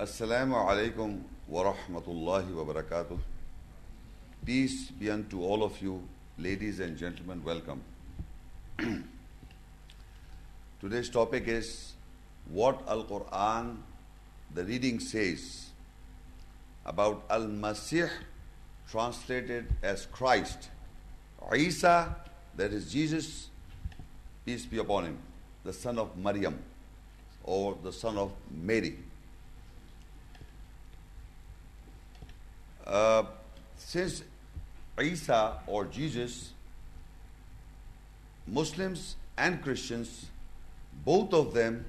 Assalamu alaikum wa rahmatullahi wa barakatuh. Peace be unto all of you, ladies and gentlemen, welcome. Today's topic is what Al Quran, the reading says about Al Masih, translated as Christ. Isa, that is Jesus, peace be upon him, the son of Maryam or the son of Mary. Uh, since Isa or Jesus, Muslims and Christians, both of them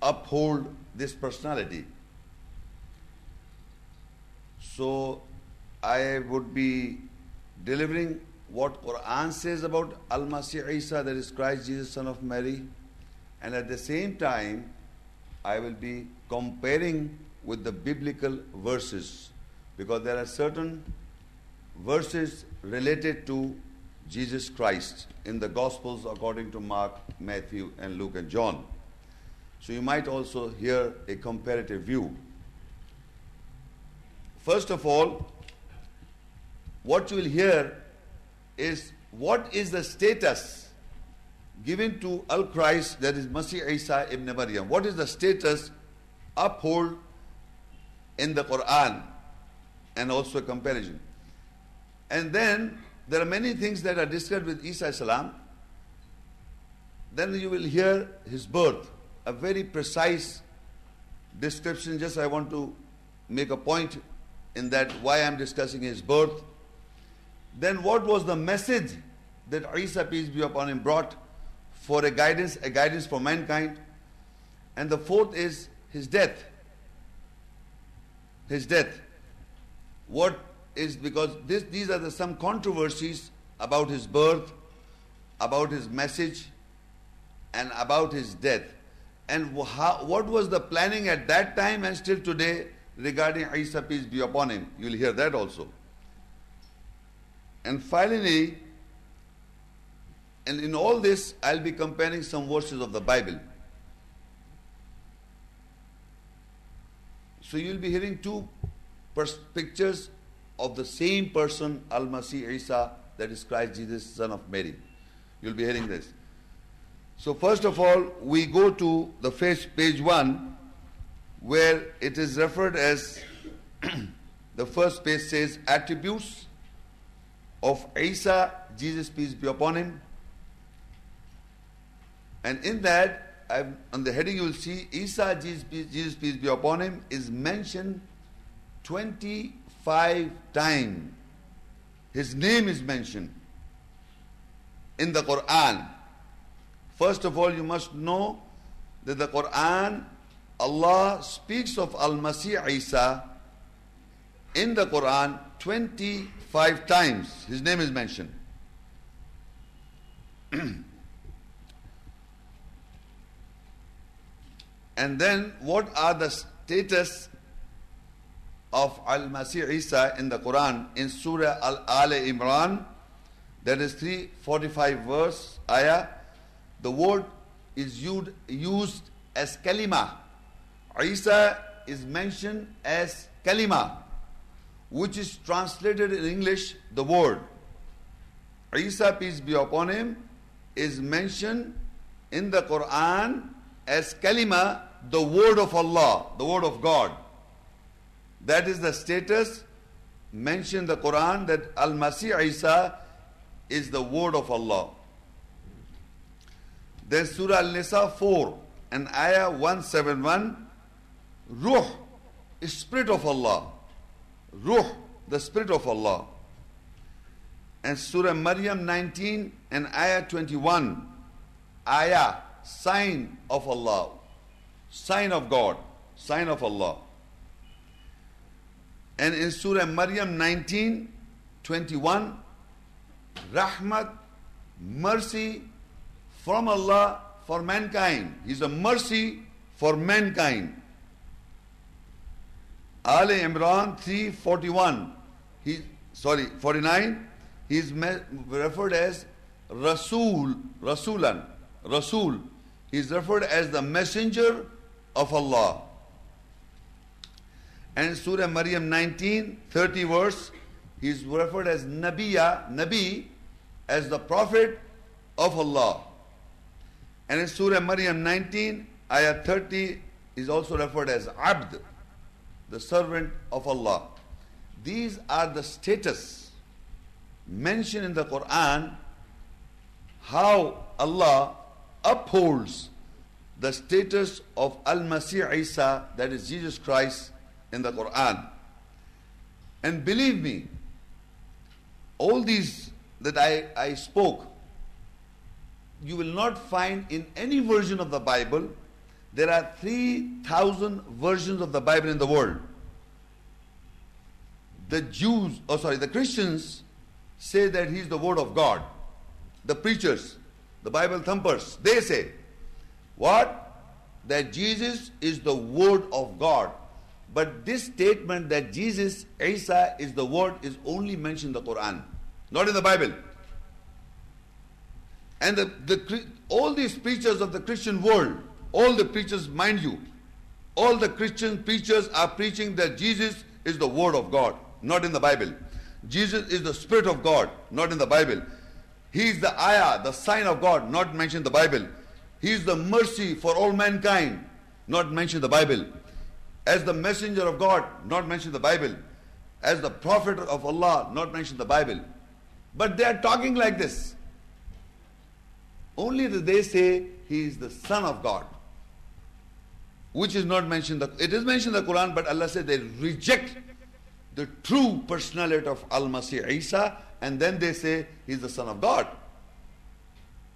uphold this personality. So I would be delivering what Quran says about Al-Masih Isa, that is Christ Jesus, son of Mary, and at the same time I will be comparing with the biblical verses because there are certain verses related to Jesus Christ in the Gospels according to Mark, Matthew, and Luke and John. So you might also hear a comparative view. First of all, what you will hear is what is the status given to Al Christ, that is Masih Isa ibn Maryam. What is the status uphold in the Quran and also a comparison. And then there are many things that are discussed with Isa salam. Then you will hear his birth, a very precise description. Just I want to make a point in that why I'm discussing his birth. Then what was the message that Isa, peace be upon him, brought for a guidance, a guidance for mankind? And the fourth is his death. His death. What is because this, these are the, some controversies about his birth, about his message, and about his death. And how, what was the planning at that time and still today regarding Isa, peace be upon him? You'll hear that also. And finally, and in all this, I'll be comparing some verses of the Bible. So you'll be hearing two pictures of the same person, Al Masih Isa, that is Christ Jesus, son of Mary. You'll be hearing this. So, first of all, we go to the first page one, where it is referred as the first page says attributes of Isa, Jesus, peace be upon him. And in that, I've, on the heading you will see Isa, Jesus, peace, Jesus, peace be upon him, is mentioned 25 times. His name is mentioned in the Quran. First of all, you must know that the Quran, Allah speaks of Al Masih Isa in the Quran 25 times. His name is mentioned. and then, what are the status of Al Masih Isa in the Quran in Surah Al Al Imran? That is 345 verse ayah. The word is used as kalima. Isa is mentioned as kalima, which is translated in English the word. Isa, peace be upon him, is mentioned in the Quran as kalima, the word of Allah, the word of God. That is the status mentioned in the Quran that Al Masih Isa is the word of Allah. Then Surah Al Nisa 4 and Ayah 171 Ruh Spirit of Allah. Ruh, the Spirit of Allah. And Surah Maryam 19 and Ayah 21 Ayah, sign of Allah. Sign of God. Sign of Allah. And in Surah Maryam 19 21 Rahmat, mercy from Allah for mankind. He's a mercy for mankind. Ali Imran 341. He sorry, 49. He is referred as Rasul, Rasulan, Rasul. He is referred as the messenger of Allah. And Surah Maryam 19, 30 verse, he is referred as Nabiya, Nabi, as the prophet of Allah. And in Surah Maryam 19, ayah 30, is also referred as Abd, the servant of Allah. These are the status mentioned in the Quran how Allah upholds the status of Al-Masih Isa, that is Jesus Christ, in the Quran. And believe me, all these that I, I spoke, you will not find in any version of the Bible. There are 3,000 versions of the Bible in the world. The Jews, oh sorry, the Christians say that he is the Word of God. The preachers, the Bible thumpers, they say, what? That Jesus is the Word of God. But this statement that Jesus, Isa, is the Word is only mentioned in the Quran, not in the Bible. And the, the, all these preachers of the Christian world, all the preachers, mind you, all the Christian preachers are preaching that Jesus is the Word of God, not in the Bible. Jesus is the Spirit of God, not in the Bible. He is the ayah, the sign of God, not mentioned in the Bible. He is the mercy for all mankind, not mentioned in the Bible. As the messenger of God, not mentioned in the Bible. As the prophet of Allah, not mentioned in the Bible. But they are talking like this. Only that they say he is the son of God. Which is not mentioned. It is mentioned in the Quran, but Allah said they reject the true personality of Al-Masih Isa and then they say he's the son of God.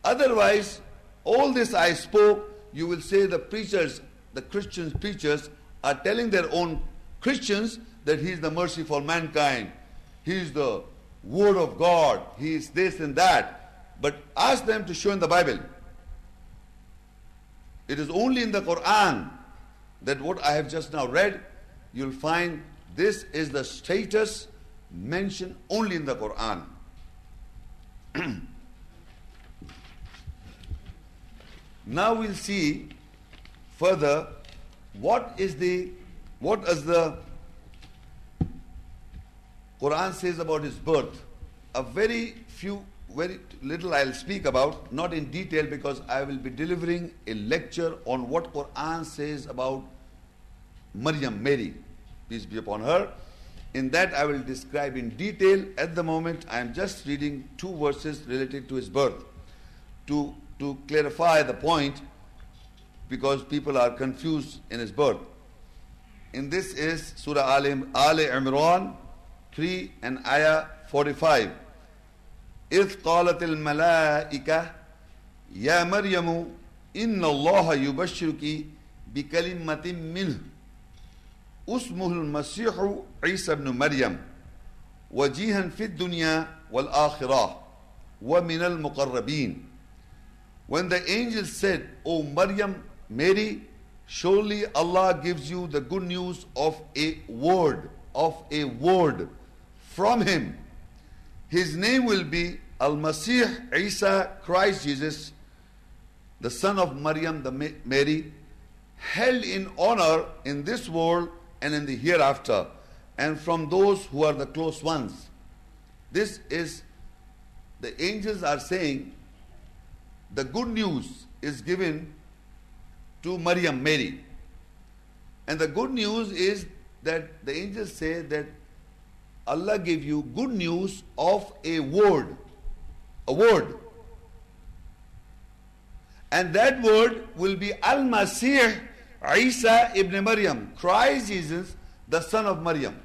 Otherwise, all this I spoke, you will say the preachers, the Christian preachers are telling their own Christians that he is the mercy for mankind. He is the word of God. He is this and that. But ask them to show in the Bible. It is only in the Quran that what I have just now read, you'll find this is the status mentioned only in the Quran. now we'll see further what is the what the Quran says about his birth. A very few, very little I'll speak about, not in detail because I will be delivering a lecture on what Quran says about Maryam, Mary, peace be upon her. In that I will describe in detail. At the moment, I am just reading two verses related to his birth to, to clarify the point because people are confused in his birth. In this is Surah Al, Al Imran 3 and Ayah 45. إذ قالت الملائكة يا مريم إن الله يبشرك بكلمة منه اسمه المسيح عيسى بن مريم وجيها في الدنيا والآخرة ومن المقربين When the angel said, O Maryam, Mary, surely Allah gives you the good news of a word, of a word from Him. His name will be Al-Masih Isa Christ Jesus, the son of Maryam, the Mary, held in honor in this world and in the hereafter, and from those who are the close ones. This is, the angels are saying, the good news is given to Maryam, Mary. And the good news is that the angels say that Allah gave you good news of a word. A word. And that word will be Al Masih Isa ibn Maryam, Christ Jesus, the son of Maryam.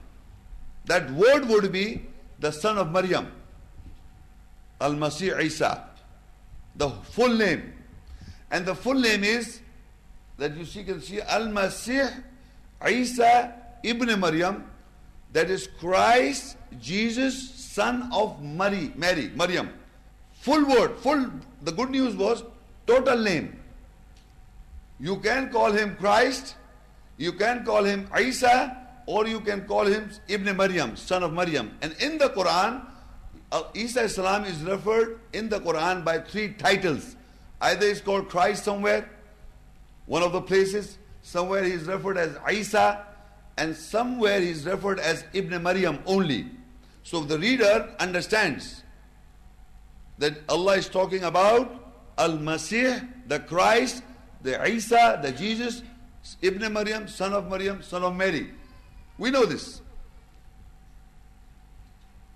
That word would be the son of Maryam. Al Masih Isa. The full name. And the full name is that you see, can see Al Masih Isa ibn Maryam. That is Christ Jesus, son of Mary, Mary, Maryam. Full word, full. The good news was total name. You can call him Christ, you can call him Isa, or you can call him Ibn Maryam, son of Maryam. And in the Quran, uh, Isa Salam is referred in the Quran by three titles. Either he's called Christ somewhere, one of the places, somewhere he is referred as Isa, and somewhere he is referred as Ibn Maryam only. So the reader understands that Allah is talking about Al-Masih, the Christ, the Isa, the Jesus, Ibn Maryam, son of Maryam, son of Mary. We know this.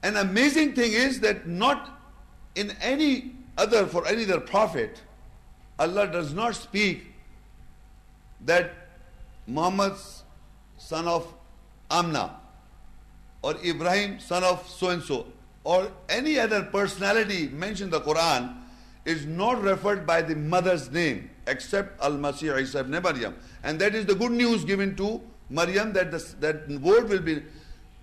An amazing thing is that not in any other, for any other prophet, Allah does not speak that Muhammad's son of Amna or Ibrahim son of so and so or any other personality mentioned in the Quran is not referred by the mother's name except Al-Masih Isa ibn Maryam. And that is the good news given to Maryam that the, that word will be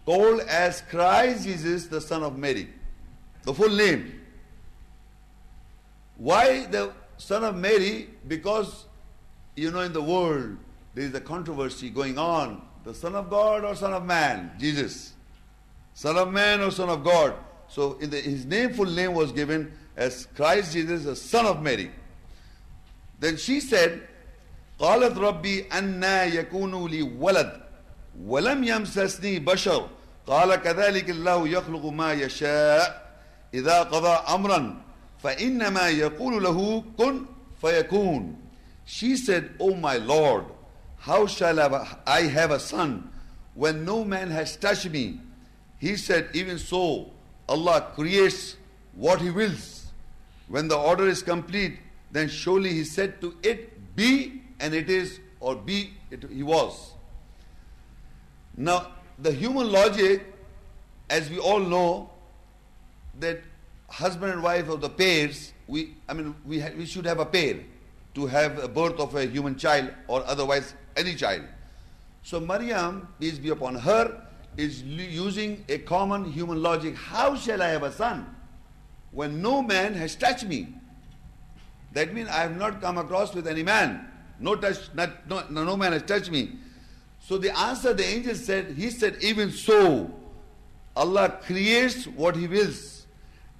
called as Christ Jesus, the son of Mary. The full name. Why the son of Mary? Because, you know, in the world there is a controversy going on. The son of God or son of man? Jesus. Son of man or son of God? So in the, his name, full name was given as Christ Jesus, the son of Mary. Then she said, قالت ربي أنا يكون لي ولد ولم يمسسني بشر قال كذلك الله يخلق ما يشاء إذا قضى أمرا فإنما يقول له كن فيكون She said, Oh my Lord, how shall I have a son when no man has touched me? He said, Even so, Allah creates what He wills. When the order is complete, then surely He said to it, Be, and it is, or be, it, He was. Now, the human logic, as we all know, that husband and wife of the pairs, we, I mean, we, we should have a pair to have a birth of a human child or otherwise any child. So Maryam, peace be upon her, is using a common human logic. How shall I have a son when no man has touched me? That means I have not come across with any man. No touch, not, no, no man has touched me. So the answer the angel said, he said, even so, Allah creates what he wills.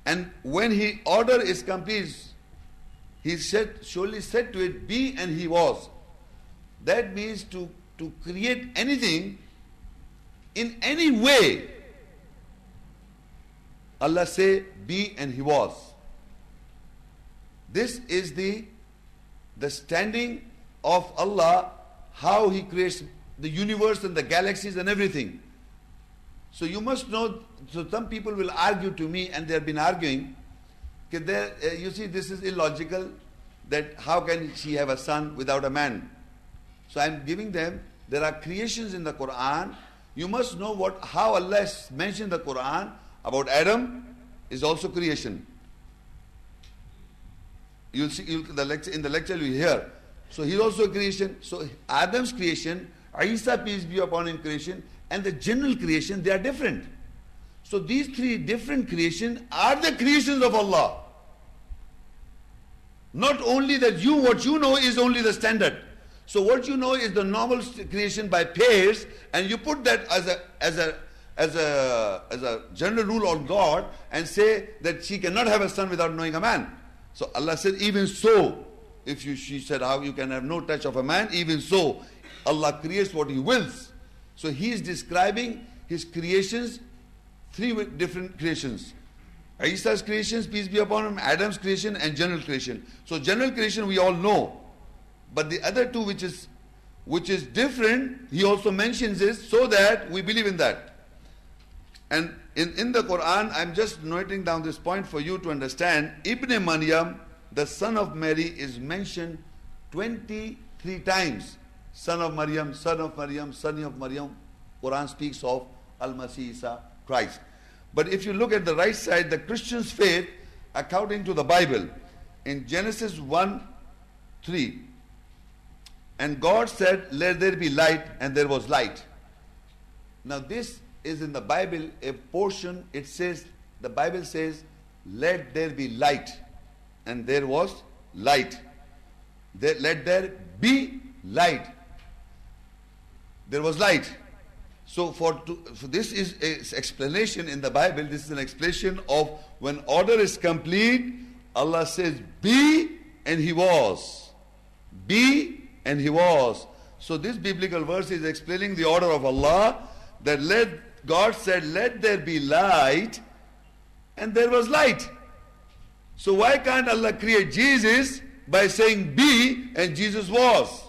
And when he order is complete, he said, surely said to it, be and he was. That means to, to create anything in any way. Allah say, be and he was. This is the, the standing of Allah, how he creates the universe and the galaxies and everything. So you must know, so some people will argue to me, and they have been arguing, uh, you see, this is illogical, that how can she have a son without a man? So I'm giving them, there are creations in the Quran. You must know what how Allah mentioned the Quran about Adam is also creation. You'll see you'll, the lecture, in the lecture you hear. So he's also a creation. So Adam's creation, Isa peace be upon him creation, and the general creation, they are different. So these three different creations are the creations of Allah. Not only that you, what you know is only the standard. So what you know is the normal creation by pairs, and you put that as a as a as a as a general rule on God and say that she cannot have a son without knowing a man. So Allah said, even so, if you she said how you can have no touch of a man, even so, Allah creates what He wills. So He is describing His creations, three different creations. Isa's creations, peace be upon him, Adam's creation and general creation. So general creation we all know. But the other two which is which is different, he also mentions this so that we believe in that. And in, in the Quran, I'm just noting down this point for you to understand. Ibn Maryam, the son of Mary, is mentioned 23 times. Son of Maryam, son of Maryam, son of Maryam. Quran speaks of Al-Masih Isa, Christ. But if you look at the right side, the Christian's faith, according to the Bible, in Genesis 1 3, and God said, Let there be light, and there was light. Now, this is in the Bible a portion, it says, the Bible says, Let there be light, and there was light. There, let there be light. There was light. So for, to, this is an explanation in the Bible. This is an explanation of when order is complete, Allah says, "Be," and He was. Be, and He was. So this biblical verse is explaining the order of Allah that let God said, Let there be light, and there was light. So why can't Allah create Jesus by saying be and Jesus was?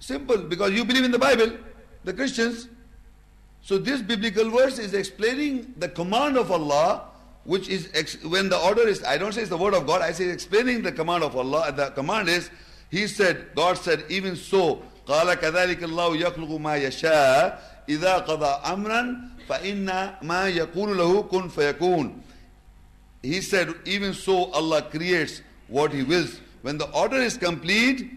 Simple, because you believe in the Bible, the Christians. So this biblical verse is explaining the command of Allah, which is ex- when the order is, I don't say it's the word of God, I say explaining the command of Allah. The command is, He said, God said, even so, قال كذلك الله يخلق ما يشاء إذا قضى أمرا فإن ما يقول له كن فيكون he said, even so Allah creates what He wills. When the order is complete,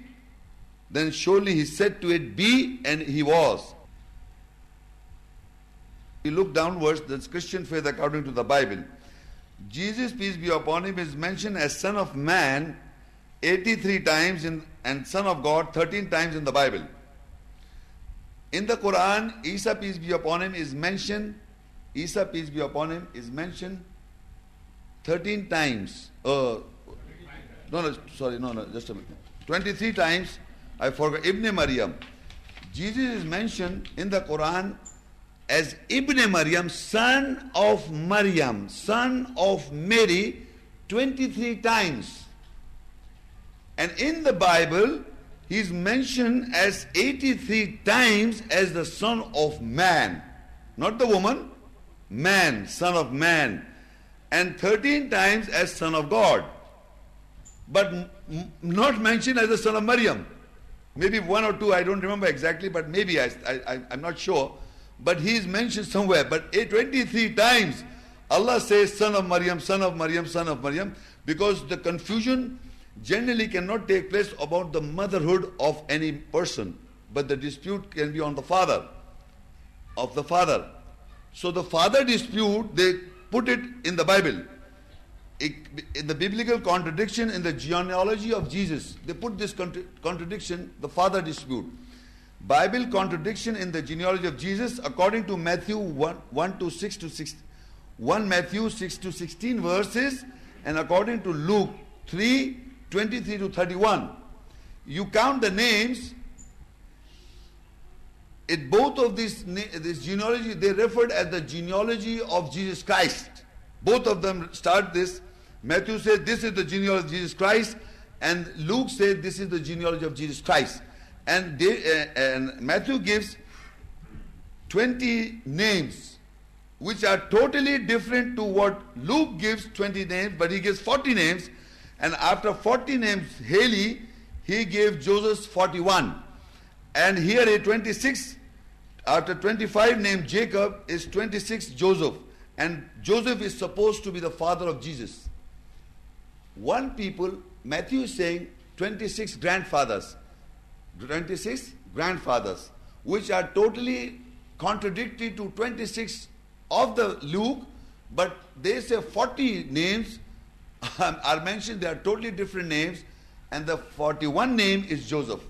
then surely He said to it, be, and He was. You look downwards, that's Christian faith according to the Bible. Jesus, peace be upon him, is mentioned as Son of Man 83 times in, and Son of God 13 times in the Bible. In the Quran, Isa, peace be upon him, is mentioned, Isa, peace be upon him, is mentioned 13 times. Uh, no, no, sorry, no, no, just a minute. 23 times, I forgot, Ibn Maryam. Jesus is mentioned in the Quran as Ibn Maryam, son of Maryam, son of Mary, 23 times. And in the Bible, he is mentioned as 83 times as the son of man. Not the woman, man, son of man and 13 times as son of God. But m- not mentioned as the son of Maryam. Maybe one or two, I don't remember exactly, but maybe I, I, I'm not sure. But he is mentioned somewhere. But 23 times Allah says son of Maryam, son of Maryam, son of Maryam, because the confusion generally cannot take place about the motherhood of any person. But the dispute can be on the father, of the father. So the father dispute, they put it in the Bible. in the biblical contradiction in the genealogy of Jesus, they put this contra- contradiction, the father dispute. Bible contradiction in the genealogy of Jesus, according to Matthew 1, 1 to 6 to 6, 1 Matthew 6 to 16 verses, and according to Luke 3, 23 to 31. You count the names, it both of these this genealogy they referred as the genealogy of Jesus Christ. Both of them start this. Matthew said this is the genealogy of Jesus Christ, and Luke said this is the genealogy of Jesus Christ. And, they, uh, and Matthew gives 20 names, which are totally different to what Luke gives 20 names, but he gives 40 names. And after 40 names, Heli, he gave Joseph 41. And here a 26, after 25 named Jacob is 26 Joseph. And Joseph is supposed to be the father of Jesus. One people, Matthew is saying 26 grandfathers. 26 grandfathers, which are totally contradictory to 26 of the Luke, but they say 40 names um, are mentioned, they are totally different names, and the 41 name is Joseph.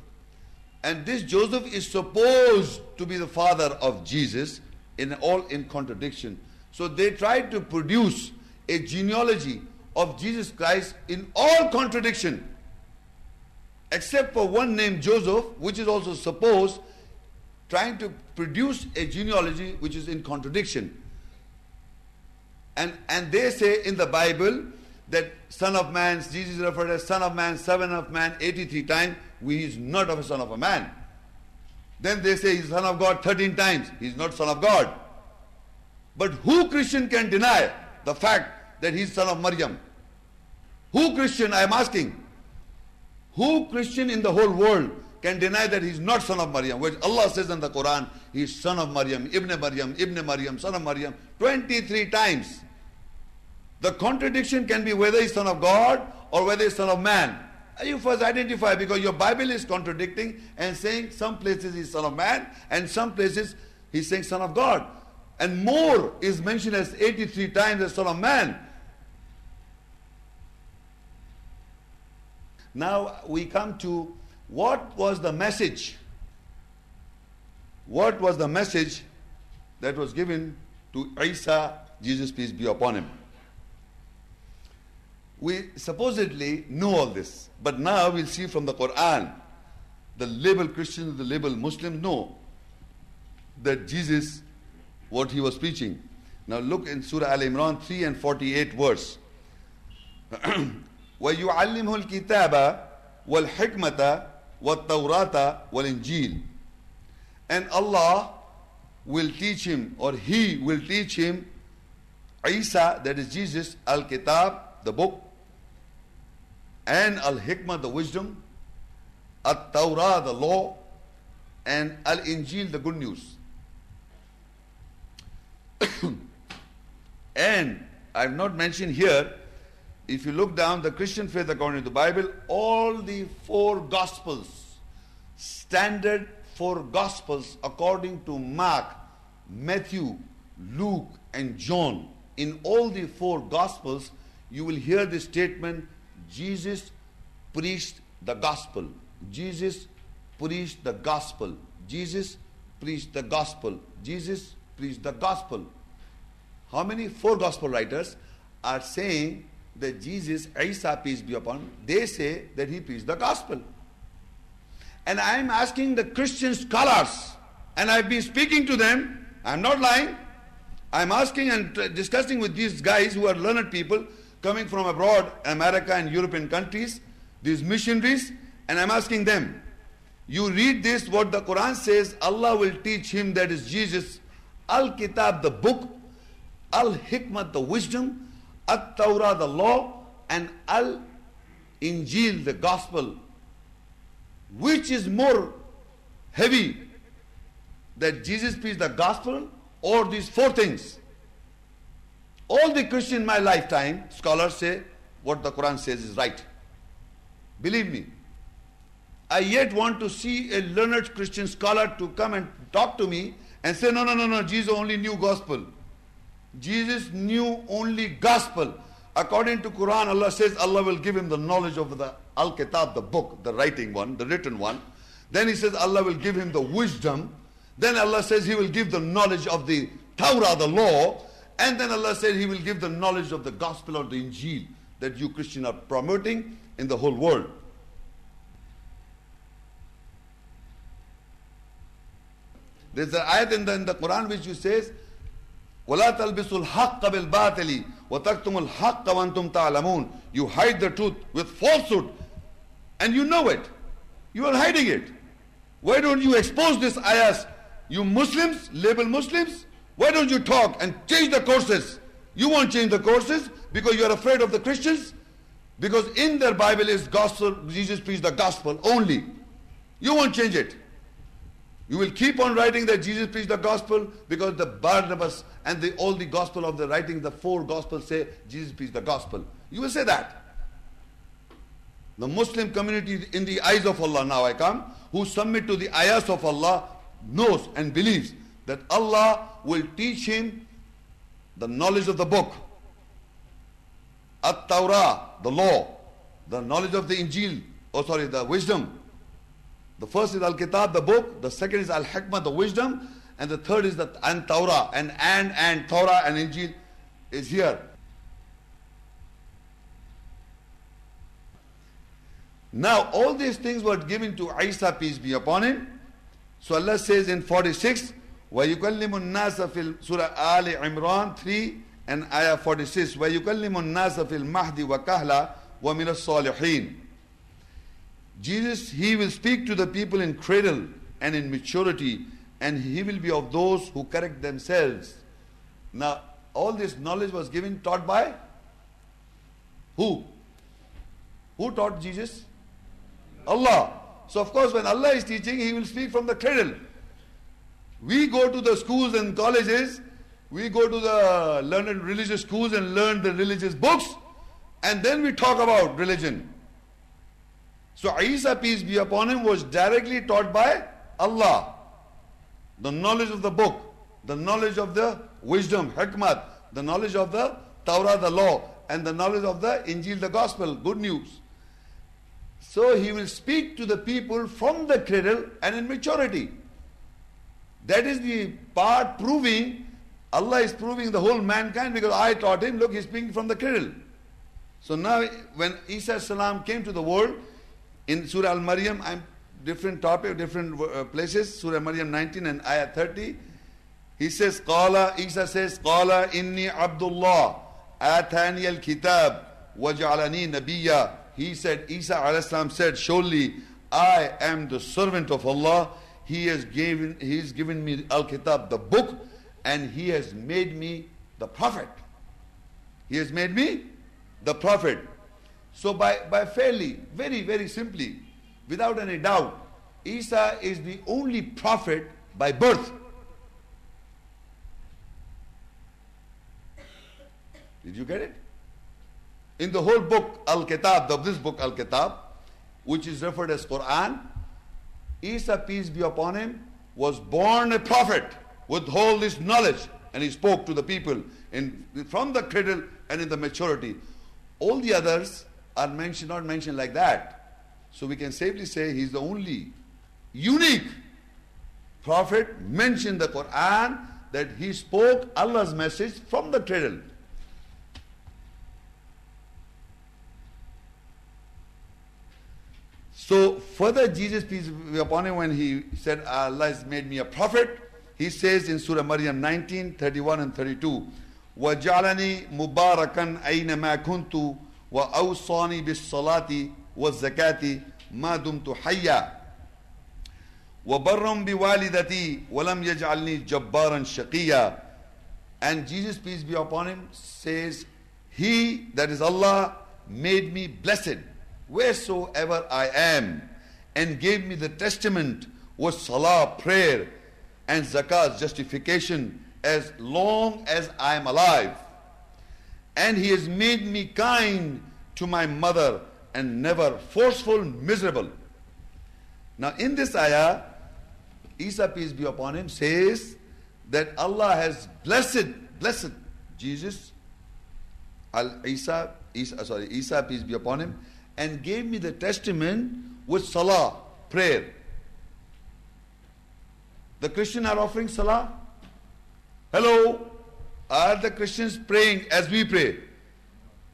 And this Joseph is supposed to be the father of Jesus, in all in contradiction. So they tried to produce a genealogy of Jesus Christ in all contradiction, except for one named Joseph, which is also supposed, trying to produce a genealogy which is in contradiction. And, and they say in the Bible that Son of Man, Jesus referred as Son of Man, Son of Man 83 times he is not of a son of a man. Then they say he's son of God 13 times. He's not son of God. But who Christian can deny the fact that he's son of Maryam? Who Christian, I am asking, who Christian in the whole world can deny that he's not son of Maryam? Which Allah says in the Quran, he's son of Maryam, Ibn Maryam, Ibn Maryam, son of Maryam, 23 times. The contradiction can be whether he's son of God or whether he's son of man. You first identify because your Bible is contradicting and saying some places he's son of man and some places he's saying son of God. And more is mentioned as 83 times as son of man. Now we come to what was the message? What was the message that was given to Isa, Jesus peace be upon him? We supposedly know all this, but now we'll see from the Quran. the label Christians, the label Muslims know that Jesus, what he was preaching. Now look in Surah Al Imran 3 and 48 verse. ويعلمه الكتاب والحكمة والتوراة والإنجيل and Allah will teach him or he will teach him Isa that is Jesus al-Kitab the book and al-Hikmah the wisdom at-Tawrah the law and al-Injil the good news and I've not mentioned here if you look down the Christian faith according to the Bible, all the four gospels, standard four gospels according to Mark, Matthew, Luke, and John, in all the four gospels, you will hear the statement Jesus preached the gospel. Jesus preached the gospel. Jesus preached the gospel. Jesus preached the gospel. How many four gospel writers are saying that Jesus, Isa, peace be upon him, they say that he preached the gospel. And I am asking the Christian scholars, and I've been speaking to them, I'm not lying. I'm asking and discussing with these guys who are learned people coming from abroad, America and European countries, these missionaries, and I'm asking them, you read this, what the Quran says, Allah will teach him, that is Jesus, Al Kitab, the book, Al Hikmat, the wisdom, at-Tawrah, the law, and Al-Injil, the gospel. Which is more heavy? That Jesus preached the gospel or these four things? All the Christian in my lifetime, scholars say what the Quran says is right. Believe me. I yet want to see a learned Christian scholar to come and talk to me and say, no, no, no, no, Jesus only knew gospel. Jesus knew only gospel. According to Quran, Allah says Allah will give him the knowledge of the Al-Kitab, the book, the writing one, the written one. Then he says Allah will give him the wisdom. Then Allah says he will give the knowledge of the Torah, the law. And then Allah said he will give the knowledge of the gospel or the Injil that you Christians are promoting in the whole world. There's an ayat in the, in the Quran which you says, ولا تلبسوا الحق بالباطل وتكتموا الحق وانتم تعلمون you hide the truth with falsehood and you know it you are hiding it why don't you expose this ayahs you Muslims label Muslims why don't you talk and change the courses you won't change the courses because you are afraid of the Christians because in their Bible is gospel Jesus preached the gospel only you won't change it you will keep on writing that Jesus preached the gospel because the Barnabas and the, all the gospel of the writing, the four gospels say Jesus preached the gospel. You will say that. The Muslim community in the eyes of Allah now I come, who submit to the ayahs of Allah, knows and believes that Allah will teach him the knowledge of the book, At-Tawrah, the law, the knowledge of the Injil, oh sorry, the wisdom, the first is Al-Kitab, the book. The second is Al-Hikmah, the wisdom. And the third is the and Torah. And and and Torah and Injil is here. Now all these things were given to Isa, peace be upon him. So Allah says in 46, وَيُكَلِّمُ النَّاسَ فِي Surah Ali Imran 3 and Ayah 46, وَيُكَلِّمُ النَّاسَ فِي الْمَهْدِ وَكَهْلَ وَمِنَ الصَّالِحِينَ Jesus, he will speak to the people in cradle and in maturity, and he will be of those who correct themselves. Now, all this knowledge was given, taught by who? Who taught Jesus? Allah. So, of course, when Allah is teaching, He will speak from the cradle. We go to the schools and colleges, we go to the learned religious schools and learn the religious books, and then we talk about religion. So Isa, peace be upon him, was directly taught by Allah. The knowledge of the book, the knowledge of the wisdom, hikmat, the knowledge of the Torah, the law, and the knowledge of the Injil, the gospel, good news. So he will speak to the people from the cradle and in maturity. That is the part proving, Allah is proving the whole mankind because I taught him, look, he's speaking from the cradle. So now when Isa salam came to the world, in Surah Al-Maryam, I'm different topic, different uh, places. Surah Maryam 19 and Ayah 30. He says, Qala, Isa says, Qala inni Abdullah, atani al-kitab, waj'alani nabiyya. He said, Isa alayhi said, surely I am the servant of Allah. He has given, he has given me al-kitab, the book, and he has made me the prophet. He has made me the prophet. So by, by fairly, very, very simply, without any doubt, Isa is the only prophet by birth. Did you get it? In the whole book, Al-Kitab, of this book, Al-Kitab, which is referred as Quran, Isa, peace be upon him, was born a prophet with all this knowledge and he spoke to the people in, from the cradle and in the maturity. All the others are mentioned, not mentioned like that. So we can safely say he's the only unique prophet mentioned in the Quran that he spoke Allah's message from the cradle. So further Jesus peace be upon him when he said Allah has made me a prophet, he says in Surah Maryam 19, 31 and 32, وَجَعَلَنِي مُبَارَكًا أَيْنَمَا كُنْتُ وأوصاني بالصلاة والزكاة ما دمت حيا وبرا بوالدتي ولم يجعلني جبارا شقيا and Jesus peace be upon him says he that is Allah made me blessed wheresoever I am and gave me the testament was salah prayer and zakah justification as long as I am alive and he has made me kind to my mother and never forceful, miserable. Now, in this ayah, Isa, peace be upon him, says that Allah has blessed, blessed Jesus, Al Isa, Isa, uh, sorry, Isa, peace be upon him, and gave me the testament with salah, prayer. The Christian are offering salah. Hello, are the Christians praying as we pray?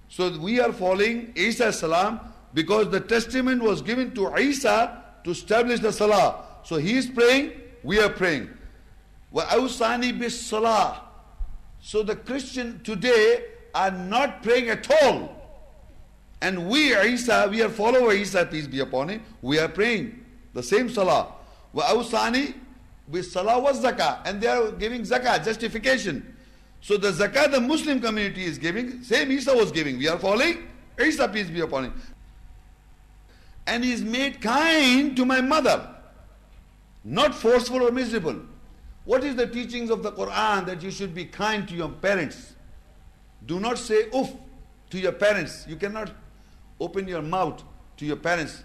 So we are following Isa salam because the testament was given to Isa to establish the salah. So he is praying, we are praying. وَأَوْصَانِي بِالصَّلَاةِ So the Christian today are not praying at all. And we, Isa, we are follower Isa, peace be upon him, we are praying the same salah. وَأَوْصَانِي بِالصَّلَاةِ وَالزَّكَاةِ And they are giving zakah, justification. So the zakat the Muslim community is giving, same Isa was giving. We are following Isa, peace be upon him. And he is made kind to my mother, not forceful or miserable. What is the teachings of the Quran that you should be kind to your parents? Do not say oof to your parents. You cannot open your mouth to your parents.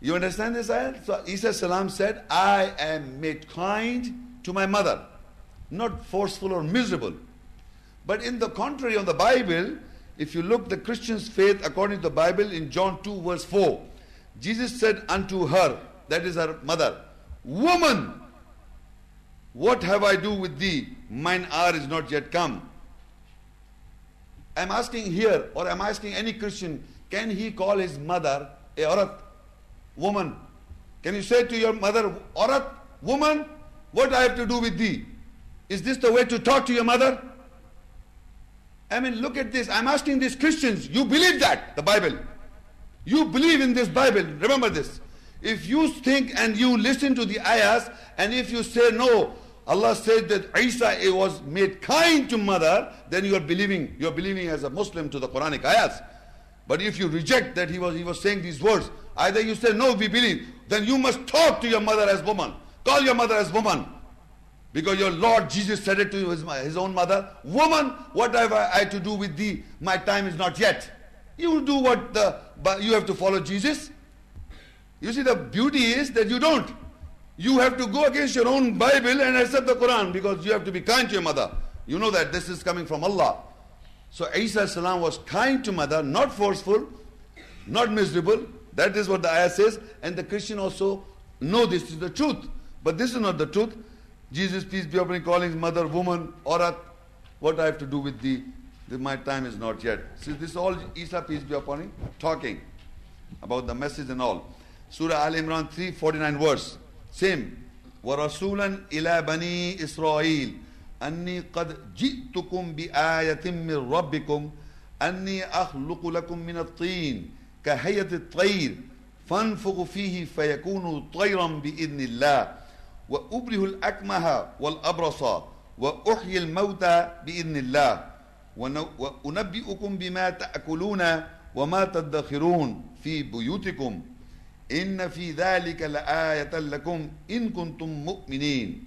You understand this? So Isa salam said, I am made kind to my mother not forceful or miserable. But in the contrary of the Bible, if you look the Christian's faith according to the Bible in John 2 verse 4, Jesus said unto her, that is her mother, Woman, what have I do with thee? Mine hour is not yet come. I'm asking here, or I'm asking any Christian, can he call his mother a orat, woman? Can you say to your mother, orat, woman, what I have to do with thee? Is this the way to talk to your mother? I mean, look at this. I'm asking these Christians, you believe that, the Bible. You believe in this Bible. Remember this. If you think and you listen to the ayahs, and if you say no, Allah said that Isa was made kind to mother, then you are believing, you are believing as a Muslim to the Quranic ayahs. But if you reject that he was, he was saying these words, either you say, no, we believe, then you must talk to your mother as woman. Call your mother as woman. Because your Lord Jesus said it to his, his own mother, Woman, what have I, to do with thee? My time is not yet. You do what the, but you have to follow Jesus. You see, the beauty is that you don't. You have to go against your own Bible and accept the Quran because you have to be kind to your mother. You know that this is coming from Allah. So Isa salam was kind to mother, not forceful, not miserable. That is what the ayah says. And the Christian also know this is the truth. But this is not the truth. Jesus, peace be upon him, calling his mother woman, orat. What I have to do with thee? My time is not yet. See, this is all Isa, peace be upon him, talking about the message and all. Surah Al Imran 349 verse. Same. ورسولا إلى بني إسرائيل أني قد جئتكم بآية من ربكم أني أخلق لكم من الطين كهيئة الطير فانفخ فيه فيكون طيرا بإذن الله وأبره الأكمه والأبرص وأحيي الموتى بإذن الله وأنبئكم بما تأكلون وما تدخرون في بيوتكم إن في ذلك لآية لكم إن كنتم مؤمنين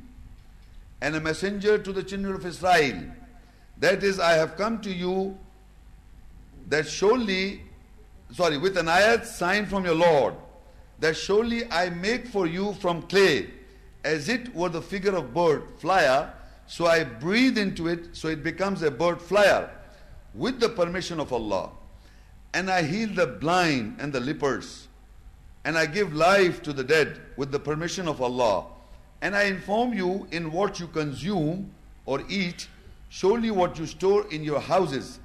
and a messenger to the children of Israel that is I have come to you that surely sorry with an ayat sign from your Lord that surely I make for you from clay as it were the figure of bird flyer so I breathe into it so it becomes a bird flyer with the permission of Allah and I heal the blind and the lepers and I give life to the dead with the permission of Allah. And I inform you in what you consume or eat, surely what you store in your houses.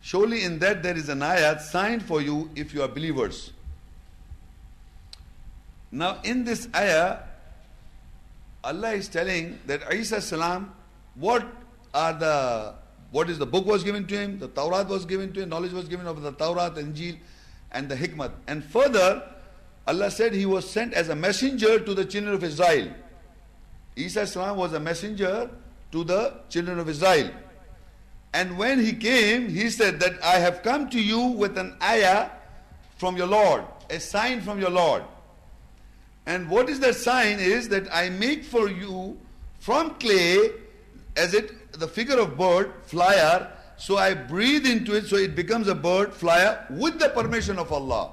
Surely in that there is an ayat signed for you if you are believers. Now in this ayah, Allah is telling that Isa salam, what are the what is the book was given to him, the Tawrat was given to him, knowledge was given of the Tawrat, Injil, and the hikmah. And further, Allah said he was sent as a messenger to the children of Israel. Isa salam was a messenger to the children of Israel. And when he came, he said that I have come to you with an ayah from your Lord, a sign from your Lord. And what is that sign is that I make for you from clay, as it the figure of bird, flyer, so I breathe into it so it becomes a bird, flyer, with the permission of Allah.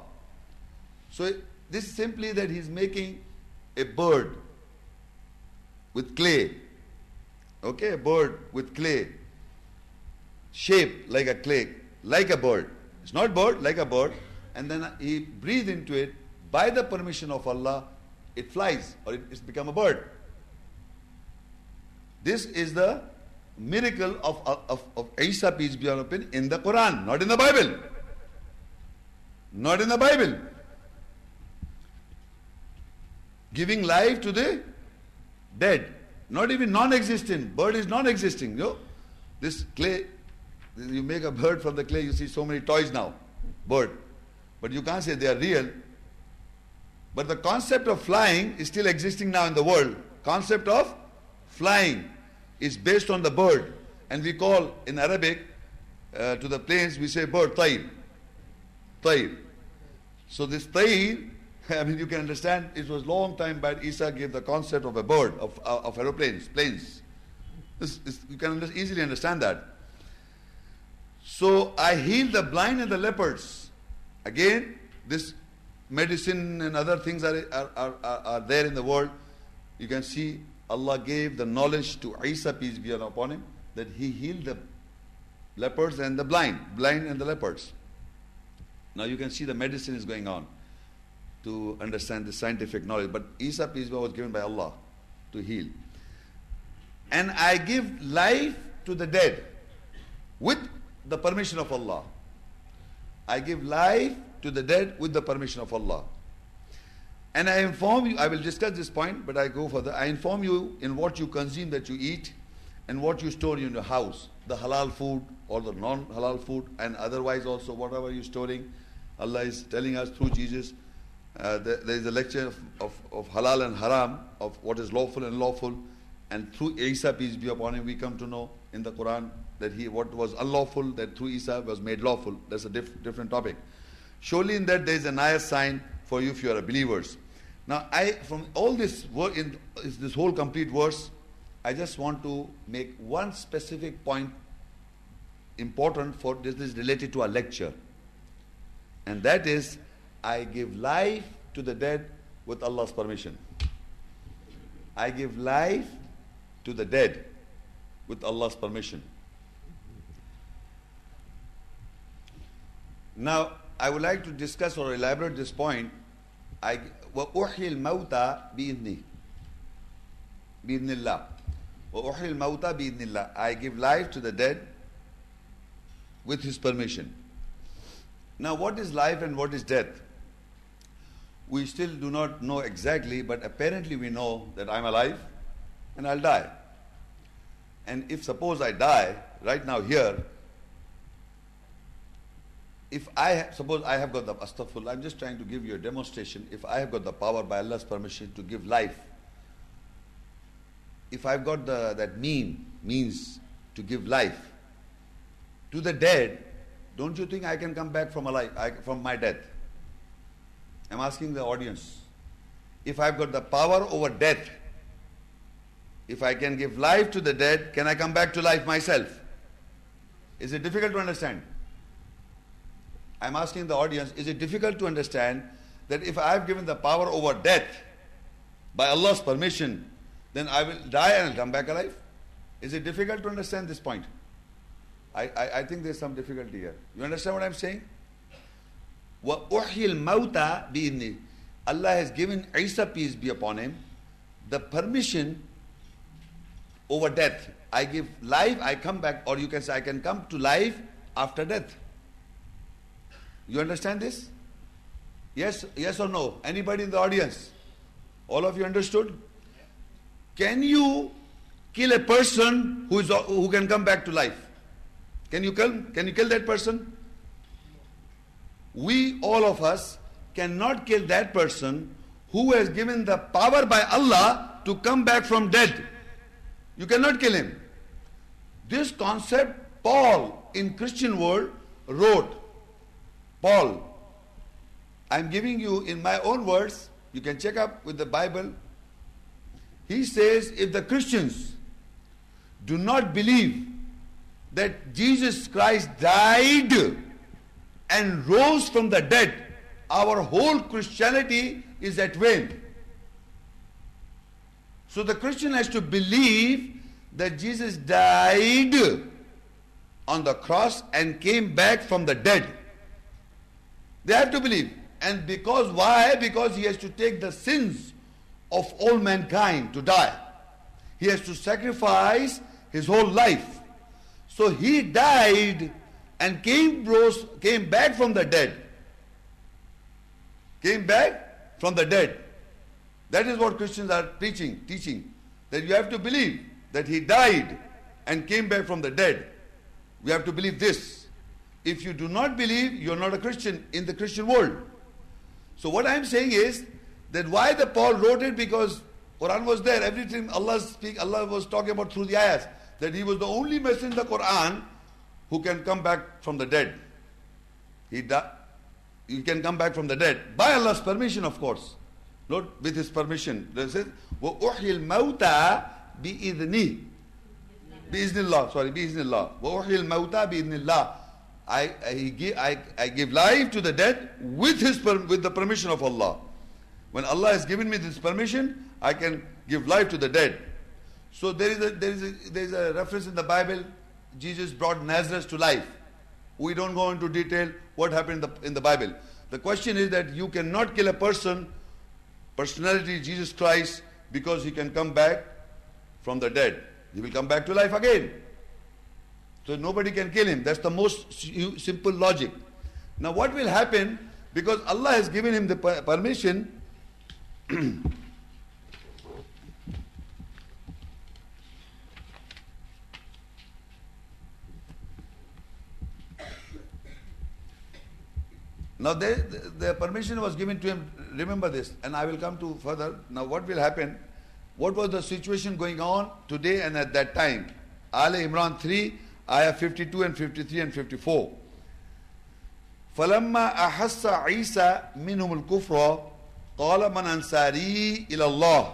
So this is simply that he's making a bird with clay. Okay, a bird with clay. Shape like a clay, like a bird. It's not bird, like a bird. And then he breathes into it by the permission of Allah, it flies or it, it's become a bird. This is the miracle of, of, of Isa, peace be him, in the Quran, not in the Bible. Not in the Bible. Giving life to the dead. Not even non-existent. Bird is non-existing. You know? This clay, you make a bird from the clay, you see so many toys now. Bird. But you can't say they are real. But the concept of flying is still existing now in the world. Concept of flying is based on the bird. And we call in Arabic uh, to the planes, we say bird, tayr. Tayr. So this tayr, I mean, you can understand, it was long time back Isa gave the concept of a bird, of, uh, of aeroplanes, planes. You can under, easily understand that. So I heal the blind and the lepers. Again, this medicine and other things are, are, are, are there in the world. You can see Allah gave the knowledge to Isa, peace be upon him, that he healed the lepers and the blind, blind and the lepers. Now you can see the medicine is going on to understand the scientific knowledge. But Isa, peace be was given by Allah to heal. And I give life to the dead with the permission of Allah. I give life to the dead with the permission of Allah. And I inform you, I will discuss this point, but I go further. I inform you in what you consume that you eat and what you store in your house, the halal food or the non halal food, and otherwise also whatever you're storing. Allah is telling us through Jesus. Uh, there, there is a lecture of, of, of, halal and haram, of what is lawful and lawful. And through Isa, peace be upon him, we come to know in the Quran that he what was unlawful, that through Isa was made lawful. That's a diff, different topic. Surely in that there is an ayah sign for you if you are believers. Now, I from all this in this whole complete verse, I just want to make one specific point important for this is related to our lecture, and that is, I give life to the dead with Allah's permission. I give life to the dead with Allah's permission. Now, I would like to discuss or elaborate this point. I, وأحيي الموتى بإذنه بإذن الله وأحيي الموتى بإذن الله I give life to the dead with his permission. Now what is life and what is death? we still do not know exactly, but apparently we know that I'm alive and I'll die. And if suppose I die right now here, if I suppose I have got the astaghfirullah, I'm just trying to give you a demonstration. If I have got the power by Allah's permission to give life, if I've got the that mean means to give life to the dead, don't you think I can come back from alive I, from my death? I'm asking the audience. If I've got the power over death, if I can give life to the dead, can I come back to life myself? Is it difficult to understand? I'm asking the audience, is it difficult to understand that if I have given the power over death by Allah's permission, then I will die and I'll come back alive? Is it difficult to understand this point? I, I, I think there's some difficulty here. You understand what I'm saying? وَأُحْيِ الْمَوْتَى بِإِذْنِهِ Allah has given Isa, peace be upon him, the permission over death. I give life, I come back, or you can say I can come to life after death. You understand this? Yes, yes or no? Anybody in the audience? All of you understood? Can you kill a person who, is, who can come back to life? Can you kill? Can you kill that person? We, all of us, cannot kill that person who has given the power by Allah to come back from dead. You cannot kill him. This concept Paul in Christian world wrote Paul, I'm giving you in my own words, you can check up with the Bible. He says, if the Christians do not believe that Jesus Christ died and rose from the dead, our whole Christianity is at vain. So the Christian has to believe that Jesus died on the cross and came back from the dead. They have to believe. And because, why? Because he has to take the sins of all mankind to die. He has to sacrifice his whole life. So he died and came, rose, came back from the dead. Came back from the dead. That is what Christians are preaching, teaching. That you have to believe that he died and came back from the dead. We have to believe this. If you do not believe, you're not a Christian in the Christian world. So what I'm saying is that why the Paul wrote it because Quran was there. Everything Allah speak, Allah was talking about through the ayahs. That he was the only messenger in the Quran who can come back from the dead. He, da- he can come back from the dead. By Allah's permission, of course. Not with his permission. It says, وَأُحْيِ الْمَوْتَى بِإِذْنِهِ بِإِذْنِ اللَّهِ Sorry, بِإِذْنِ اللَّهِ وَأُحْيِ الْمَوْتَى بِإِذْنِ اللَّهِ I, I, give, I, I give life to the dead with, his, with the permission of Allah. When Allah has given me this permission, I can give life to the dead. So there is a, there is a, there is a reference in the Bible, Jesus brought Lazarus to life. We don't go into detail what happened in the, in the Bible. The question is that you cannot kill a person, personality Jesus Christ, because he can come back from the dead. He will come back to life again. So nobody can kill him. That's the most simple logic. Now what will happen, because Allah has given him the permission, Now the, permission was given to him, remember this, and I will come to further. Now what will happen? What was the situation going on today and at that time? Ali Imran 3, ayah 52 and 53 and 54 فلما أحس عيسى منهم الكفر قال من أنصاري إلى الله؟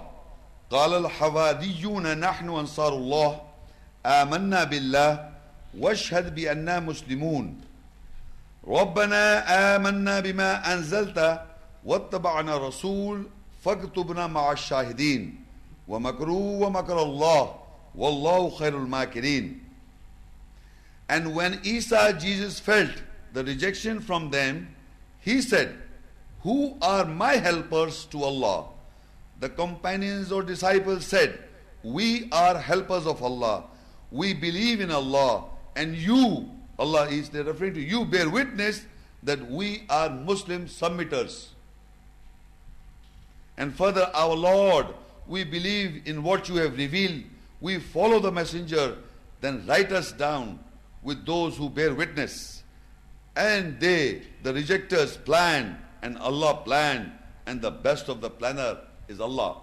قال الحواريون نحن أنصار الله. آمنا بالله. واشهد بأننا مسلمون. ربنا آمنا بما أنزلت واتبعنا رسول فاكتبنا مع الشاهدين. ومكروا ومكر الله. والله خير الماكرين. And when Isa, Jesus, felt the rejection from them, he said, Who are my helpers to Allah? The companions or disciples said, We are helpers of Allah. We believe in Allah. And you, Allah is referring to you, bear witness that we are Muslim submitters. And further, our Lord, we believe in what you have revealed. We follow the messenger. Then write us down with those who bear witness. And they, the rejectors, plan, and Allah planned, and the best of the planner is Allah.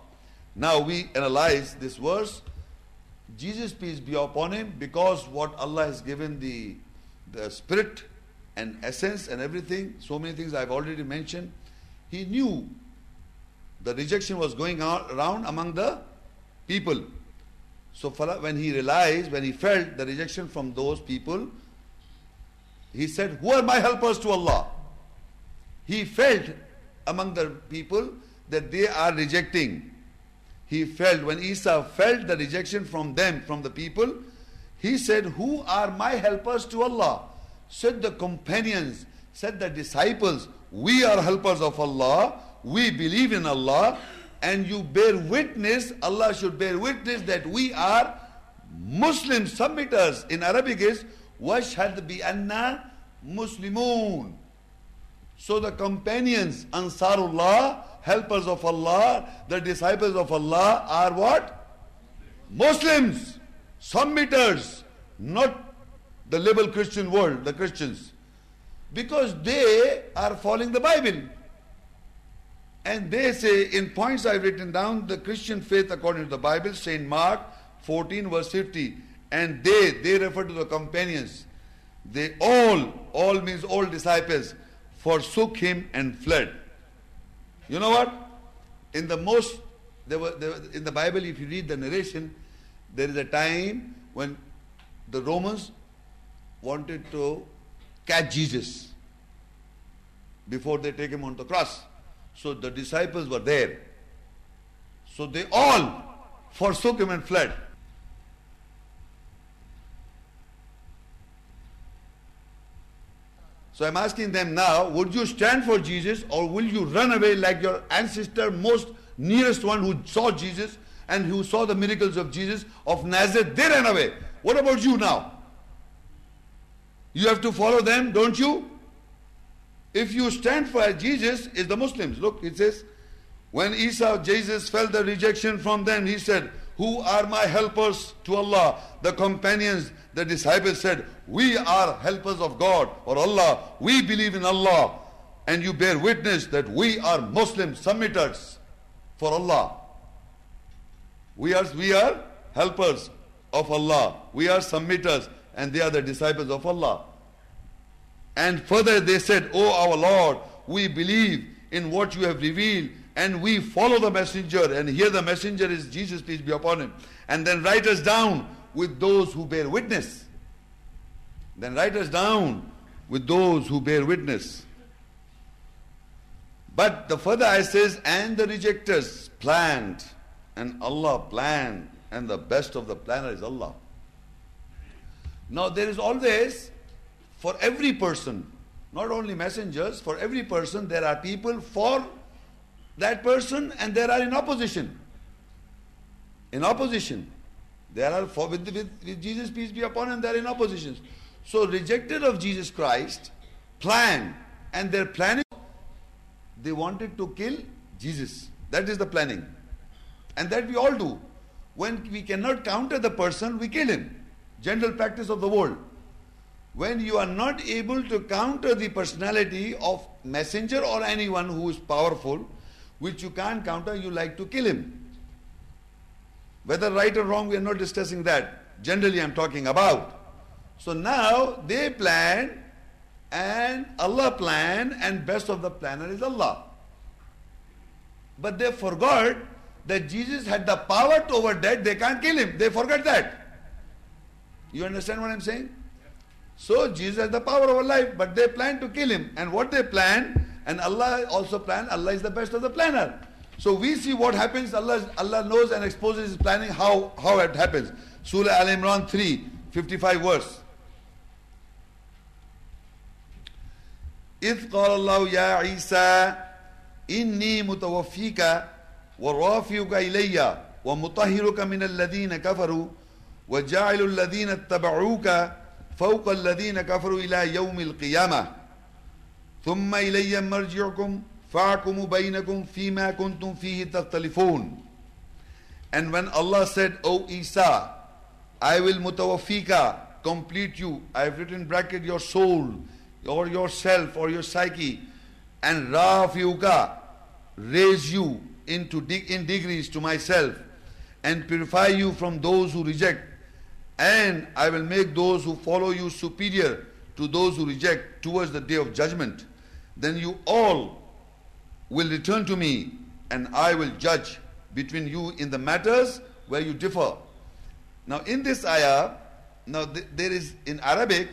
Now we analyze this verse. Jesus, peace be upon him, because what Allah has given the, the spirit and essence and everything, so many things I've already mentioned, he knew the rejection was going around among the people. So when he realized, when he felt the rejection from those people, he said, Who are my helpers to Allah? He felt among the people that they are rejecting. He felt, when Isa felt the rejection from them, from the people, he said, Who are my helpers to Allah? Said the companions, said the disciples, We are helpers of Allah, we believe in Allah, and you bear witness, Allah should bear witness that we are Muslims, submitters. In Arabic is washhad bi anna Muslimoon. So the companions, Ansarullah, helpers of Allah, the disciples of Allah are what? Muslims, submitters, not the liberal Christian world, the Christians. Because they are following the Bible. And they say, in points I've written down, the Christian faith according to the Bible, St. Mark 14 verse 50. And they, they refer to the companions. They all, all means all disciples, forsook him and fled. You know what? In the most, there were, there in the Bible, if you read the narration, there is a time when the Romans wanted to catch Jesus before they take him on the cross. So the disciples were there. So they all forsook him and fled. So I'm asking them now, would you stand for Jesus or will you run away like your ancestor, most nearest one who saw Jesus and who saw the miracles of Jesus of Nazareth, they ran away. What about you now? You have to follow them, don't you? If you stand for Jesus, is the Muslims. Look, it says, when Isa, Jesus felt the rejection from them, he said, Who are my helpers to Allah? The companions, the disciples said, We are helpers of God or Allah. We believe in Allah. And you bear witness that we are Muslim submitters for Allah. We are, we are helpers of Allah. We are submitters and they are the disciples of Allah. And further they said, O our Lord, we believe in what you have revealed and we follow the messenger. And here the messenger is Jesus, peace be upon him. And then write us down with those who bear witness. Then write us down with those who bear witness. But the further I says, and the rejectors planned, and Allah planned, and the best of the planner is Allah. Now there is always, for every person, not only messengers, for every person there are people for that person and there are in opposition. In opposition. There are for, with, with, with Jesus, peace be upon him, they are in opposition. So rejected of Jesus Christ, plan, and their planning, they wanted to kill Jesus. That is the planning. And that we all do. When we cannot counter the person, we kill him. General practice of the world. When you are not able to counter the personality of messenger or anyone who is powerful, which you can't counter, you like to kill him. Whether right or wrong, we are not discussing that. Generally, I'm talking about. So now they plan, and Allah plan, and best of the planner is Allah. But they forgot that Jesus had the power over death, they can't kill him. They forgot that. You understand what I'm saying? So Jesus has the power over life, but they plan to kill him. And what they plan, and Allah also plan, Allah is the best of the planner. So we see what happens, Allah, Allah knows and exposes his planning, how, how it happens. Surah Al Imran 3, 55 verse. إذ قال الله يا عيسى إني متوفيك ورافعك إلي ومطهرك من الذين كفروا وجعل الذين اتبعوك فوق الذين كفروا إلى يوم القيامة ثم إلي مرجعكم فَاعْكُمُ بَيْنَكُمْ فِي مَا كُنْتُمْ فِيهِ تَخْتَلِفُونَ And when Allah said, O Isa, I will mutawafika, complete you. I have written bracket your soul, or yourself, or your psyche, and rafiuka, raise you into in degrees to myself, and purify you from those who reject. And I will make those who follow you superior to those who reject towards the day of judgment. Then you all will return to me, and I will judge between you in the matters where you differ. Now, in this ayah, now th- there is in Arabic,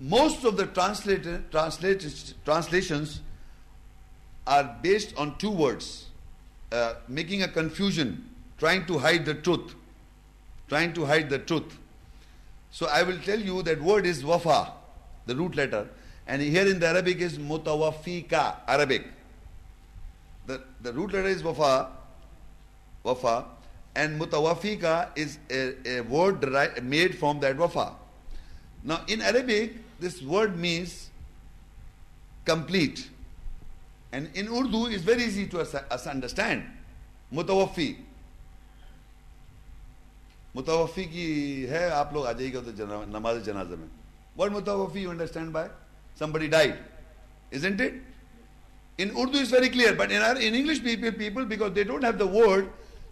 most of the translated, translations are based on two words, uh, making a confusion, trying to hide the truth. Trying to hide the truth. So I will tell you that word is wafa, the root letter, and here in the Arabic is mutawafika, Arabic. The, the root letter is wafa, wafa, and mutawafika is a, a word made from that wafa. Now in Arabic, this word means complete. And in Urdu, it's very easy to us, understand. Mutawafi. متوفی کی ہے، آپ لوگ آ جائیے گا تو نماز جنازہ میں۔ اردو ہیو دا ورڈ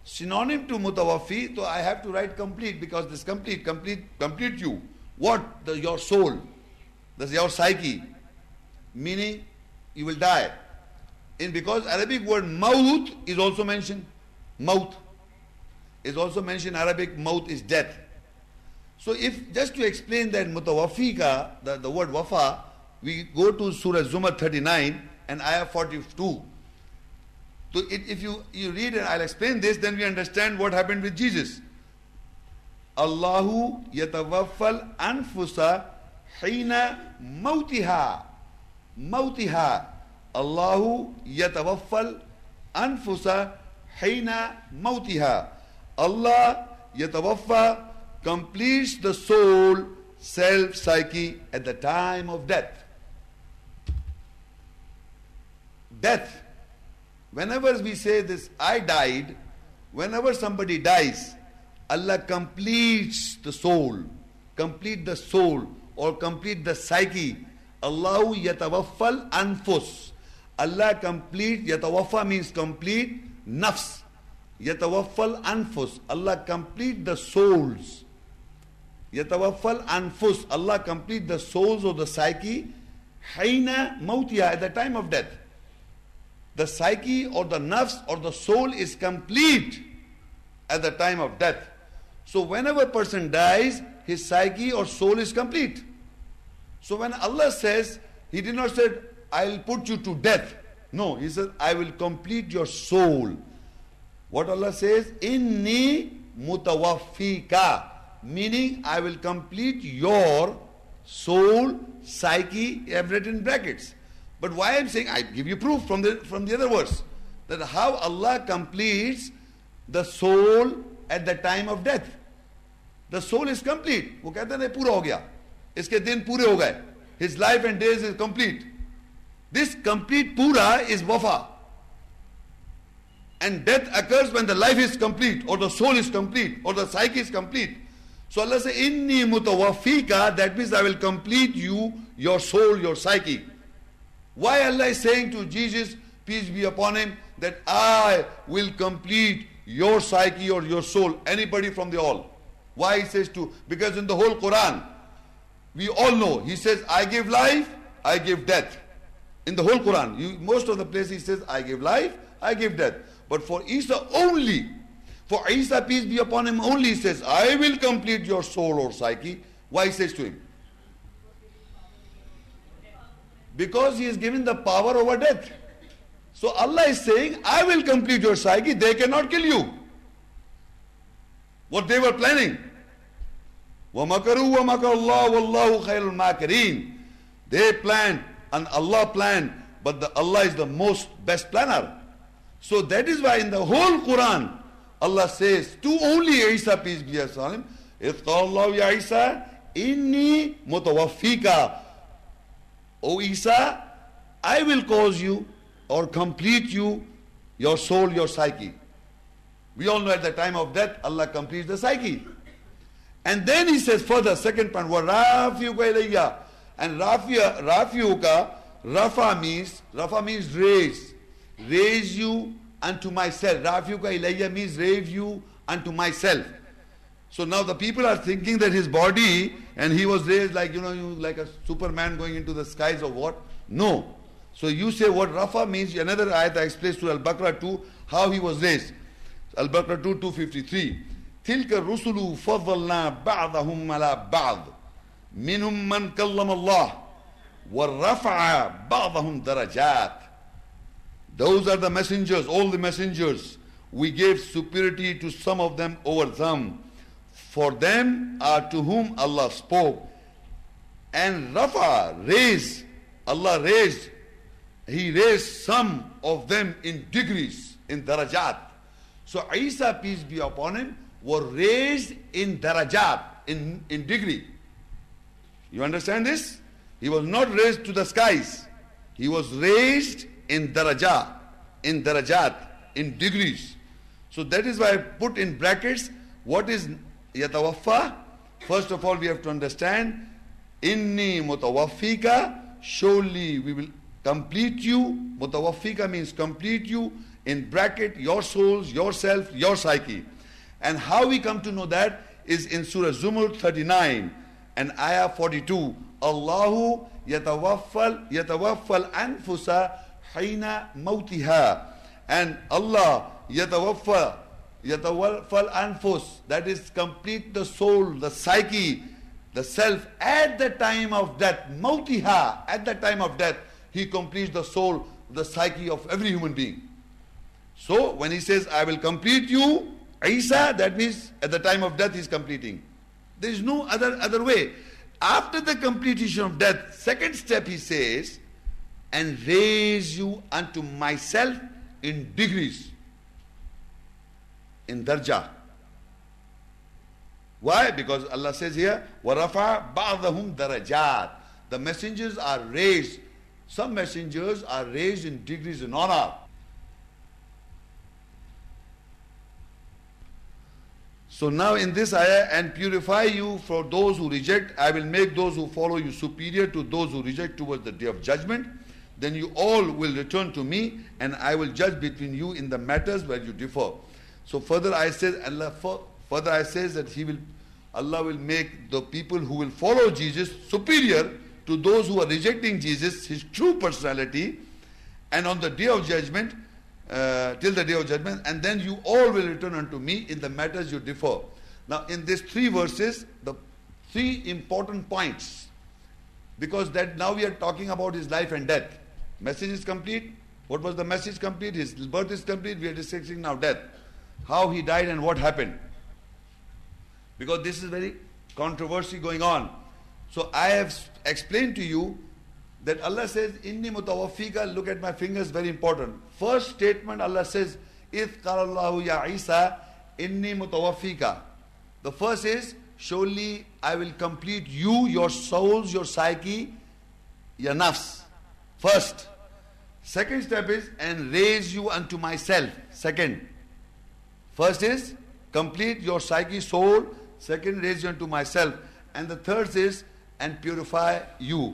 سینانفی تو آئی ہیو ٹو رائٹ کمپلیٹ you. میننگ یو ول ڈائی ان بیکاز اربک ورڈ از آلسو مینشن is also mentioned. in Arabic maut is death. So if just to explain that the, the word wafa, we go to Surah Zumar 39 and Ayah 42. So it, if you, you read and I'll explain this, then we understand what happened with Jesus. Allahu yatawaffal anfusa hina mautiha. Mautiha. Allahu yatawaffal anfusa hina mautiha. Allah yatawaffa completes the soul, self, psyche at the time of death. Death Whenever we say this, I died, whenever somebody dies, Allah completes the soul, complete the soul, or complete the psyche. Allahu yatawaffal anfus. Allah complete, yatawaffa means complete, nafs. Yatawaffal anfus. Allah complete the souls. Yatawaffal anfus. Allah complete the souls of the psyche. Haina mautiya, at the time of death the psyche or the nafs or the soul is complete at the time of death. So whenever a person dies, his psyche or soul is complete. So when Allah says, He did not say, I'll put you to death. No, He said, I will complete your soul. What Allah says, Inni mutawaffika, meaning I will complete your soul, psyche, everything in brackets. But why I'm saying, I give you proof from the, from the other verse, that how Allah completes the soul at the time of death. The soul is complete. वो कहते हैं पूरा हो गया इसके दिन पूरे हो गए His life and days is complete. This complete pura is wafa. And death occurs when the life is complete, or the soul is complete, or the psyche is complete. So Allah says, Inni mutawafika, that means I will complete you, your soul, your psyche. Why Allah is saying to Jesus, peace be upon him, that I will complete your psyche or your soul, anybody from the all. Why he says to? Because in the whole Quran, we all know, he says, I give life, I give death. In the whole Quran, you, most of the places he says, I give life, I give death. But for Isa only, for Isa, peace be upon him only, he says, I will complete your soul or psyche. Why he says to him? Because he is given the power over death. So Allah is saying, I will complete your psyche, they cannot kill you. What they were planning. وَمَكَرُوا وَمَكَرُ اللَّهُ وَاللَّهُ خَيْرُ الْمَاكِرِينَ They planned and Allah planned, but the Allah is the most best planner. So that is why in the whole Quran, Allah says to only Isa, peace be upon him, إِذْ قَالَ اللَّهُ يَا عِيسَى إِنِّي مُتَوَفِّيكَ O Isa, I will cause you or complete you, your soul, your psyche. We all know at the time of death, Allah completes the psyche. And then he says further, second point, وَرَافِيُكَ إِلَيَّ And Rafiya, Rafiuka, Rafa means, Rafa means raise. Raise you unto myself. Rafiuka ilayya means raise you unto myself. So now the people are thinking that his body and he was raised like, you know, like a Superman going into the skies or what? No. So you say what Rafa means, another ayat explains to Al-Baqarah 2 how he was raised. Al-Baqarah 2, 253. تلك الرسل فضلنا بعضهم على بعض منهم من كلم الله ورفع بعضهم درجات those are the messengers all the messengers we gave superiority to some of them over them for them are to whom Allah spoke and Rafa raised Allah raised he raised some of them in degrees in darajat so Isa peace be upon him were raised in darajat, in, in degree. You understand this? He was not raised to the skies. He was raised in darajat, in darajat, in degrees. So that is why I put in brackets what is yatawaffa. First of all, we have to understand inni mutawaffika, surely we will complete you. Mutawaffika means complete you. In bracket, your souls, yourself, your psyche. And how we come to know that is in Surah Zumur 39 and Ayah 42. Allahu yatawaffal yatawaffal anfusa hina mautiha. And Allah yatawaffa yatawaffal anfus. That is complete the soul, the psyche, the self at the time of death. Mautiha. At the time of death, He completes the soul, the psyche of every human being. So when He says, I will complete you, Isa, that means at the time of death he is completing. There is no other, other way. After the completion of death, second step he says, and raise you unto myself in degrees, in darja. Why? Because Allah says here, وَرَفَعَ بَعْضَهُمْ darajat. The messengers are raised. Some messengers are raised in degrees in honor. So now in this ayah, and purify you for those who reject, I will make those who follow you superior to those who reject towards the day of judgment. Then you all will return to me, and I will judge between you in the matters where you differ. So further I says Allah further I says that He will Allah will make the people who will follow Jesus superior to those who are rejecting Jesus, his true personality, and on the day of judgment, uh, till the day of judgment, and then you all will return unto me in the matters you differ. Now, in these three verses, the three important points, because that now we are talking about his life and death. Message is complete. What was the message complete? His birth is complete. We are discussing now death. How he died and what happened. Because this is very controversy going on. So I have explained to you that Allah says, Inni mutawaffika, look at my fingers, very important. First statement Allah says, If ya Isa, inni mutawaffika. The first is, surely I will complete you, your souls, your psyche, your nafs. First. Second step is, and raise you unto myself. Second. First is, complete your psyche, soul. Second, raise you unto myself. And the third is, and purify you.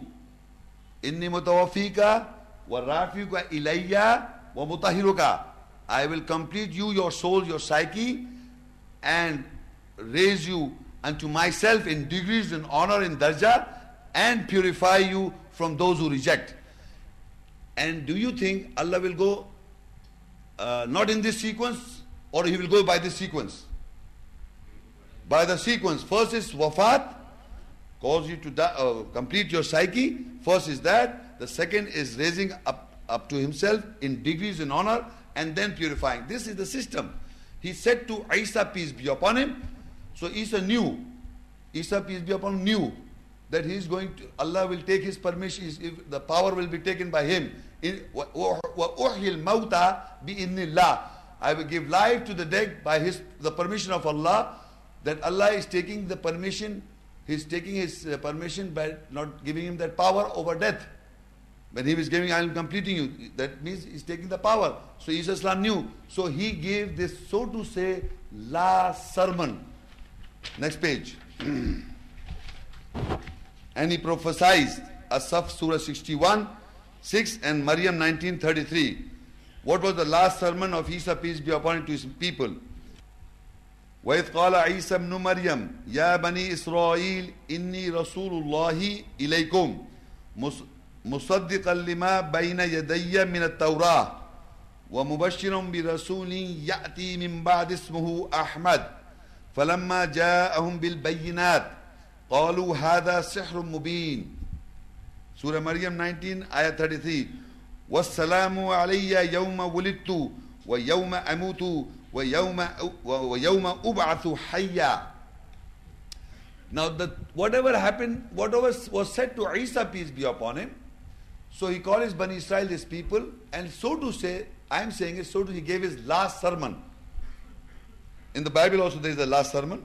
Inni mutawafika wa rafiuka ilayya wa mutahiruka. I will complete you, your soul, your psyche, and raise you unto myself in degrees, in honor, in darja, and purify you from those who reject. And do you think Allah will go uh, not in this sequence, or He will go by this sequence? By the sequence. First is wafat, cause you to die, uh, complete your psyche. First is that. The second is raising up, up to himself in degrees in honor and then purifying. This is the system. He said to Isa, peace be upon him. So Isa knew, Isa, peace be upon him, knew that he is going to, Allah will take his permission, his, the power will be taken by him. وَأُحْيِ الْمَوْتَى بِإِذْنِ I will give life to the dead by his, the permission of Allah. That Allah is taking the permission He's taking his uh, permission by not giving him that power over death. When he was giving, I am completing you, that means he's taking the power. So Isa Islam knew. So he gave this, so to say, last sermon. Next page. and he prophesied Asaf Surah 61, 6 and Maryam 1933. What was the last sermon of Isa, peace be upon him, to his people? وإذ قال عيسى ابن مريم يا بني إسرائيل إني رسول الله إليكم مصدقا لما بين يدي من التوراة ومبشرا برسول يأتي من بعد اسمه أحمد فلما جاءهم بالبينات قالوا هذا سحر مبين سورة مريم 19 آية 33 والسلام علي يوم ولدت ويوم أموت ويوم ويوم أبعث حيا Now the, whatever happened, whatever was said to Isa, peace be upon him, so he called his Bani Israel, his people, and so to say, I am saying it, so to he gave his last sermon. In the Bible also there is the last sermon.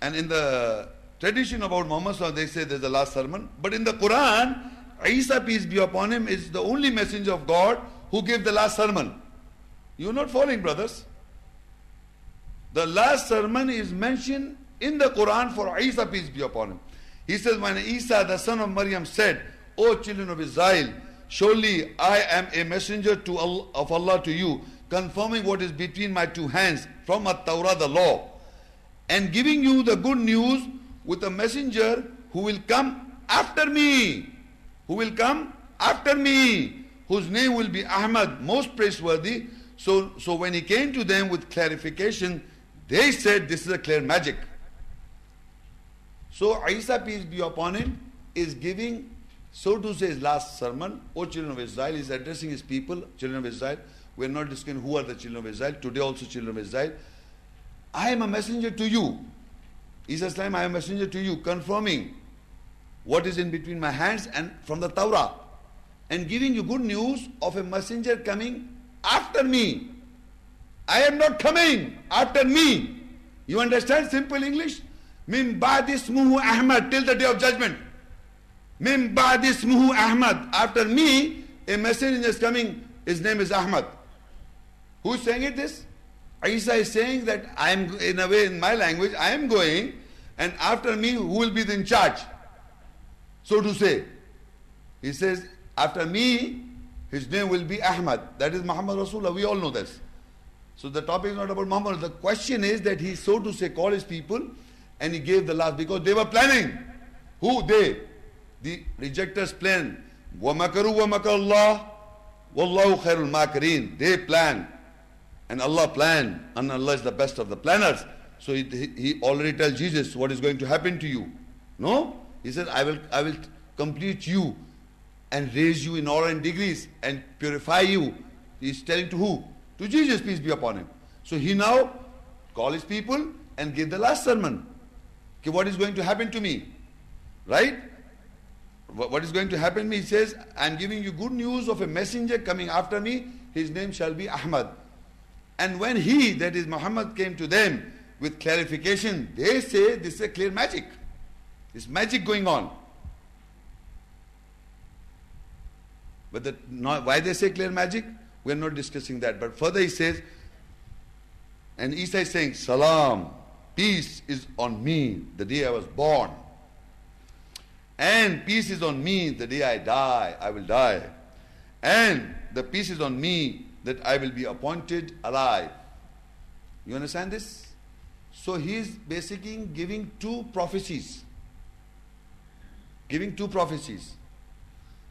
And in the tradition about Muhammad they say there's the last sermon. But in the Quran, Isa, peace be upon him, is the only messenger of God who gave the last sermon. You're not following, brothers. The last sermon is mentioned in the Quran for Isa, peace be upon him. He says, when Isa, the son of Maryam, said, O children of Israel, surely I am a messenger to Allah, of Allah to you, confirming what is between my two hands from At-Tawrah, the law, and giving you the good news with a messenger who will come after me, who will come after me, whose name will be Ahmad, most praiseworthy. So, so when he came to them with clarification, they said this is a clear magic. So Isa, peace be upon him, is giving, so to say, his last sermon. O children of Israel, is addressing his people, children of Israel. We are not discussing who are the children of Israel. Today also children of Israel. I am a messenger to you. Isa time I am a messenger to you, confirming what is in between my hands and from the Torah. And giving you good news of a messenger coming after me. I am not coming after me. You understand simple English? Mim muhu Ahmad till the day of judgment. Mim muhu Ahmad. After me, a messenger is coming. His name is Ahmad. Who is saying it this? Isa is saying that I am, in a way, in my language, I am going, and after me, who will be in charge? So to say. He says, after me, his name will be Ahmad. That is Muhammad Rasulullah. We all know this. So the topic is not about Muhammad. The question is that he, so to say, called his people and he gave the last because they were planning. Who? They. The rejectors plan. وَمَكَرُوا وَمَكَرَ اللَّهُ وَاللَّهُ خَيْرُ الْمَاكِرِينَ They plan. And Allah planned. And Allah is the best of the planners. So he, he already tells Jesus what is going to happen to you. No? He says, I will, I will complete you and raise you in honor and degrees and purify you. He's telling to who? to Jesus, peace be upon him. So he now called his people and gave the last sermon. Okay, what is going to happen to me? Right? What is going to happen to me? He says, I am giving you good news of a messenger coming after me. His name shall be Ahmad. And when he, that is Muhammad, came to them with clarification, they say this is a clear magic. This magic going on. But the, why they say clear magic? We're not discussing that. But further he says, and Isa is saying, Salam, peace is on me the day I was born. And peace is on me the day I die, I will die. And the peace is on me that I will be appointed alive. You understand this? So he is basically giving two prophecies. Giving two prophecies.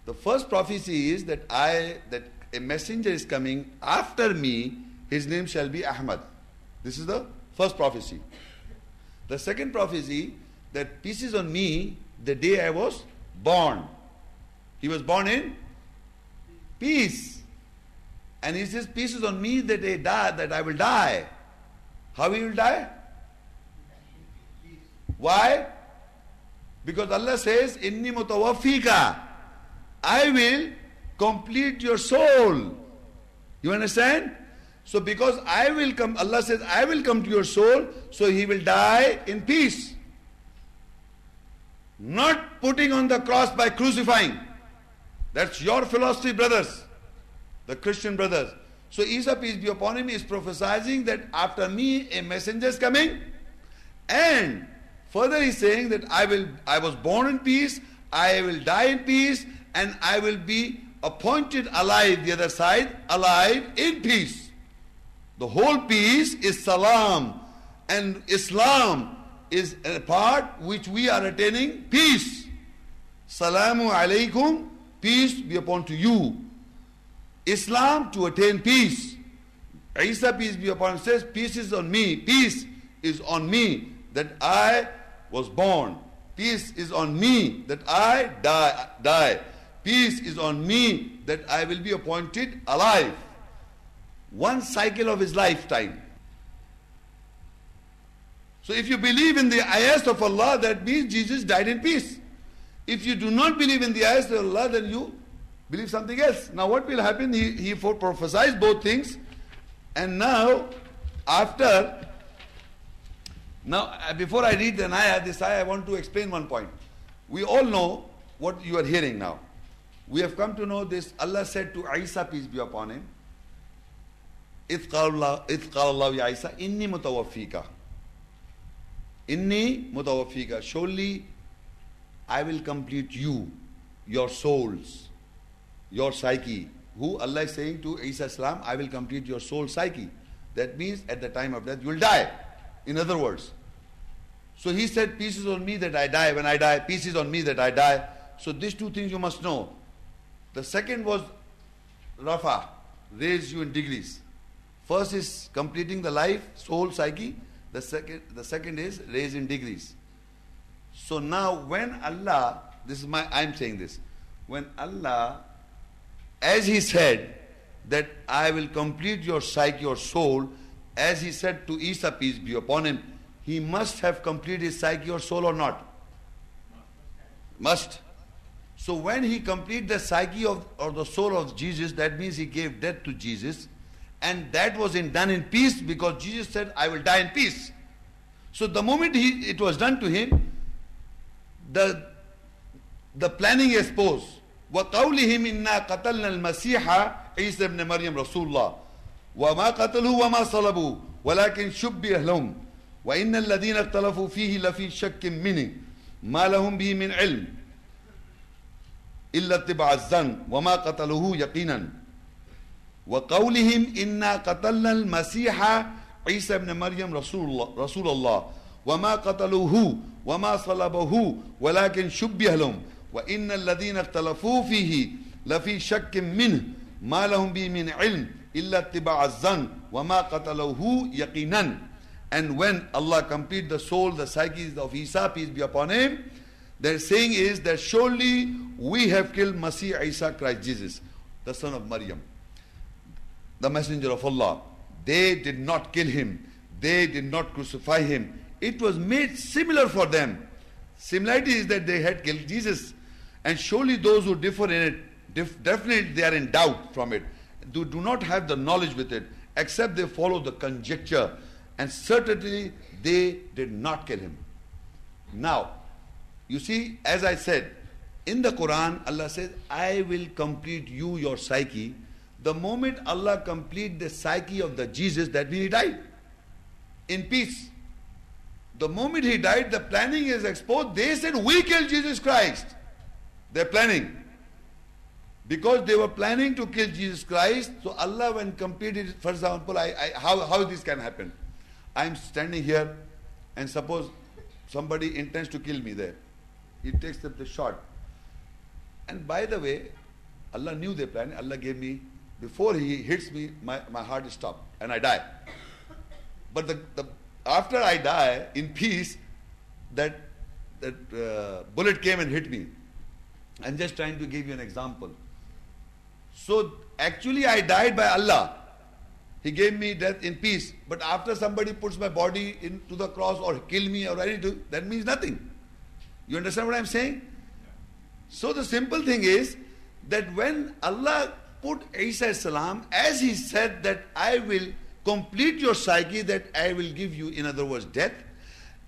The first prophecy is that I that a messenger is coming after me, his name shall be Ahmad. This is the first prophecy. The second prophecy, that peace is on me the day I was born. He was born in peace. And he says, Peace is on me that I die, that I will die. How he will die? Why? Because Allah says, Inni mutawafika. I will complete your soul. You understand? So because I will come, Allah says, I will come to your soul, so he will die in peace. Not putting on the cross by crucifying. That's your philosophy, brothers, the Christian brothers. So Isa, peace be upon him, is prophesying that after me a messenger is coming. And further he's saying that I will I was born in peace, I will die in peace, and I will be appointed alive, the other side, alive in peace. The whole peace is salam. And Islam is a part which we are attaining peace. Salamu alaykum, peace be upon to you. Islam to attain peace. Isa, peace be upon him, says, Peace is on me, peace is on me that I was born. Peace is on me that I die. die. Peace is on me that I will be appointed alive. One cycle of his lifetime. So if you believe in the ayahs of Allah, that means Jesus died in peace. If you do not believe in the ayahs of Allah, then you believe something else. Now what will happen? He, he prophesies both things. And now, after, now uh, before I read the ayah, this ayah, I want to explain one point. We all know what you are hearing now. We have come to know this. Allah said to Isa, peace be upon him, إذ قال الله إذ قال الله يا عيسى إني متوفيك Inni mutawafika. Surely I will complete you, your souls, your psyche. Who Allah is saying to Isa Salam, I will complete your soul psyche. That means at the time of death you will die. In other words. So he said, Peace is on me that I die. When I die, peace is on me that I die. So these two things you must know. The second was Rafa, raise you in degrees. First is completing the life, soul, psyche. The second, the second is raise in degrees. So now when Allah, this is my, I'm saying this, when Allah, as He said, that I will complete your psyche, your soul, as He said to Isa, peace be upon him, He must have completed his psyche or soul or not? Must. So when He completed the psyche of, or the soul of Jesus, that means He gave death to Jesus, and that was in, done in peace because Jesus said, I will die in peace. So the moment he, it was done to him, the, the planning exposed. وقولهم إنا قتلنا المسيح عيسى ابن مريم رسول الله. وما قتلوه وما صلبوه ولكن شبه لهم. وإن الذين اختلفوا فيه لفي شك منه. ما لهم به من علم. إلا اتباع الظن وما قتلوه يقينا. وقولهم إنا قتلنا المسيح عيسى ابن مريم رسول الله, رسول الله. وما قتلوه وما صلبوه ولكن شبه لهم. وإن الذين اختلفوا فيه لفي شك منه ما لهم به من علم إلا اتباع الظن وما قتلوه يقينا And when Allah complete the soul, the psyche of Isa, peace be upon him, their saying is that surely we have killed Masih Isa Christ Jesus, the son of Maryam. the messenger of Allah. They did not kill him. They did not crucify him. It was made similar for them. Similarity is that they had killed Jesus. And surely those who differ in it, def- definitely they are in doubt from it. Do, do not have the knowledge with it, except they follow the conjecture. And certainly they did not kill him. Now, you see, as I said, in the Quran, Allah says, I will complete you, your psyche, the moment Allah complete the psyche of the Jesus, that means he died in peace. The moment he died, the planning is exposed. They said, we killed Jesus Christ. They're planning. Because they were planning to kill Jesus Christ, so Allah when completed, for example, I, I, how, how this can happen? I'm standing here and suppose somebody intends to kill me there. He takes up the shot. And by the way, Allah knew their plan. Allah gave me before he hits me, my, my heart is stopped and I die. But the, the, after I die in peace, that, that uh, bullet came and hit me. I'm just trying to give you an example. So actually I died by Allah. He gave me death in peace. But after somebody puts my body into the cross or kill me or anything, that means nothing. You understand what I'm saying? So the simple thing is that when Allah put Isa salam as he said that I will complete your psyche, that I will give you, in other words, death,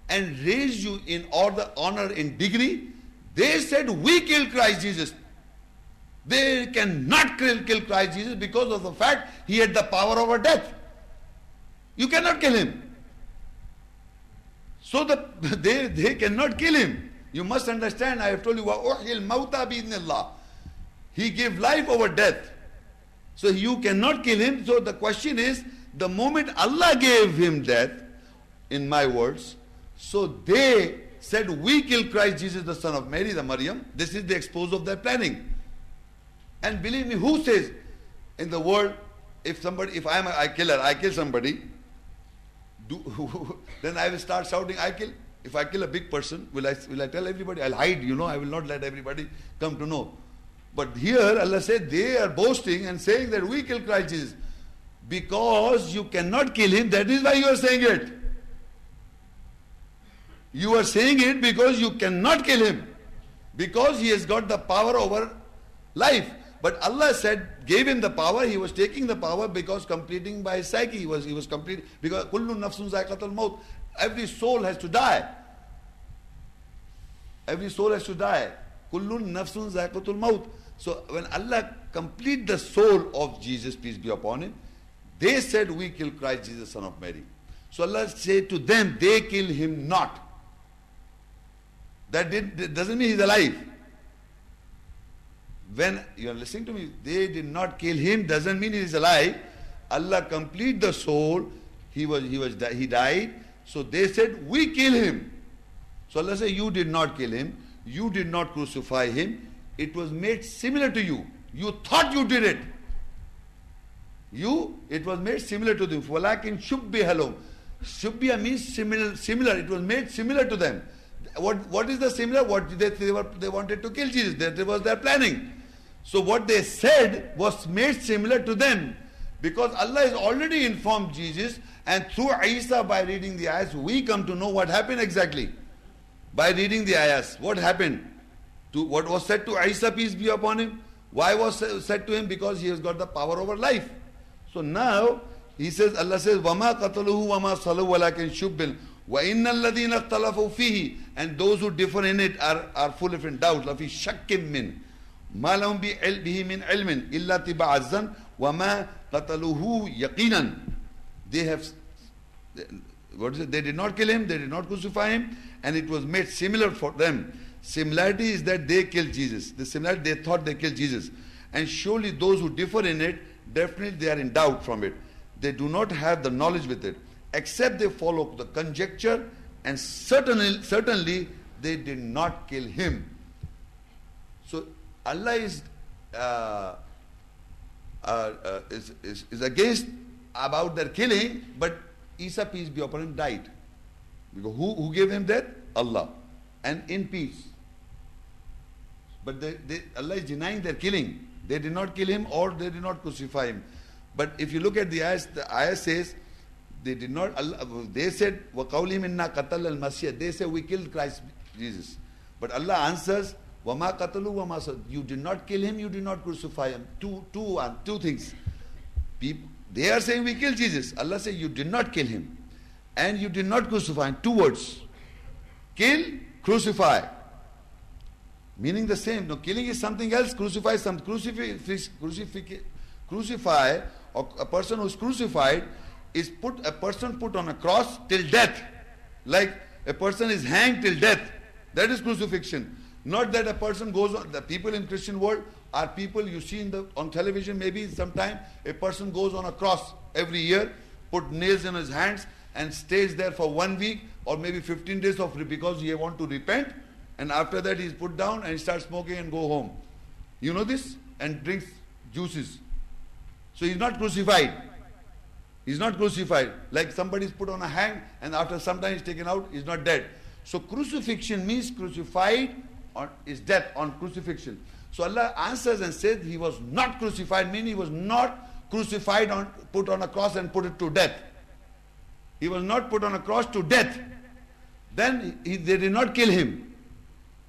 and raise you in order, honor, in degree. They said, We killed Christ Jesus. They cannot kill, kill Christ Jesus because of the fact he had the power over death. You cannot kill him. So the, they, they cannot kill him. You must understand, I have told you, وَأُحْيِ الْمَوْتَى بِإِذْنِ اللَّهِ He gave life over death. So you cannot kill him. So the question is, the moment Allah gave him death, in my words, so they said, we kill Christ Jesus, the son of Mary, the Maryam. This is the expose of their planning. And believe me, who says in the world, if somebody, if I'm a killer, I kill somebody, do, then I will start shouting, I kill. If I kill a big person, will I, will I tell everybody? I'll hide, you know, I will not let everybody come to know. But here Allah said they are boasting and saying that we kill Christ Jesus. Because you cannot kill him, that is why you are saying it. You are saying it because you cannot kill him. Because he has got the power over life. But Allah said, gave him the power, he was taking the power because completing by his psyche. He was, he was complete because kullu nafsun zaiqatul maut. Every soul has to die. Every soul has to die. Kullu nafsun zaiqatul maut. So when Allah complete the soul of Jesus, peace be upon him, they said, we kill Christ Jesus, son of Mary. So Allah said to them, they kill him not. That did, doesn't mean he's alive. When you are listening to me, they did not kill him, doesn't mean he is alive. Allah complete the soul. He was he was he died. So they said, We kill him. So Allah said, You did not kill him, you did not crucify him. It was made similar to you. You thought you did it. You, it was made similar to them. Walakin shubbi halom. Shubbiya means similar, similar. It was made similar to them What, what is the similar? What they, they, were, they wanted to kill Jesus. That was their planning. So what they said was made similar to them. Because Allah has already informed Jesus and through Isa by reading the ayahs, we come to know what happened exactly. By reading the ayahs, what happened? To what was said to Isa, peace be upon him? Why was said to him? Because he has got the power over life. So now he says, Allah says, وَمَا قَتَلُهُ وَمَا صَلُوا وَلَكِنْ شُبِّلْ وَإِنَّ الَّذِينَ اخْتَلَفُوا فِيهِ And those who differ in it are, are full of doubt. لَفِي شَكٍّ مِّنْ ما لهم به من علم إلا تبع الزن وما قتلوه يقينا they have what is it? they did not kill him they did not crucify him and it was made similar for them similarity is that they killed Jesus the similarity they thought they killed Jesus and surely those who differ in it definitely they are in doubt from it they do not have the knowledge with it except they follow the conjecture and certainly certainly they did not kill him so Allah is, uh, uh, uh, is, is, is, against about their killing, but Isa, peace be upon him, died. Because who, who gave him death? Allah. And in peace. But they, they, Allah is denying their killing. They did not kill him or they did not crucify him. But if you look at the ayah, the ayah says, they did not, Allah, they said, وَقَوْلِهِمْ إِنَّا قَتَلَ الْمَسِيحِ They say, we killed Christ Jesus. But Allah answers, Wama qatalu wama You did not kill him, you did not crucify him. Two, two, uh, two things. People, they are saying we killed Jesus. Allah says you did not kill him. And you did not crucify him. Two words. Kill, crucify. Meaning the same. No, killing is something else. Crucify is something. Crucify, crucify, crucify or a person who is crucified is put a person put on a cross till death. Like a person is hanged till death. That is crucifixion. Not that a person goes on, the people in Christian world are people you see in the, on television maybe sometime, a person goes on a cross every year, put nails in his hands and stays there for one week or maybe 15 days of because he want to repent and after that he's put down and he starts smoking and go home. You know this? And drinks juices. So he's not crucified. He's not crucified. Like somebody is put on a hang and after some time he's taken out, he's not dead. So crucifixion means crucified or is death on crucifixion. So Allah answers and says he was not crucified, meaning he was not crucified on put on a cross and put it to death. He was not put on a cross to death. Then he, they did not kill him.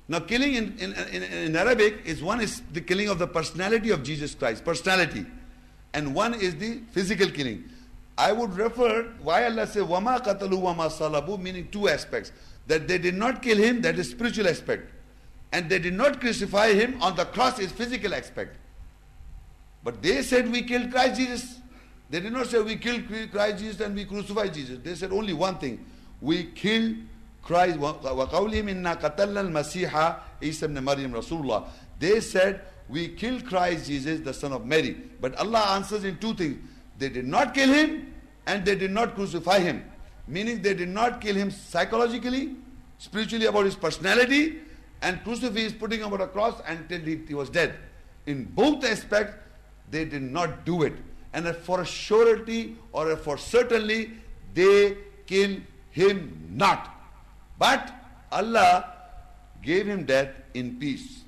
Now killing in, in, in, in Arabic is one is the killing of the personality of Jesus Christ, personality. And one is the physical killing. I would refer why Allah says wama qatalu wama salabu, meaning two aspects. That they did not kill him, that is spiritual aspect and they did not crucify him on the cross is physical aspect. But they said we killed Christ Jesus. They did not say we killed Christ Jesus and we crucified Jesus. They said only one thing. We killed Christ. وَقَوْلِهِمْ إِنَّا قَتَلْنَا الْمَسِيحَ عِيسَى ibn Maryam Rasulullah. They said we killed Christ Jesus, the son of Mary. But Allah answers in two things. They did not kill him and they did not crucify him. Meaning they did not kill him psychologically, spiritually about his personality, and crucify is putting him on a cross until he, he was dead. In both aspects, they did not do it. And for a surety or for certainly, they kill him not. But Allah gave him death in peace.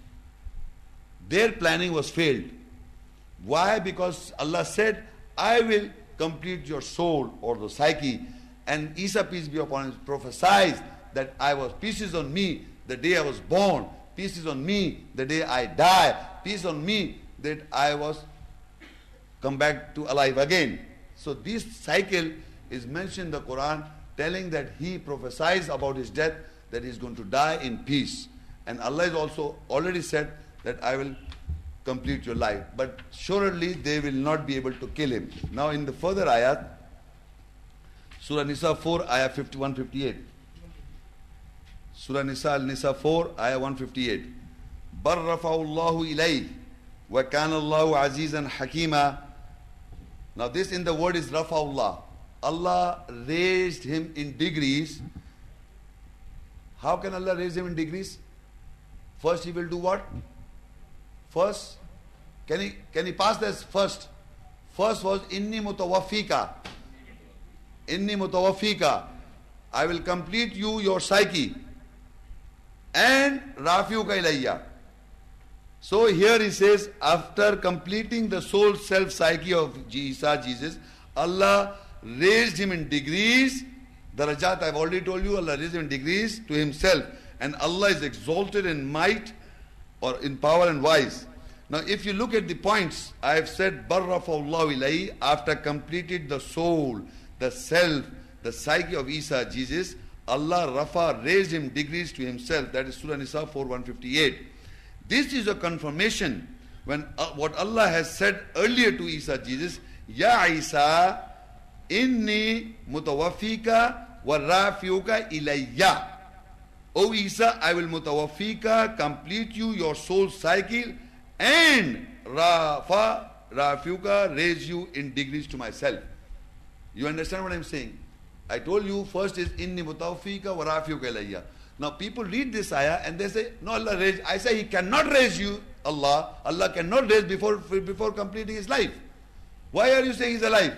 Their planning was failed. Why? Because Allah said, I will complete your soul or the psyche. And Isa, peace be upon him, prophesied that I was peace is on me the day I was born, peace is on me the day I die, peace on me that I was come back to alive again. So this cycle is mentioned in the Quran telling that he prophesies about his death that he is going to die in peace. And Allah has also already said that I will complete your life. But surely they will not be able to kill him. Now in the further ayat, Surah Nisa 4, ayah 51 58. Surah Nisa Al-Nisa 4, ayah 158. بَرْ رَفَعُ اللَّهُ إِلَيْهِ وَكَانَ اللَّهُ عَزِيزًا حَكِيمًا Now this in the word is Rafa'ullah. Allah raised him in degrees. How can Allah raise him in degrees? First he will do what? First, can he can he pass this first? First was inni mutawafika. Inni mutawafika. I will complete you your psyche. And rafiuka ilayya. So here he says, after completing the soul self psyche of Jesus, Allah raised him in degrees. Darajat, I've already told you, Allah raised him in degrees to himself. And Allah is exalted in might or in power and wise. Now, if you look at the points, I have said, Barrafallahu ilayhi, after completed the soul, the self, the psyche of Isa, Jesus, Allah Rafa raised him degrees to himself. That is Surah Nisa 4 158. This is a confirmation when uh, what Allah has said earlier to Isa, Jesus, Ya Isa, inni mutawafika wa rafiuka ilayya. O Isa, I will mutawafika, complete you, your soul psyche, and Rafa, Rafiuka, raise you in degrees to myself. You understand what I'm saying? I told you first is inni mutawafika wa rafiuka ilayya. Now people read this ayah and they say, no Allah raise. I say he cannot raise you, Allah. Allah cannot raise before, before completing his life. Why are you saying he's alive?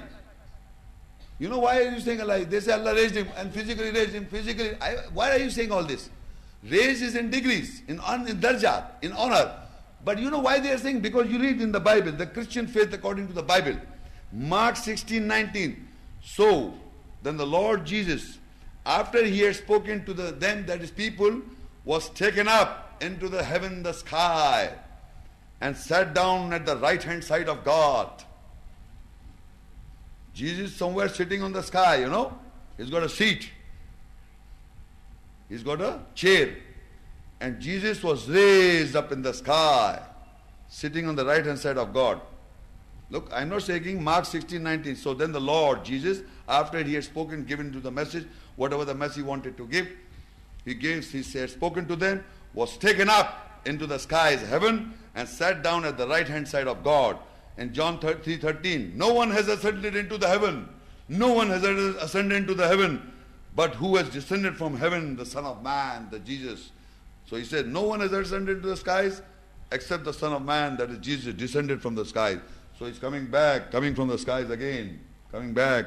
You know why are you saying alive? They say Allah raised him and physically raised him, physically. I, why are you saying all this? Raise is in degrees, in, in darjat, in honor. But you know why they are saying? Because you read in the Bible, the Christian faith according to the Bible. Mark 16, 19. So, then the Lord Jesus, after he had spoken to the, them, that is people, was taken up into the heaven, the sky, and sat down at the right hand side of God. Jesus is somewhere sitting on the sky, you know. He's got a seat. He's got a chair. And Jesus was raised up in the sky, sitting on the right hand side of God. Look, I'm not saying Mark 16, 19. So then the Lord Jesus, after he had spoken, given to the message, whatever the message he wanted to give, he gave, he had spoken to them, was taken up into the skies, heaven, and sat down at the right hand side of God. And John 3, 13, no one has ascended into the heaven. No one has ascended into the heaven. But who has descended from heaven? The Son of Man, the Jesus. So he said, no one has ascended into the skies except the Son of Man, that is Jesus, descended from the skies. So he's coming back, coming from the skies again, coming back.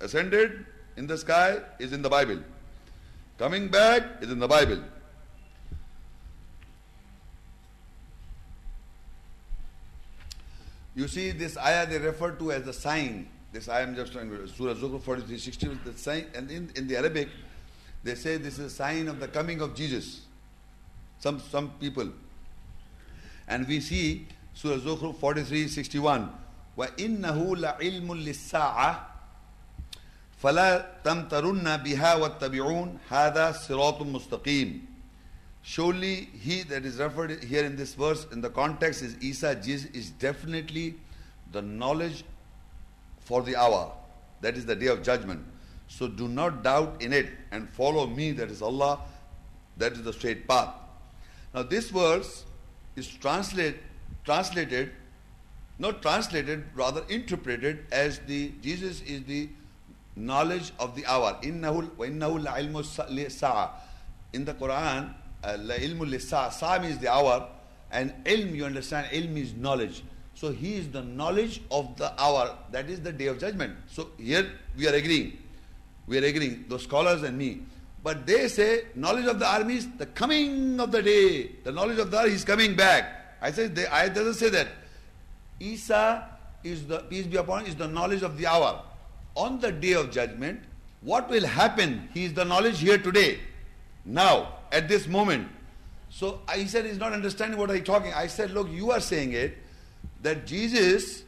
Ascended in the sky is in the Bible. Coming back is in the Bible. You see, this ayah they refer to as the sign. This I am just trying to Surah Zukhruf 43 60 is the sign, and in, in the Arabic, they say this is a sign of the coming of Jesus. Some some people. And we see Surah Zukhruf 43 61. وإنه لعلم للساعة فلا تمترن بها واتبعون هذا صراط مستقيم Surely he that is referred here in this verse in the context is Isa Jesus is definitely the knowledge for the hour. That is the day of judgment. So do not doubt in it and follow me, that is Allah, that is the straight path. Now this verse is translate, translated, not translated, rather interpreted as the Jesus is the knowledge of the hour. Innahul wa innahul ilmu sa'a. In the Quran, ilmu lissa. Sam is the hour and ilm, you understand, ilm is knowledge. So he is the knowledge of the hour, that is the day of judgment. So here we are agreeing. We are agreeing, those scholars and me. But they say knowledge of the army is the coming of the day. The knowledge of the hour, he's coming back. I say they, I doesn't say that. Isa is the peace be upon is the knowledge of the hour. On the day of judgment, what will happen? He is the knowledge here today. Now, at this moment. So I said he's not understanding what I'm talking. I said, look, you are saying it that Jesus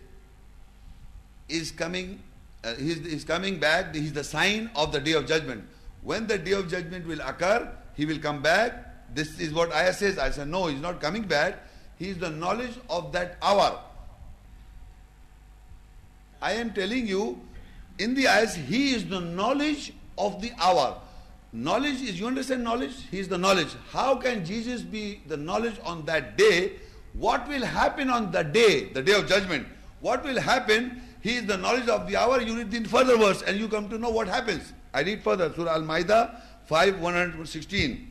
is coming, uh, he's, he's coming back, he's the sign of the day of judgment. When the day of judgment will occur, he will come back. This is what Ayah says. I said, no, he's not coming back. He is the knowledge of that hour. I am telling you, in the ayahs, he is the knowledge of the hour. Knowledge is, you understand knowledge? He is the knowledge. How can Jesus be the knowledge on that day what will happen on the day, the day of judgment? What will happen? He is the knowledge of the hour. You read the further verse and you come to know what happens. I read further. Surah Al-Ma'idah 5, 116.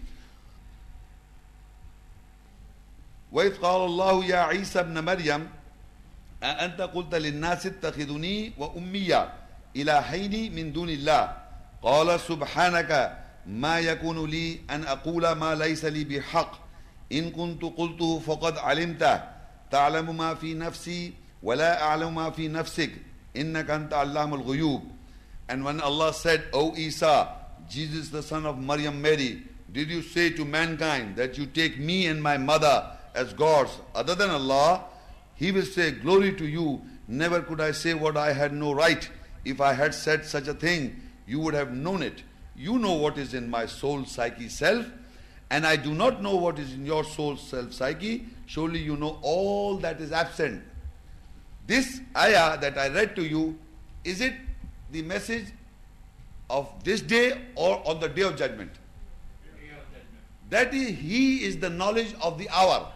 وإذ قال الله يا عيسى ابن مريم أأنت قلت للناس اتخذني وأمي إلهين من دون الله قال سبحانك ما يكون لي أن أقول ما ليس لي بحق إن كنت قلته فقد علمته تعلم ما في نفسي ولا أعلم ما في نفسك إنك أنت علام الغيوب And when Allah said, O Isa, Jesus the son of Maryam Mary, did you say to mankind that you take me and my mother as gods other than Allah? He will say, Glory to you. Never could I say what I had no right. If I had said such a thing, you would have known it. You know what is in my soul, psyche, self and I do not know what is in your soul self psyche, surely you know all that is absent. This ayah that I read to you, is it the message of this day or on the day of judgment? That is, he is the knowledge of the hour.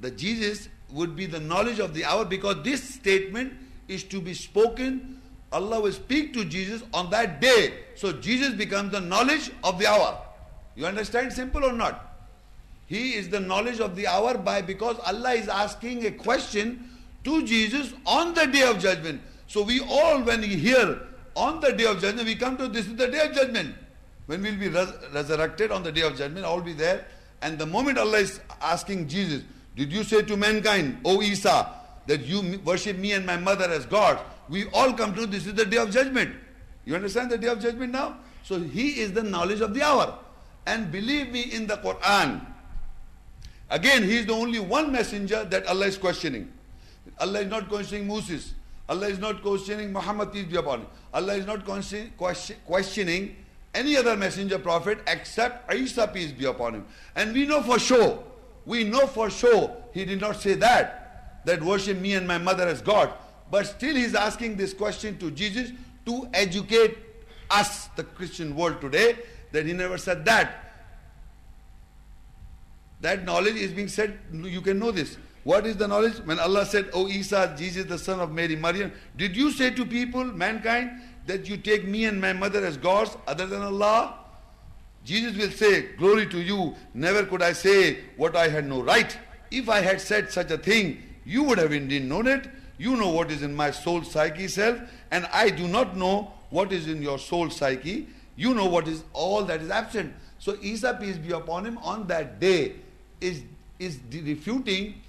The Jesus would be the knowledge of the hour because this statement is to be spoken. Allah will speak to Jesus on that day. So Jesus becomes the knowledge of the hour. You understand simple or not? He is the knowledge of the hour by because Allah is asking a question to Jesus on the day of judgment. So we all when we hear on the day of judgment, we come to this is the day of judgment. When we'll be res- resurrected on the day of judgment, all be there. And the moment Allah is asking Jesus, did you say to mankind, O Isa, that you worship me and my mother as God? We all come to this is the day of judgment. You understand the day of judgment now? So he is the knowledge of the hour. And believe me in the Quran, again, he is the only one messenger that Allah is questioning. Allah is not questioning Moses. Allah is not questioning Muhammad, peace be upon him. Allah is not questioning any other messenger prophet except Isa, peace be upon him. And we know for sure, we know for sure he did not say that, that worship me and my mother as God. But still he is asking this question to Jesus to educate us, the Christian world today, that he never said that. That knowledge is being said, you can know this. What is the knowledge? When Allah said, O Isa, Jesus the son of Mary, Maryam, did you say to people, mankind, that you take me and my mother as gods other than Allah? Jesus will say, Glory to you, never could I say what I had no right. If I had said such a thing, you would have indeed known it. You know what is in my soul psyche self, and I do not know what is in your soul psyche. You know what is all that is absent. So Isa, peace be upon him, on that day is, is refuting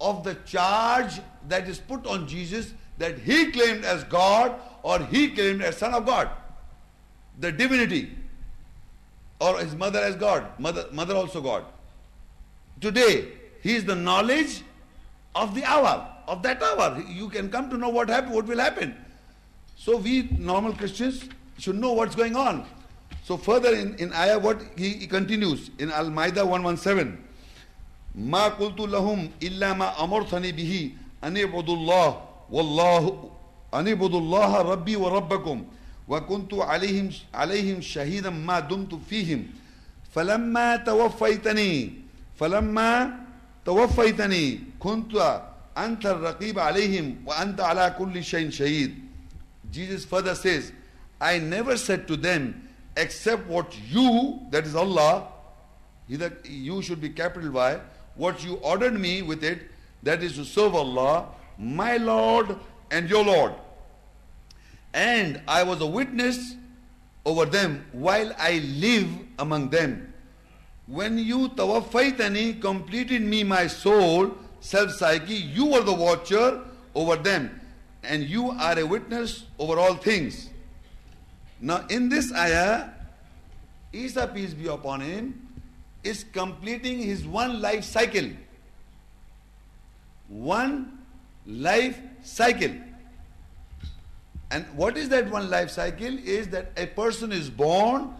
of the charge that is put on Jesus that he claimed as God or he claimed as Son of God. The divinity. Or his mother as God. Mother, mother also God. Today, he is the knowledge of the hour, of that hour. You can come to know what happened, what will happen. So we normal Christians should know what's going on. So further in, in ayah what he, he continues in Al-Ma'idah 117. ما قلت لهم إلا ما أمرتني به أن اعبدوا الله والله أن اعبدوا الله ربي وربكم وكنت عليهم عليهم شهيدا ما دمت فيهم فلما توفيتني فلما توفيتني كنت أنت الرقيب عليهم وأنت على كل شيء شهيد Jesus further says I never said to them except what you that is Allah either you should be capital Y what you ordered me with it that is to serve Allah my Lord and your Lord and I was a witness over them while I live among them. When you tawafaitani completed me my soul, self-psyche, you are the watcher over them and you are a witness over all things. Now in this ayah, Isa peace be upon him is completing his one life cycle. One life cycle. And what is that one life cycle? Is that a person is born,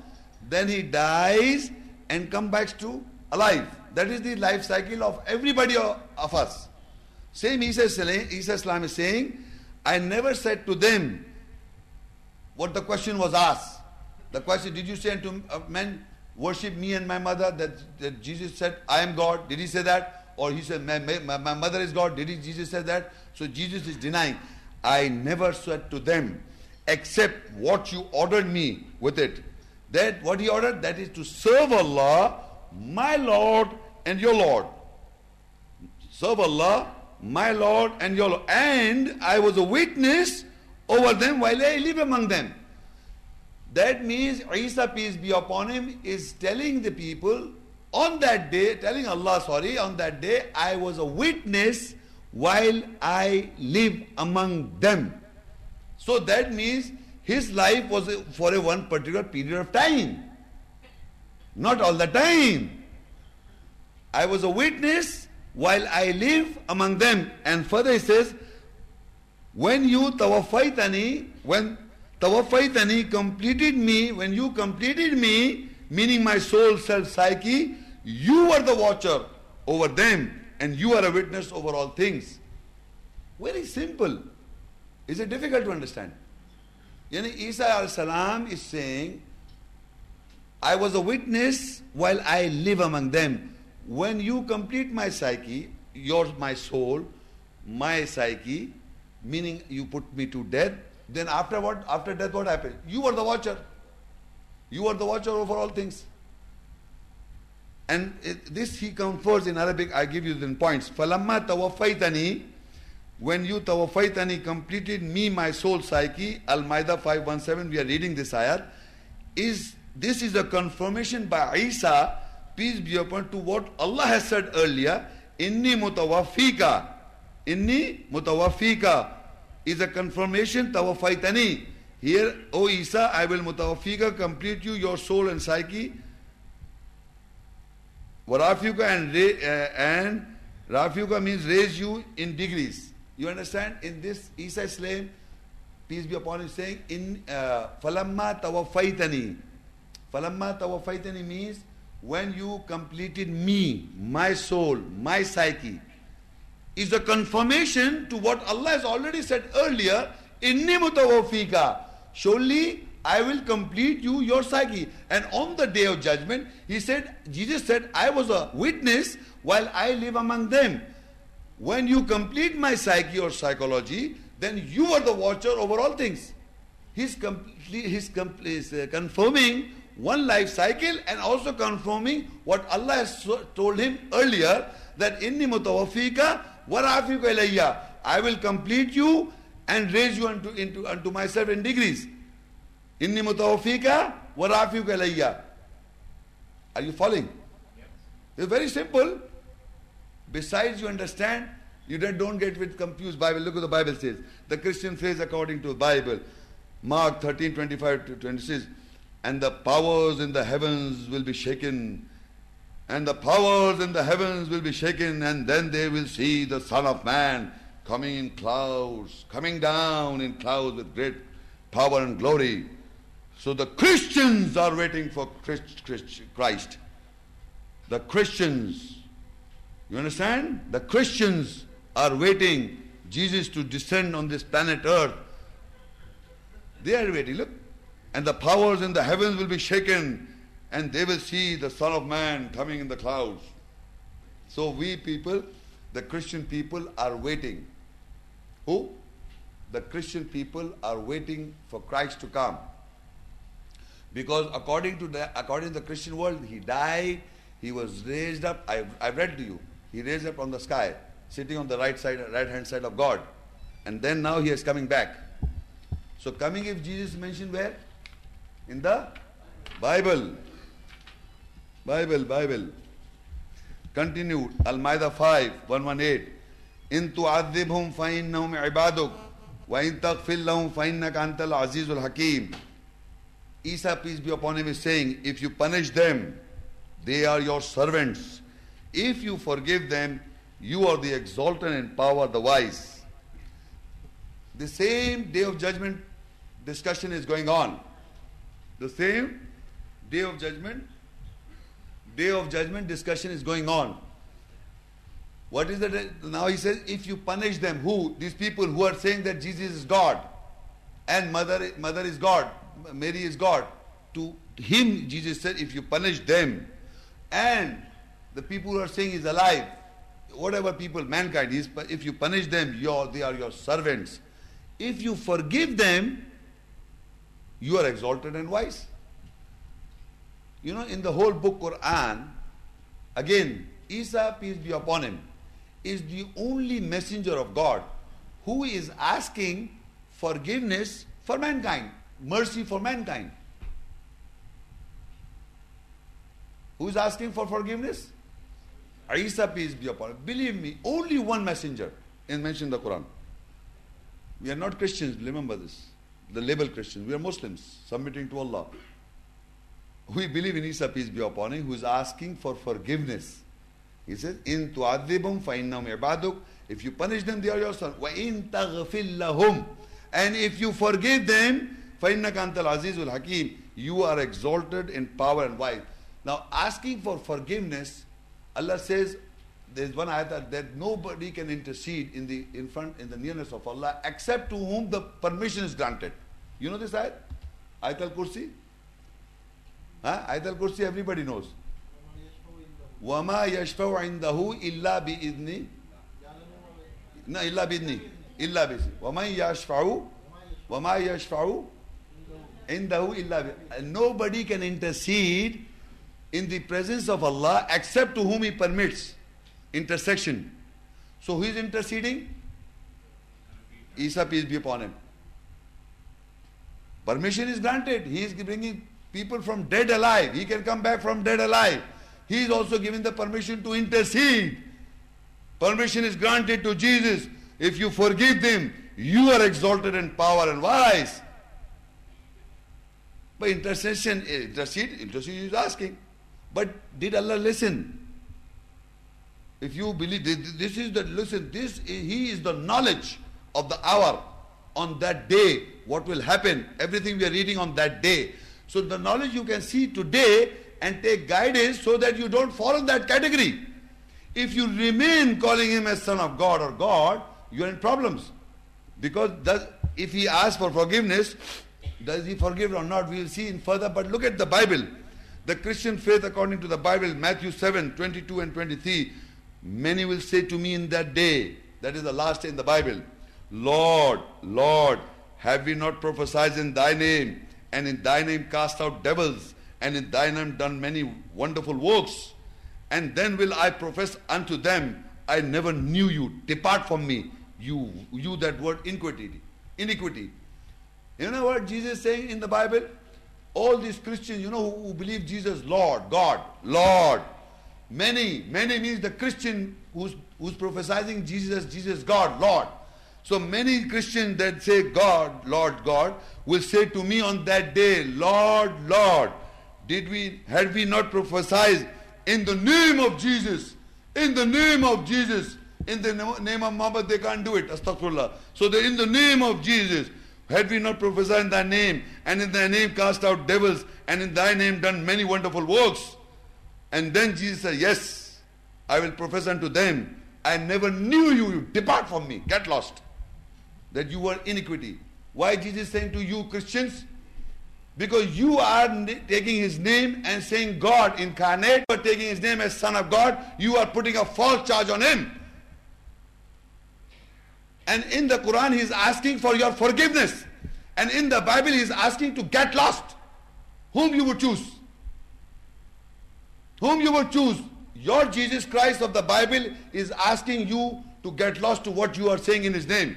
then he dies and come back to alive. That is the life cycle of everybody of us. Same Isa, Islam is saying, I never said to them what the question was asked. The question, did you say to uh, men, worship me and my mother? That, that Jesus said, I am God. Did he say that? Or he said, my, my, my mother is God. Did he, Jesus say that? So Jesus is denying. I never said to them except what you ordered me with it. That what he ordered, that is to serve Allah, my Lord and your Lord. Serve Allah, my Lord and your Lord. And I was a witness over them while I live among them. That means Isa, peace be upon him, is telling the people on that day, telling Allah, sorry, on that day, I was a witness while I live among them. So that means his life was for a one particular period of time. Not all the time. I was a witness while I live among them. And further he says, when you tawafaitani, when tawafaitani completed me, when you completed me, meaning my soul, self, psyche, you were the watcher over them and you are a witness over all things. Very simple. Is it difficult to understand? Yani Isa al-Salam is saying, I was a witness while I live among them. When you complete my psyche, your my soul, my psyche, meaning you put me to death, then after what? After death, what happened? You are the watcher. You are the watcher over all things. And it, this he confers in Arabic, I give you the points. Falamma tawafaitani, when you tawafaitani completed me, my soul psyche, Al-Ma'idah 517, we are reading this ayat, is this is a confirmation by Isa, peace be upon to what Allah has said earlier, Inni mutawafika. Inni mutawafika is a confirmation, tawafaitani. Here, O Isa, I will mutawafika, complete you, your soul and psyche, Warafiuka and, uh, and Rafiuka means raise you in degrees. You understand? In this, Isa Islam, peace be upon him, saying, in uh, Falamma tawafaitani. Falamma tawafaitani means when you completed me, my soul, my psyche, is a confirmation to what Allah has already said earlier, Inni mutawafika. Surely I will complete you your psyche. And on the day of judgment, he said, Jesus said, I was a witness while I live among them. When you complete my psyche or psychology, then you are the watcher over all things. He's, complete, he's, complete, uh, confirming one life cycle and also confirming what Allah has told him earlier that inni mutawafika warafika ilayya. I will complete you and raise you unto, into, unto myself in degrees. Inni mutawafika wa rafiuka ilayya. Are you following? Yes. It's very simple. Besides you understand, you don't get with confused Bible. Look what the Bible says. The Christian says according to the Bible. Mark 13, 25 to 26. And the powers in the heavens will be shaken. And the powers in the heavens will be shaken. And then they will see the Son of Man coming in clouds, coming down in clouds with great power and glory. So the Christians are waiting for Christ. The Christians. You understand? The Christians are waiting Jesus to descend on this planet Earth. They are waiting. Look. And the powers in the heavens will be shaken and they will see the Son of Man coming in the clouds. So we people, the Christian people, are waiting. Who? The Christian people are waiting for Christ to come. Because according to the according to the Christian world, he died, he was raised up. I I've read to you. He raised up on the sky, sitting on the right side, right hand side of God. And then now he is coming back. So coming if Jesus mentioned where? In the Bible. Bible, Bible. Continued. Al-Ma'idah 5, 118. In tu'adhibhum fa'innahum ibaduk wa in taghfir lahum fa'innaka antal azizul hakim. Isa, peace be upon him, is saying, if you punish them, they are your servants. If you forgive them, you are the exalted in power, the wise. The same day of judgment discussion is going on. The same day of judgment day of judgment discussion is going on. What is the now he says if you punish them who? These people who are saying that Jesus is God and mother mother is God Mary is God. To him Jesus said if you punish them and the people who are saying he's alive whatever people mankind is if you punish them you they are your servants. If you forgive them you are exalted and wise you know, in the whole book Quran, again, Isa, peace be upon him, is the only messenger of God who is asking forgiveness for mankind, mercy for mankind. Who is asking for forgiveness? Isa, peace be upon him. Believe me, only one messenger is mentioned in the Quran. We are not Christians, remember this The label Christians. We are Muslims, submitting to Allah we believe in Isa, peace be upon him, who is asking for forgiveness. He says, In tu'adhibum fa'innahum ibaduk. If you punish them, they are your son. Wa in taghfir lahum. And if you forgive them, فَإِنَّكَ أَنْتَ الْعَزِيزُ Hakim, You are exalted in power and might. Now, asking for forgiveness, Allah says, there's one ayat that nobody can intercede in the in front in the nearness of Allah except to whom the permission is granted. You know this ayat? Ayat al-Kursi? Huh? Ayat al-Kursi everybody knows. وَمَا يَشْفَوْ عِنْدَهُ إِلَّا بِإِذْنِ No, إِلَّا بِإِذْنِ إِلَّا بِإِذْنِ وَمَا يَشْفَعُ وَمَا يَشْفَعُ عِنْدَهُ إِلَّا Nobody can intercede in the presence of Allah except to whom He permits intercession. So who is interceding? Isa, peace be upon him. Permission is granted. He is bringing people from dead alive. He can come back from dead alive. He is also given the permission to intercede. Permission is granted to Jesus. If you forgive them, you are exalted in power and wise. But intercession, eh, intercede, intercede is asking. But did Allah listen? If you believe this is the listen, this is, he is the knowledge of the hour on that day, what will happen, everything we are reading on that day. So the knowledge you can see today and take guidance so that you don't fall in that category. If you remain calling him as son of God or God, you are in problems. Because does, if he asks for forgiveness, does he forgive or not? We will see in further. But look at the Bible. The Christian faith according to the Bible, Matthew 7, 22 and 23. Many will say to me in that day, that is the last day in the Bible, Lord, Lord, have we not prophesied in thy name? and in thy name cast out devils, and in thy name done many wonderful works. And then will I profess unto them, I never knew you. Depart from me, you, you that word iniquity. Iniquity. You know what Jesus is saying in the Bible? All these Christians, you know, who, who believe Jesus Lord, God, Lord. Many, many means the Christian who's, who's prophesying Jesus, Jesus God, Lord. So many Christians that say God, Lord God, will say to me on that day, Lord, Lord, did we, had we not prophesied in the name of Jesus, in the name of Jesus, in the name of Muhammad, they can't do it. Astaghfirullah. So they, in the name of Jesus, Had we not prophesied in thy name, and in thy name cast out devils, and in thy name done many wonderful works? And then Jesus said, Yes, I will profess unto them, I never knew you. Depart from me. Get lost. That you were iniquity. Why Jesus saying to you Christians? Because you are taking his name and saying God incarnate, but taking his name as Son of God, you are putting a false charge on him. And in the Quran, he is asking for your forgiveness. And in the Bible, he is asking to get lost. Whom you would choose? Whom you would choose? Your Jesus Christ of the Bible is asking you to get lost to what you are saying in his name.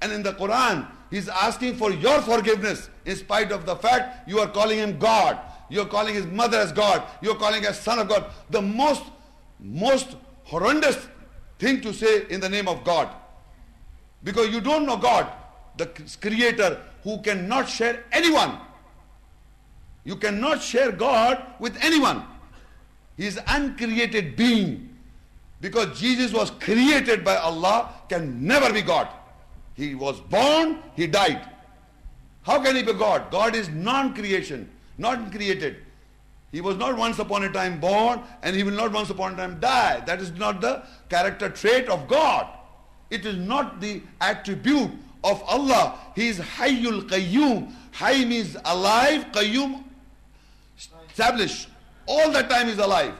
And in the Quran, he is asking for your forgiveness in spite of the fact you are calling him God. You are calling his mother as God. You are calling as son of God. The most, most horrendous thing to say in the name of God. Because you don't know God, the creator who cannot share anyone. You cannot share God with anyone. He is uncreated being. Because Jesus was created by Allah, can never be God. He was born, he died. How can he be God? God is non-creation, not created. He was not once upon a time born and he will not once upon a time die. That is not the character trait of God. It is not the attribute of Allah. He is Hayyul Qayyum. Hayy means alive, Qayyum established All the time is alive.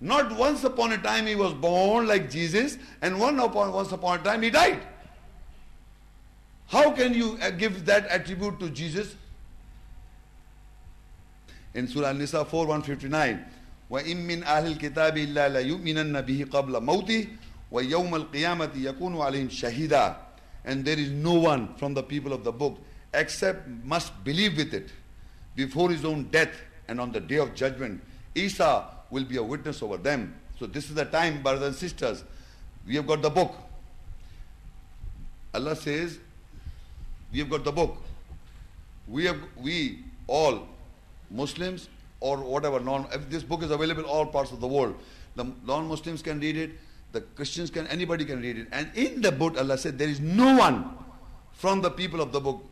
Not once upon a time he was born like Jesus and one upon, once upon a time he died. How can you uh, give that attribute to Jesus? In Surah An-Nisa 4 159 وَإِن مِّنْ أَهْلِ الْكِتَابِ إِلَّا لَيُؤْمِنَنَّ بِهِ قَبْلَ مَوْتِهِ وَيَوْمَ الْقِيَامَةِ يَكُونُ عَلَيْهِمْ شَهِيدًا And there is no one from the people of the book except must believe with it before his own death and on the day of judgment. Isa will be a witness over them. So this is the time, brothers and sisters. We have got the book. Allah says, we have got the book. We have, we all Muslims or whatever non, If this book is available all parts of the world. The non-Muslims can read it. The Christians can, anybody can read it. And in the book, Allah said, there is no one from the people of the book,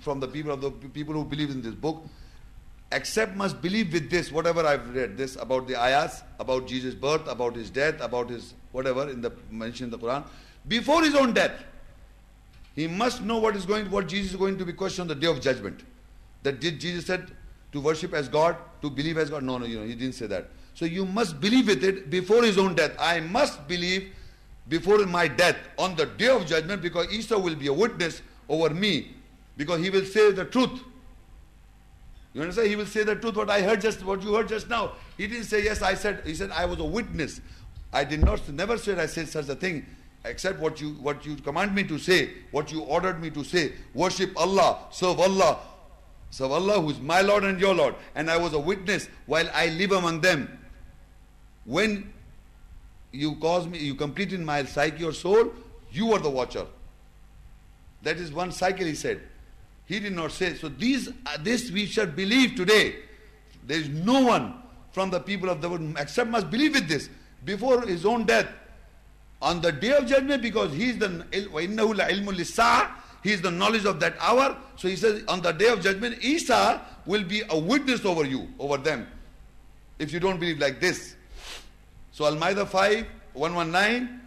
from the people of the people who believe in this book, except must believe with this, whatever I've read, this about the ayahs, about Jesus' birth, about his death, about his whatever in the mentioned in the Quran, before his own death. He must know what is going, what Jesus is going to be questioned on the day of judgment. That did Jesus said to worship as God, to believe as God? No, no, you know, he didn't say that. So you must believe with it before his own death. I must believe before my death on the day of judgment because Isa will be a witness over me because he will say the truth. You understand? He will say the truth, what I heard just, what you heard just now. He didn't say, yes, I said, he said, I was a witness. I did not, never said I said such a thing except what you, what you command me to say, what you ordered me to say. Worship Allah, serve Allah, serve Allah who is my Lord and your Lord. And I was a witness while I live among them when you cause me, you complete in my psyche or soul, you are the watcher. That is one cycle he said. He did not say. So these, uh, this we should believe today. There is no one from the people of the world except must believe with this before his own death. On the day of judgment, because he is the he is the knowledge of that hour. So he says, on the day of judgment, Isa will be a witness over you, over them. If you don't believe like this. So Al-Ma'idah 5, 119.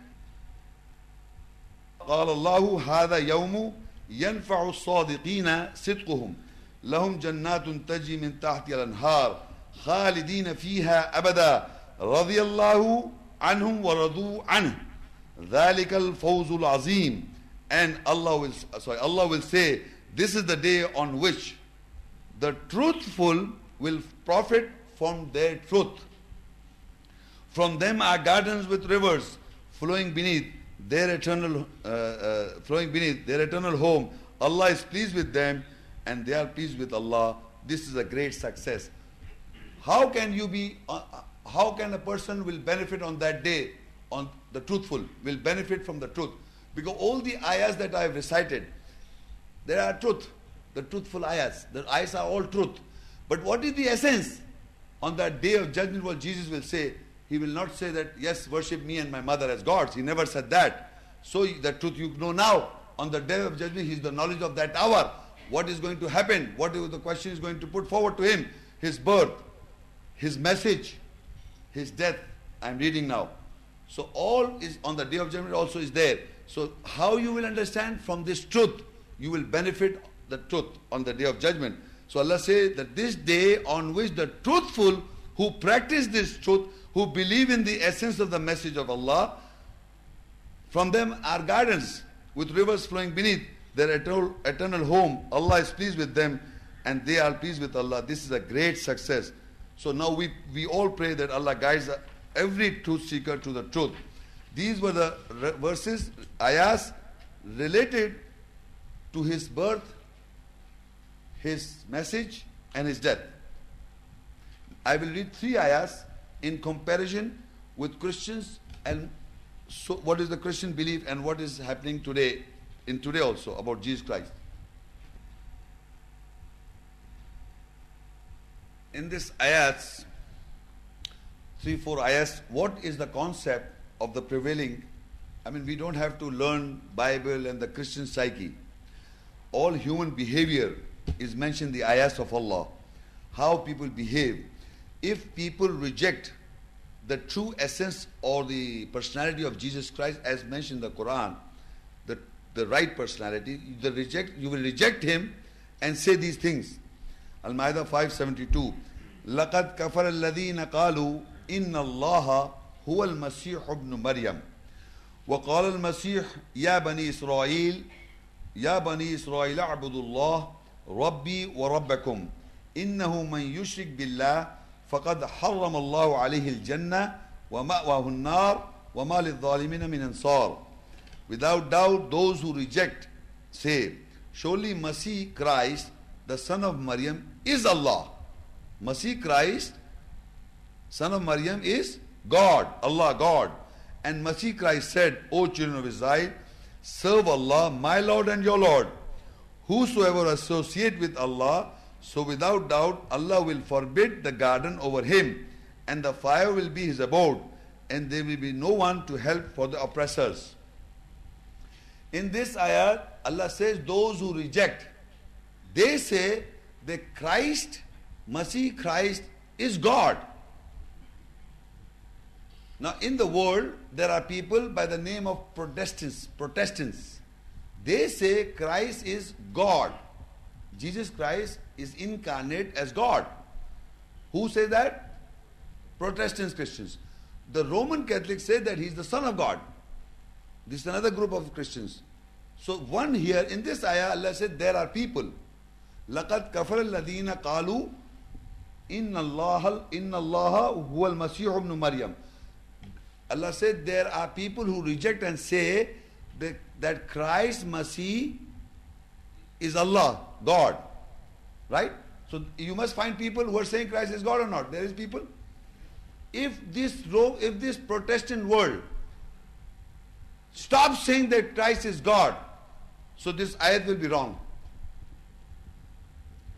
قال الله هذا يوم ينفع الصادقين صدقهم لهم جنات تجري من تحت الأنهار خالدين فيها أبدا رضي الله عنهم ورضوا عنه ذلك الفوز العظيم and Allah will sorry Allah will say this is the day on which the truthful will profit from their truth from them are gardens with rivers flowing beneath their eternal, uh, uh, flowing beneath their eternal home. Allah is pleased with them and they are pleased with Allah. This is a great success. How can you be, uh, uh how can a person will benefit on that day, on the truthful, will benefit from the truth? Because all the ayahs that I have recited, there are truth, the truthful ayahs. The ayahs are all truth. But what is the essence? On that day of judgment, what Jesus will say, he will not say that, yes, worship me and my mother as gods. He never said that. So the truth you know now. on the day of judgment, he is the knowledge of that hour. What is going to happen? What is the question is going to put forward to him? His birth, his message, his death. I am reading now. So all is on the day of judgment also is there. So how you will understand from this truth, you will benefit the truth on the day of judgment. So Allah says that this day on which the truthful who practice this truth, who believe in the essence of the message of Allah, from them are gardens with rivers flowing beneath their eternal, eternal home. Allah is pleased with them and they are pleased with Allah. This is a great success. So now we, we all pray that Allah guides every truth seeker to the truth. These were the verses, ayahs related to his birth, his message, and his death. I will read three ayahs in comparison with Christians and so what is the Christian belief and what is happening today, in today also about Jesus Christ. In this ayahs, three, four ayahs, what is the concept of the prevailing? I mean, we don't have to learn Bible and the Christian psyche. All human behavior is mentioned in the ayahs of Allah. How people behave. If people reject the true essence or the personality of Jesus Christ, as mentioned in the Quran, the, the right personality, the reject, you will reject him and say these things. Al-Ma'idah 572. لقد كفر الذين قالوا إن الله هو المسيح ابن مريم وقال المسيح يا بني إسرائيل يا بني إسرائيل اعبدوا الله ربي وربكم إنه من يشرك بالله فقد حرم الله عليه الجنة ومأواه النار وما للظالمين من أنصار Without doubt, those who reject say, surely Masih Christ, the son of Maryam, is Allah. Masih Christ, son of Maryam, is God, Allah, God. And Masih Christ said, O children of Israel, serve Allah, my Lord and your Lord. Whosoever associate with Allah, so without doubt, Allah will forbid the garden over him, and the fire will be his abode, and there will be no one to help for the oppressors. In this ayat, Allah says, those who reject, they say that Christ, Masih Christ, is God. Now, in the world, there are people by the name of Protestants. Protestants. They say Christ is God. Jesus Christ is incarnate as God. Who say that? Protestants, Christians. The Roman Catholics say that he is the Son of God. This is another group of Christians. So one here in this ayah, Allah said there are people. لَقَدْ كَفَرَ الَّذِينَ قَالُوا إِنَّ اللَّهَ إِنَّ اللَّهَ هُوَ الْمَسِيحُ ابْنُ مَرْيَمَ Allah said there are people who reject and say that, that Christ Masih is Allah, God. Right? So you must find people who are saying Christ is God or not. There is people. If this if this Protestant world stops saying that Christ is God, so this ayat will be wrong.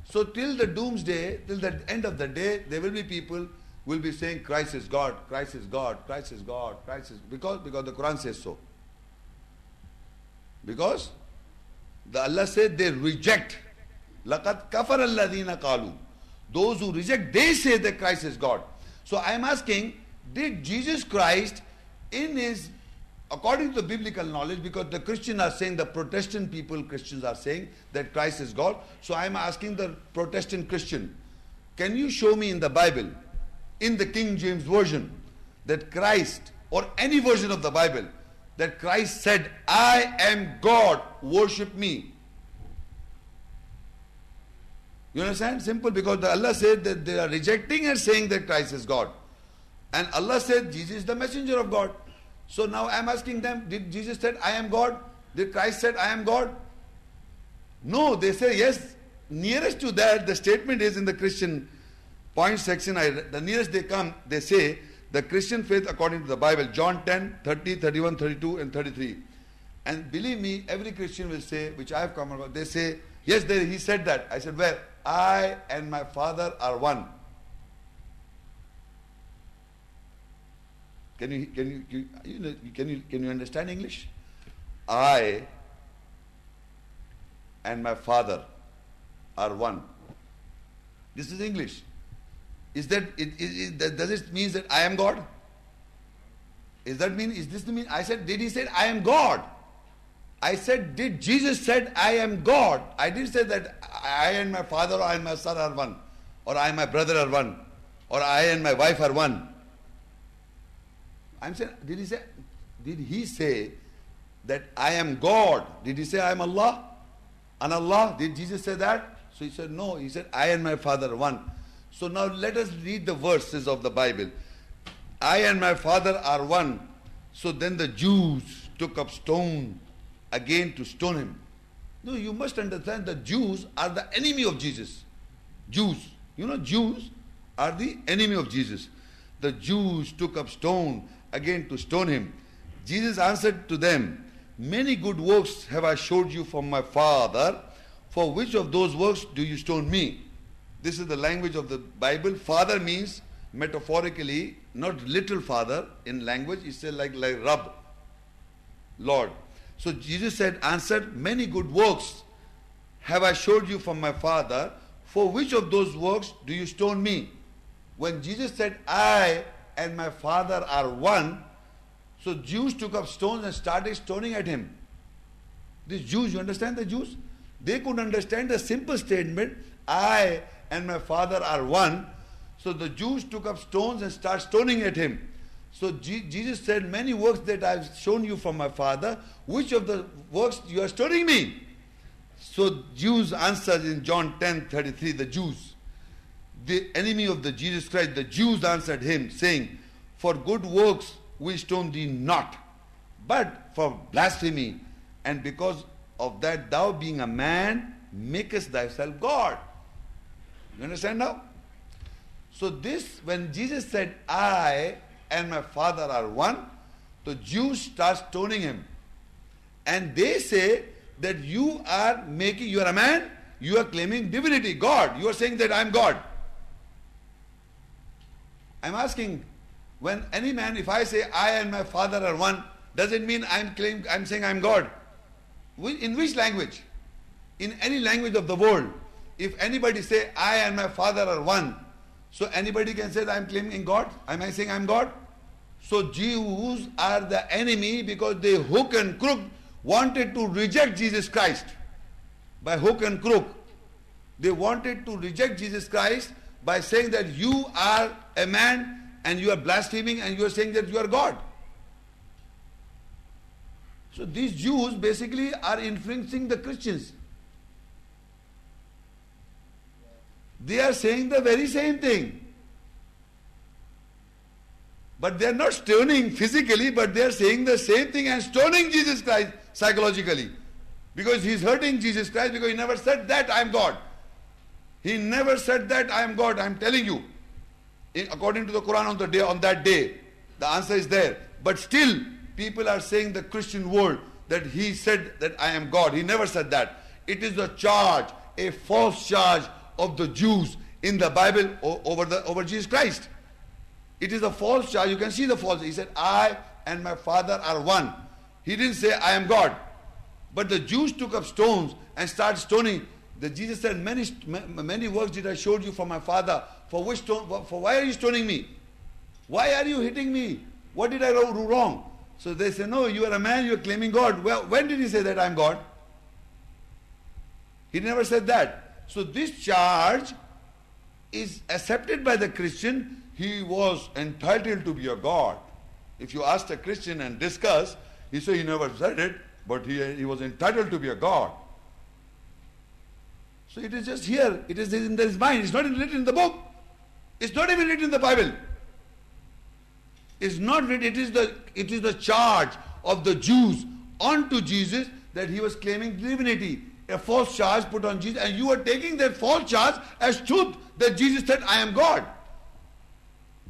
So till the doomsday, till the end of the day, there will be people will be saying Christ is God, Christ is God, Christ is God, Christ is because because the Quran says so. Because the Allah said they reject. Lakat kafar alladhina kalu. Those who reject, they say that Christ is God. So I am asking, did Jesus Christ in his according to the biblical knowledge, because the Christians are saying, the Protestant people, Christians are saying that Christ is God. So I am asking the Protestant Christian, can you show me in the Bible, in the King James Version, that Christ or any version of the Bible that Christ said, I am God, worship me. You understand? Simple because Allah said that they are rejecting and saying that Christ is God. And Allah said Jesus is the messenger of God. So now I am asking them, did Jesus said I am God? Did Christ said I am God? No, they say yes. Nearest to that, the statement is in the Christian point section. I, the nearest they come, they say the Christian faith according to the Bible, John 10, 30, 31, 32, and 33. And believe me, every Christian will say, which I have come about, they say, yes, they, he said that. I said, well, I and my Father are one. Can you, can you, you, can you, can you understand English? I and my Father are one. This is English. Is that it, it, it, does it mean that I am God? Is that mean is this the mean? I said, did he say I am God? I said, did Jesus said I am God? I didn't say that I and my father or I and my son are one, or I and my brother are one, or I and my wife are one. I'm saying, did he say? Did he say that I am God? Did he say I am Allah? And Allah? Did Jesus say that? So he said, no. He said, I and my father are one. So now let us read the verses of the Bible. I and my father are one. So then the Jews took up stone again to stone him. No, you must understand the Jews are the enemy of Jesus. Jews. You know, Jews are the enemy of Jesus. The Jews took up stone again to stone him. Jesus answered to them, Many good works have I showed you from my Father. For which of those works do you stone me? This is the language of the Bible. Father means metaphorically, not little father in language, it's like, like Rab, Lord. So Jesus said, answered, Many good works have I showed you from my Father. For which of those works do you stone me? When Jesus said, I and my Father are one, so Jews took up stones and started stoning at him. These Jews, you understand the Jews? They could understand the simple statement, I and my father are one. So the Jews took up stones and started stoning at him. So Jesus said, Many works that I've shown you from my father, which of the works you are stoning me? So Jews answered in John 10 33, the Jews, the enemy of the Jesus Christ, the Jews answered him, saying, For good works we stone thee not, but for blasphemy, and because of that thou being a man makest thyself God. You understand now? So this, when Jesus said, I and my Father are one, the Jews start stoning him. And they say that you are making, you are a man, you are claiming divinity, God. You are saying that I am God. I'm asking, when any man, if I say I and my Father are one, does it mean I'm claiming, I'm saying I'm God? In which language? In any language of the world if anybody say, I and my father are one, so anybody can say that I'm claiming God? Am I saying I'm God? So Jews are the enemy because they hook and crook wanted to reject Jesus Christ. By hook and crook. They wanted to reject Jesus Christ by saying that you are a man and you are blaspheming and you are saying that you are God. So these Jews basically are influencing the Christians. They are saying the very same thing. But they are not stoning physically, but they are saying the same thing and stoning Jesus Christ psychologically. Because he is hurting Jesus Christ because he never said that I am God. He never said that I am God. I am telling you. according to the Quran on the day on that day, the answer is there. But still, people are saying the Christian world that he said that I am God. He never said that. It is a charge, a false charge of the Jews in the Bible over, the, over Jesus Christ. It is a false charge. You can see the false. He said, I and my Father are one. He didn't say, I am God. But the Jews took up stones and started stoning. The Jesus said, many, many works did I show you from my Father. For which stone, for why are you stoning me? Why are you hitting me? What did I do wrong? So they say, no, you are a man, you are claiming God. Well, when did he say that I am God? He never said that. So this charge is accepted by the Christian. He was entitled to be a God. If you ask a Christian and discuss, he say he never said it, but he, he was entitled to be a God. So it is just here. It is in his mind. It's not written in the book. It's not even written in the Bible. It's not written. It is the it is the charge of the Jews onto Jesus that he was claiming divinity a false charge put on Jesus, and you are taking that false charge as truth that Jesus said, I am God.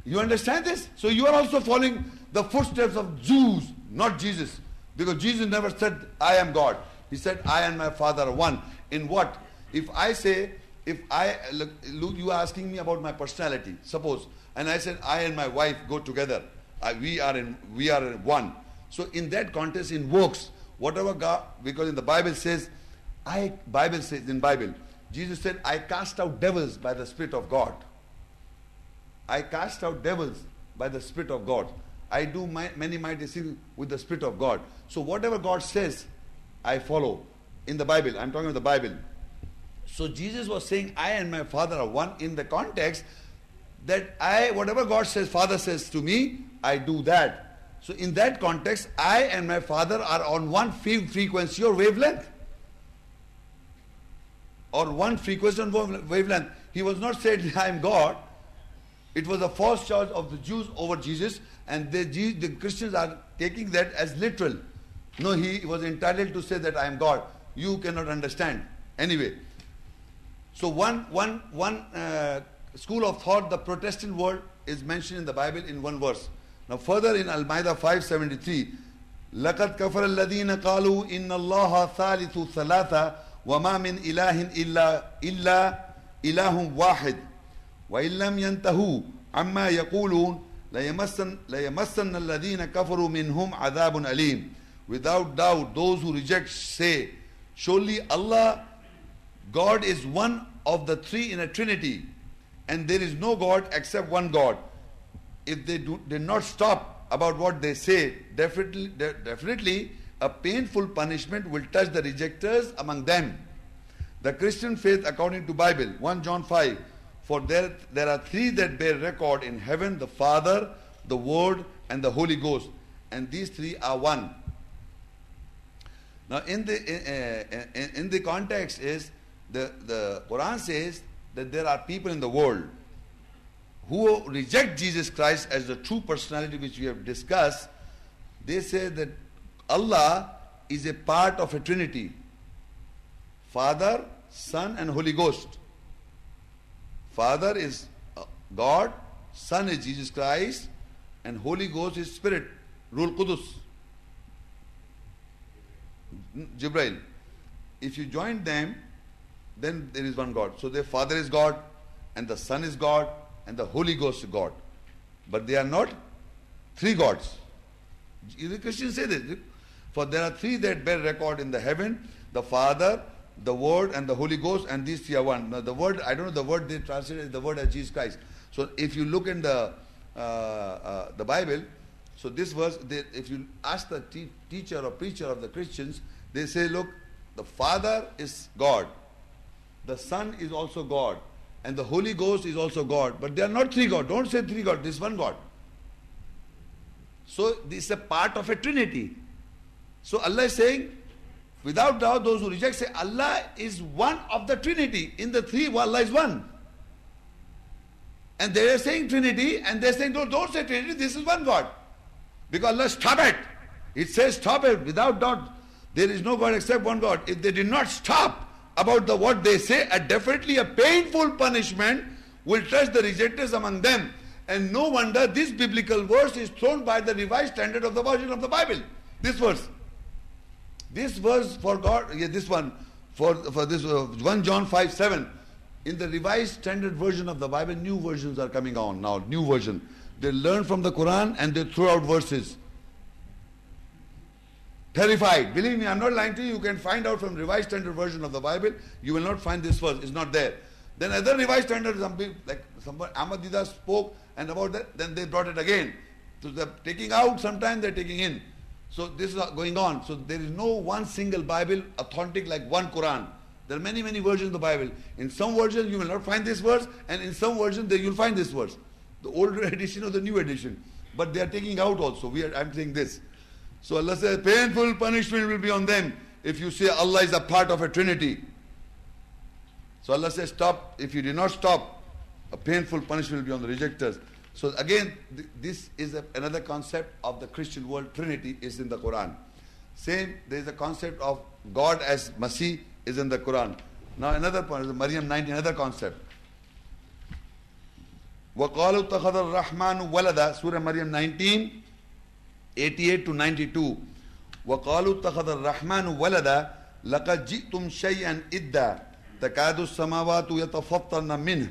You understand this? So you are also following the footsteps of Jews, not Jesus. Because Jesus never said, I am God. He said, I and my Father are one. In what? If I say, if I, look, you are asking me about my personality, suppose, and I said, I and my wife go together. I, we are in, we are in one. So in that context, in works, whatever God, because in the Bible says, I, Bible says in Bible, Jesus said, I cast out devils by the Spirit of God. I cast out devils by the Spirit of God. I do my, many mighty things with the Spirit of God. So whatever God says, I follow. In the Bible, I'm talking about the Bible. So Jesus was saying, I and my Father are one in the context that I, whatever God says, Father says to me, I do that. So in that context, I and my Father are on one frequency or wavelength or one frequency and wavelength. He was not said, I am God. It was a false charge of the Jews over Jesus, and the Christians are taking that as literal. No, he was entitled to say that I am God. You cannot understand. Anyway, so one, one, one uh, school of thought, the Protestant world, is mentioned in the Bible in one verse. Now, further in Al-Ma'idah 573, لَقَدْ كَفَرَ الَّذِينَ قَالُوا إِنَّ اللَّهَ ثَالِثُ ثَلَاثَةً وما من إله إلا إلا إله واحد وإن لم ينتهوا عما يقولون ليمسن ليمسن الذين كفروا منهم عذاب أليم Without doubt, those who reject say, Surely Allah, God is one of the three in a trinity, and there is no God except one God. If they do, did not stop about what they say, definitely, de- definitely a painful punishment will touch the rejectors among them. The Christian faith according to Bible, 1 John 5, for there, there are three that bear record in heaven, the Father, the Word, and the Holy Ghost. And these three are one. Now, in the, uh, in, in the context is, the, the Quran says that there are people in the world who reject Jesus Christ as the true personality which we have discussed. They say that Allah is a part of a trinity. Father, Son and Holy Ghost. Father is uh, God, Son is Jesus Christ, and Holy Ghost is Spirit, Ruh Qudus. Jibril. If you join them, then there is one God. So their Father is God, and the Son is God, and the Holy Ghost is God. But they are not three gods. The Christians say this. For there are three that bear record in the heaven the Father, the Word, and the Holy Ghost, and these three are one. Now, the word, I don't know the word they translated the word as Jesus Christ. So, if you look in the uh, uh, the Bible, so this verse, they, if you ask the te- teacher or preacher of the Christians, they say, look, the Father is God, the Son is also God, and the Holy Ghost is also God. But they are not three God. Don't say three God. This one God. So this is a part of a Trinity. So Allah is saying, without doubt, those who reject say Allah is one of the Trinity. In the three, Allah is one. And they are saying Trinity, and they are saying, don't, don't say Trinity, this is one God. Because Allah, stop it. It says, stop it. Without doubt, there is no God except one God. If they did not stop about the what they say, a definitely a painful punishment will touch the rejectors among them. And no wonder this biblical verse is thrown by the revised standard of the version of the Bible. This verse. This verse for God, yeah, this one, for, for this uh, 1 John 5 7. In the revised standard version of the Bible, new versions are coming on now, new version. They learn from the Quran and they throw out verses. Terrified. Believe me, I'm not lying to you. You can find out from revised standard version of the Bible. You will not find this verse. It's not there. Then other revised standard, some people, like somebody, Ahmad spoke and about that, then they brought it again. So they're taking out, sometimes they're taking in. So this is going on. So there is no one single Bible authentic like one Quran. There are many, many versions of the Bible. In some versions you will not find this verse, and in some versions you'll find this verse. The older edition or the new edition. But they are taking out also. We are, I'm saying this. So Allah says, painful punishment will be on them if you say Allah is a part of a trinity. So Allah says, stop. If you do not stop, a painful punishment will be on the rejectors. So again, th- this is a, another concept of the Christian world. Trinity is in the Quran. Same, there is a concept of God as Masih is in the Quran. Now another point, Maryam 19, another concept. وَقَالُوا اتَّخَذَ الرَّحْمَنُ وَلَدًا Surah Maryam 19, 88 to 92. وَقَالُوا اتَّخَذَ الرَّحْمَنُ وَلَدًا لَقَدْ جِئْتُمْ شَيْئًا إِدًّا تكاد السماوات يتفطرن منه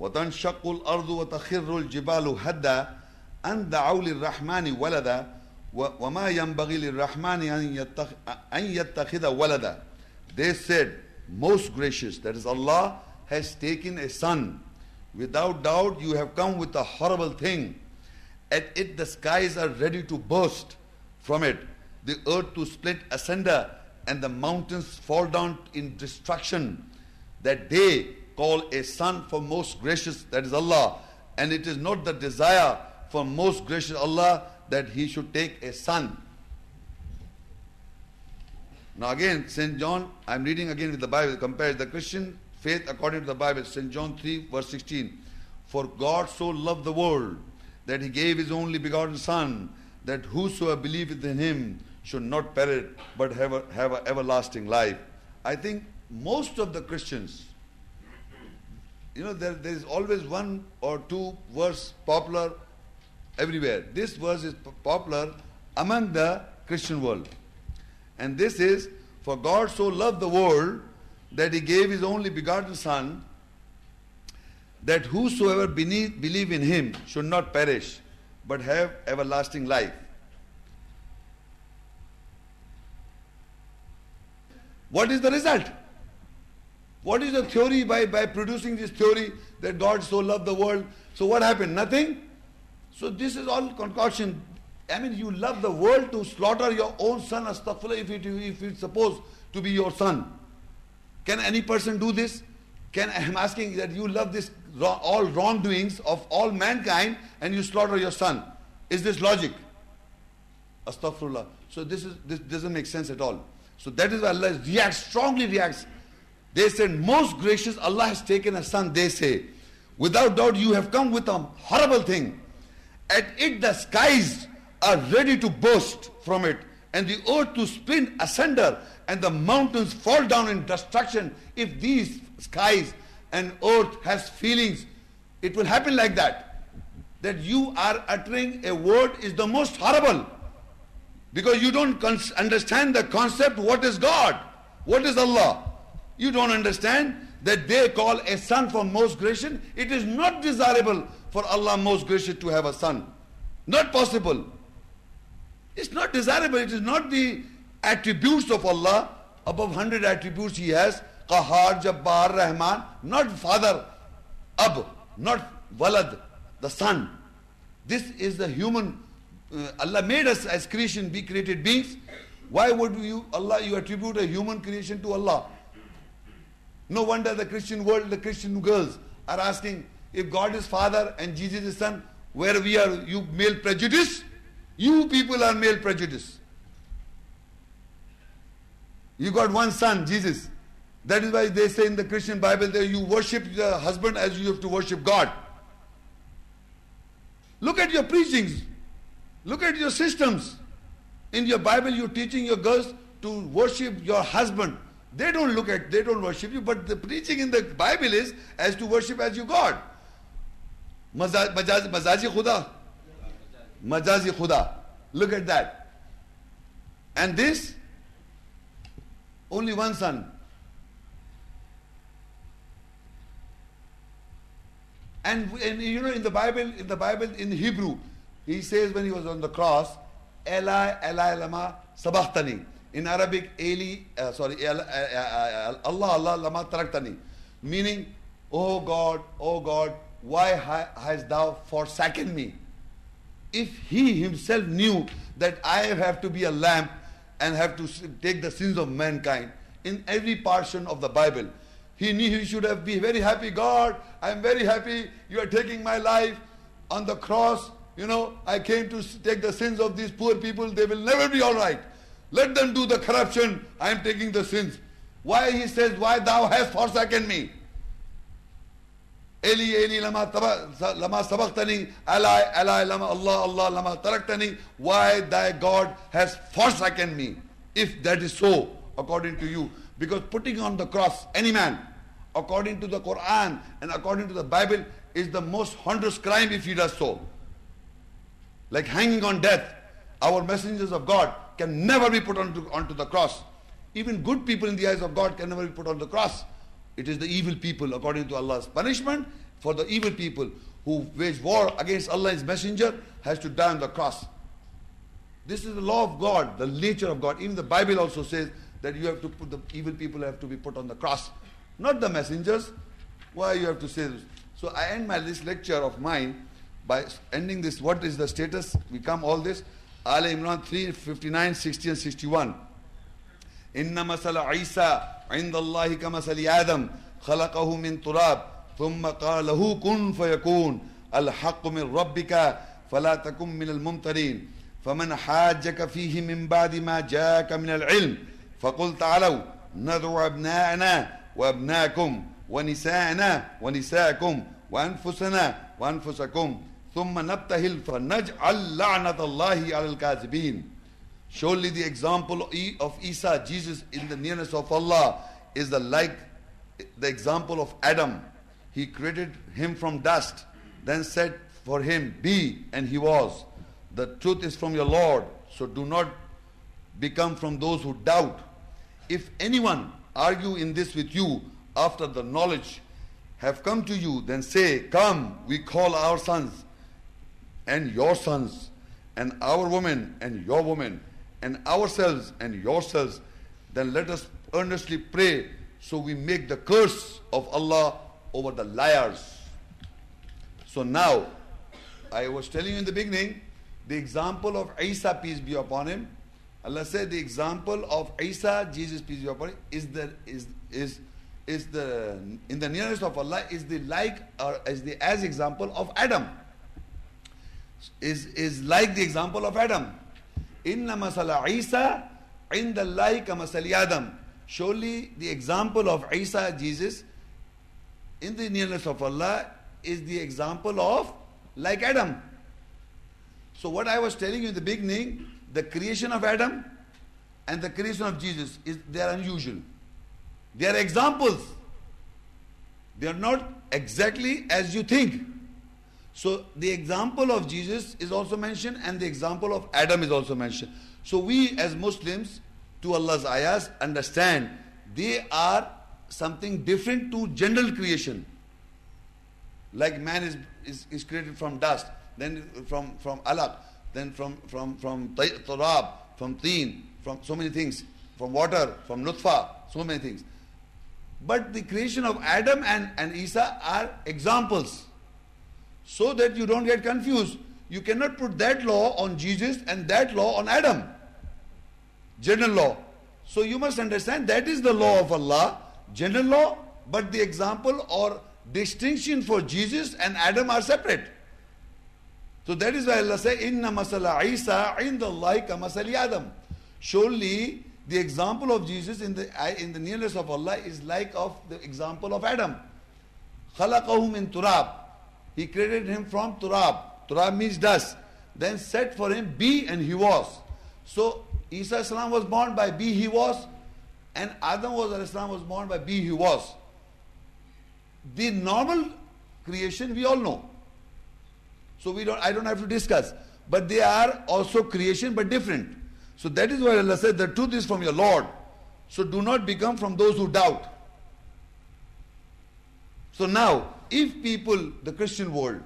وتنشق الأرض وتخر الجبال هدا أن دعوا للرحمن ولدا وما ينبغي للرحمن أن يتخذ ولدا they said, Most gracious, that is Allah, has taken a son. Without doubt, you have come with a horrible thing. At it, the skies are ready to burst from it, the earth to split asunder, and the mountains fall down in destruction. That they call a son for most gracious, that is Allah. And it is not the desire for most gracious Allah that he should take a son. Now again, St. John, I'm reading again with the Bible, compares the Christian faith according to the Bible, St. John 3, verse 16. For God so loved the world that he gave his only begotten Son, that whosoever believeth in him should not perish but have a, have everlasting life. I think most of the Christians, you know, there, there is always one or two verse popular everywhere. This verse is popular among the Christian world. And this is, for God so loved the world that he gave his only begotten Son, that whosoever beneath, believe in him should not perish, but have everlasting life. What is the result? What is the theory by, by producing this theory that God so loved the world? So what happened? Nothing? So this is all concoction. I mean, you love the world to slaughter your own son, astaghfirullah, if, it, if it's supposed to be your son. Can any person do this? Can I'm asking that you love this all wrongdoings of all mankind and you slaughter your son? Is this logic? Astaghfirullah. So this is this doesn't make sense at all. So that is why Allah reacts, strongly reacts. They said, Most gracious, Allah has taken a son, they say. Without doubt, you have come with a horrible thing. At it the skies are ready to burst from it, and the earth to split asunder, and the mountains fall down in destruction. If these skies and earth has feelings, it will happen like that. That you are uttering a word is the most horrible. Because you don't understand the concept what is God, what is Allah. You don't understand that they call a son for most gracious. It is not desirable for Allah most gracious to have a son. Not possible. It's not desirable. It is not the attributes of Allah. Above 100 attributes He has. Qahar, Jabbar, Rahman. Not father, Ab. Not Walad, the son. This is the human. Uh, Allah made us as creation, be created beings. Why would you, Allah, you attribute a human creation to Allah? No wonder the Christian world, the Christian girls are asking, if God is father and Jesus is son, where we are, you male prejudice? You people are male prejudice. You got one son, Jesus. That is why they say in the Christian Bible that you worship the husband as you have to worship God. Look at your preachings. Look at your systems. In your Bible, you're teaching your girls to worship your husband. They don't look at, they don't worship you, but the preaching in the Bible is as to worship as you God. Mazaji Khuda. Majazi Khuda. Look at that. And this, only one son. And, and you know, in the Bible, in the Bible, in Hebrew, he says when he was on the cross, Eli, Eli, lama sabachthani. In Arabic, Eli, uh, sorry, uh, uh, Allah, Allah, lama taraktani. Meaning, oh God, oh God, why hast thou forsaken me? If he himself knew that I have to be a lamp and have to take the sins of mankind in every portion of the Bible, he knew he should have been very happy. God, I am very happy you are taking my life on the cross. You know, I came to take the sins of these poor people. They will never be all right. Let them do the corruption. I am taking the sins. Why he says, why thou hast forsaken me? Eli, Eli, lama, lama sabaqtani, Alai, Alai, lama, Allah, Allah, lama taraktani. Why thy God has forsaken me? If that is so, according to you. Because putting on the cross any man, according to the Quran and according to the Bible, is the most heinous crime if he does so. Like hanging on death, our messengers of God can never be put onto, onto the cross. Even good people in the eyes of God can never be put on the cross. It is the evil people, according to Allah's punishment, for the evil people who wage war against Allah's messenger has to die on the cross. This is the law of God, the nature of God. Even the Bible also says that you have to put the evil people have to be put on the cross, not the messengers. Why you have to say this? So I end my this lecture of mine by ending this. What is the status? We come all this. Al Imran 3, 59, 60 and 61. إن مثل عيسى عند الله كمثل آدم خلقه من تراب ثم قال له كن فيكون. الحق من ربك فلا تكن من الممترين. فمن حاجك فيه من بعد ما جاءك من العلم فقل تعالوا ندعو أبناءنا وأبناءكم ونساءنا ونساءكم وأنفسنا وأنفسكم. ثم نبتهل فنجعل لعنة الله على الكاذبين Surely the example of Isa, Jesus in the nearness of Allah is the like the example of Adam. He created him from dust, then said for him, Be, and he was. The truth is from your Lord, so do not become from those who doubt. If anyone argue in this with you after the knowledge have come to you, then say, Come, we call our sons and your sons, and our women and your women, and ourselves and yourselves, then let us earnestly pray so we make the curse of Allah over the liars. So now, I was telling you in the beginning, the example of Isa, peace be upon him. Allah said the example of Isa, Jesus, peace be upon him, is the is is is the in the nearest of Allah is the like or is the as example of Adam. Is is like the example of Adam. Inna masala Isa in the like masali Adam. Surely the example of Isa, Jesus, in the nearness of Allah is the example of like Adam. So what I was telling you in the beginning, the creation of Adam and the creation of Jesus is they are unusual. They are examples. They are not exactly as you think. So the example of Jesus is also mentioned and the example of Adam is also mentioned. So we as Muslims to Allah's ayahs understand they are something different to general creation. Like man is, is, is created from dust, then from, from alaq, then from, from, from turab, from teen, from so many things, from water, from nutfa, so many things. But the creation of Adam and, and Isa are examples. So that you don't get confused. You cannot put that law on Jesus and that law on Adam. General law. So you must understand that is the law of Allah, general law, but the example or distinction for Jesus and Adam are separate. So that is why Allah says, Inna masala Isa inda Allah ka masali Adam. Surely the example of Jesus in the uh, in the nearness of Allah is like of the example of Adam. Khalaqahu min turab. He created him from turab. Turab means dust. Then said for him, be and he was. So Isa salam was born by be he was, and Adam was salam was born by be he was. The normal creation we all know. So we don't I don't have to discuss. But they are also creation but different. So that is why Allah said the truth is from your Lord. So do not become from those who doubt. So now, if people, the Christian world,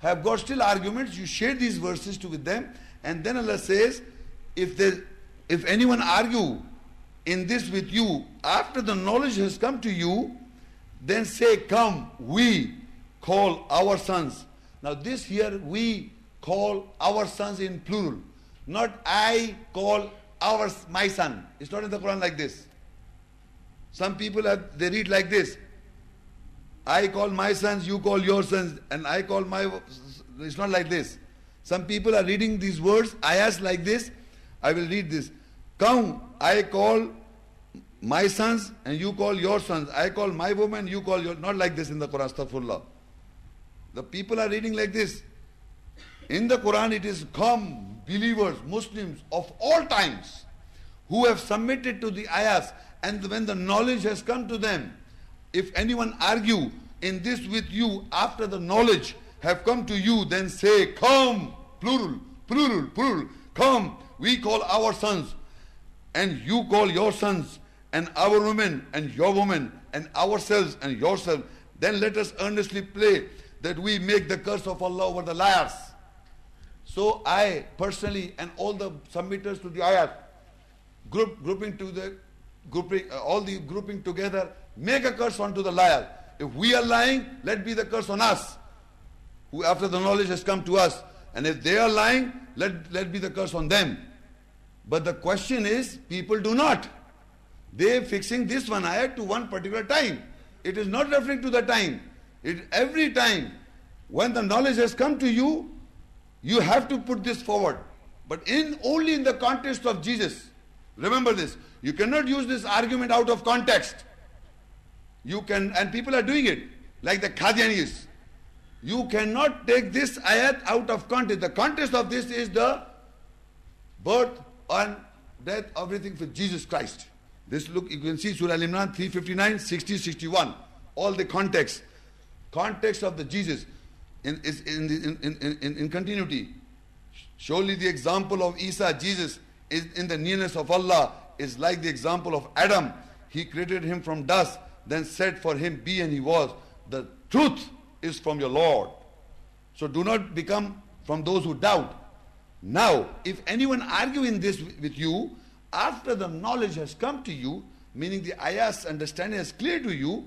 have got still arguments, you share these verses to with them, and then Allah says, if there, if anyone argue in this with you after the knowledge has come to you, then say, Come, we call our sons. Now, this here, we call our sons in plural. Not I call our my son. It's not in the Quran like this. Some people have, they read like this. I call my sons, you call your sons, and I call my. It's not like this. Some people are reading these words, ayahs like this. I will read this. Come, I call my sons, and you call your sons. I call my woman, you call your. Not like this in the Quran, astaghfirullah. The people are reading like this. In the Quran, it is come, believers, Muslims of all times, who have submitted to the ayahs, and when the knowledge has come to them, if anyone argue in this with you after the knowledge have come to you, then say, Come, plural, plural, plural, come, we call our sons, and you call your sons, and our women, and your women, and ourselves, and yourself. Then let us earnestly pray that we make the curse of Allah over the liars. So I personally and all the submitters to the ayat, group, grouping to the grouping, uh, all the grouping together, make a curse onto the liar. If we are lying, let be the curse on us, who after the knowledge has come to us. And if they are lying, let, let be the curse on them. But the question is, people do not. They fixing this one ayat to one particular time. It is not referring to the time. It every time when the knowledge has come to you, you have to put this forward. But in only in the context of Jesus. Remember this. You cannot use this argument out of context. You can, and people are doing it, like the Qadianis. You cannot take this ayat out of context. The context of this is the birth and death, of everything for Jesus Christ. This look, you can see Surah Al-Imran 359, 60, 61. All the context. Context of the Jesus in, is in, in, in, in, in continuity. Surely the example of Isa, Jesus, is in the nearness of Allah, is like the example of Adam. He created him from dust, then said for him, Be, and he was. The truth is from your Lord. So do not become from those who doubt. Now, if anyone argue in this with you, after the knowledge has come to you, meaning the ayah's understanding is clear to you,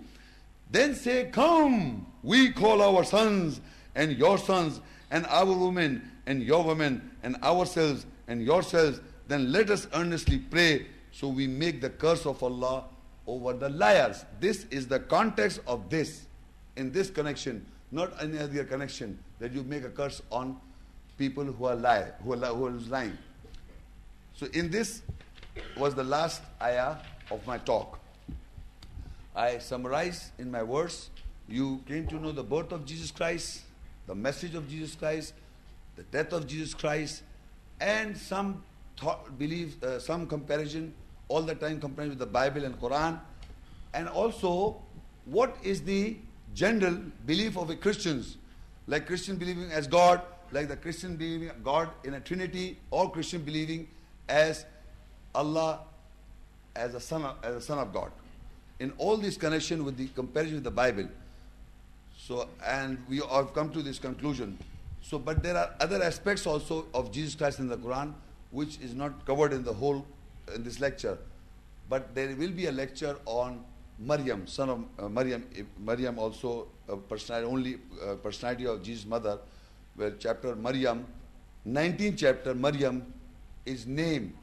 then say, Come, we call our sons and your sons and our women and your women and ourselves and yourselves. Then let us earnestly pray so we make the curse of Allah over the liars. This is the context of this, in this connection, not any other connection, that you make a curse on people who are lie, who are, who are lying. So in this was the last ayah of my talk. I summarize in my words. You came to know the birth of Jesus Christ, the message of Jesus Christ, the death of Jesus Christ, and some thought, belief, uh, some comparison, all the time comparing with the Bible and Quran, and also what is the general belief of Christians, like Christian believing as God, like the Christian believing God in a Trinity, or Christian believing as Allah as a son of, as a son of God. In all this connection with the comparison with the Bible. So, and we have come to this conclusion. So, but there are other aspects also of Jesus Christ in the Quran, which is not covered in the whole in this lecture. But there will be a lecture on Maryam, son of uh, Maryam. Maryam also a personality, only uh, personality of Jesus' mother, where chapter Maryam, 19th chapter Maryam, is named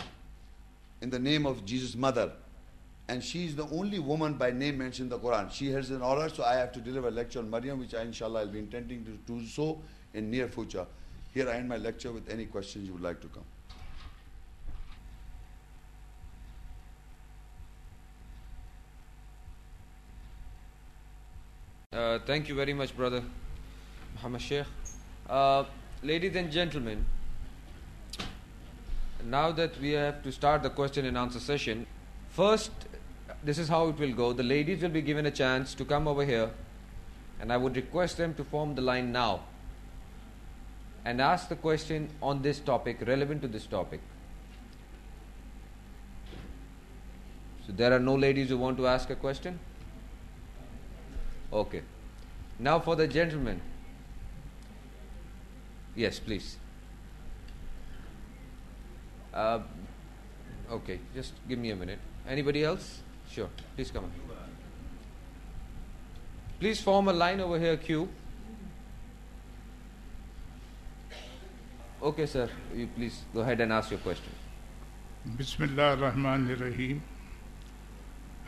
in the name of Jesus' mother. And she is the only woman by name mentioned in the Quran. She has an order, so I have to deliver a lecture on Maryam, which I inshallah I'll be intending to do so in near future. Here I end my lecture with any questions you would like to come. Uh, thank you very much, brother Muhammad Sheikh. Uh, ladies and gentlemen, now that we have to start the question and answer session, first, this is how it will go. The ladies will be given a chance to come over here, and I would request them to form the line now and ask the question on this topic, relevant to this topic. So, there are no ladies who want to ask a question? Okay. Now, for the gentleman. Yes, please. Uh, okay, just give me a minute. Anybody else? Sure, please come on. Please form a line over here, Q. Okay, sir, you please go ahead and ask your question. Bismillah ar-Rahman ar-Rahim.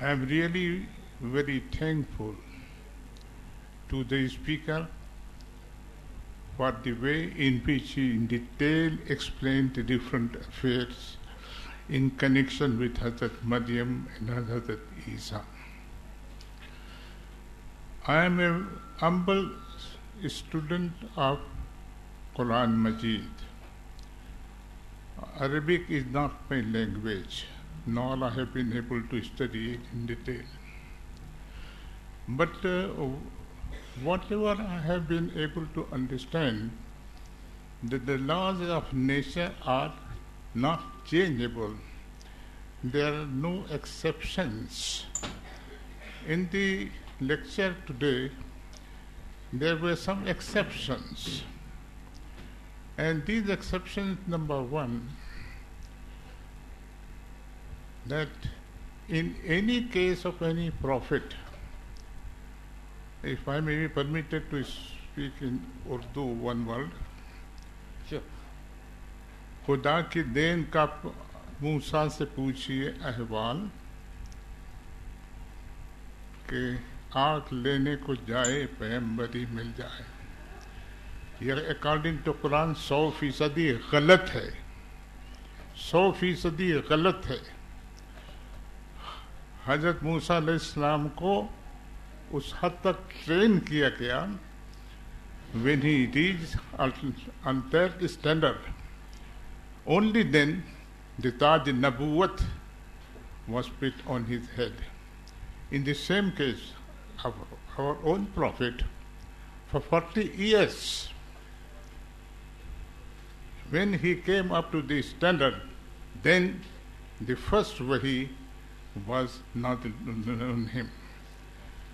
I am really very thankful to the speaker for the way in which he in detail explained the different affairs in connection with Hazrat Maryam and Hazrat Isa. I am a humble student of Quran Majid. Arabic is not my language, nor I have been able to study it in detail. But uh, whatever I have been able to understand, that the laws of nature are not changeable. There are no exceptions. In the lecture today, there were some exceptions. And these exceptions, number one, that in any case of any prophet, if I may be permitted to speak in Urdu, one word. Sure. خدا کی دین کا موسا سے پوچھئے احوال کہ آنکھ لینے کو جائے پیمبری مل جائے یہ اکارڈنگ ٹو قرآن سو فیصدی غلط ہے سو فیصدی غلط ہے حضرت موسیٰ علیہ السلام کو उस हद तक train किया गया when he reached on that standard only then the Taj Nabuwat was put on his head. In the same case, our, our own Prophet, for 40 years, when he came up to the standard, then the first wahi was not on him.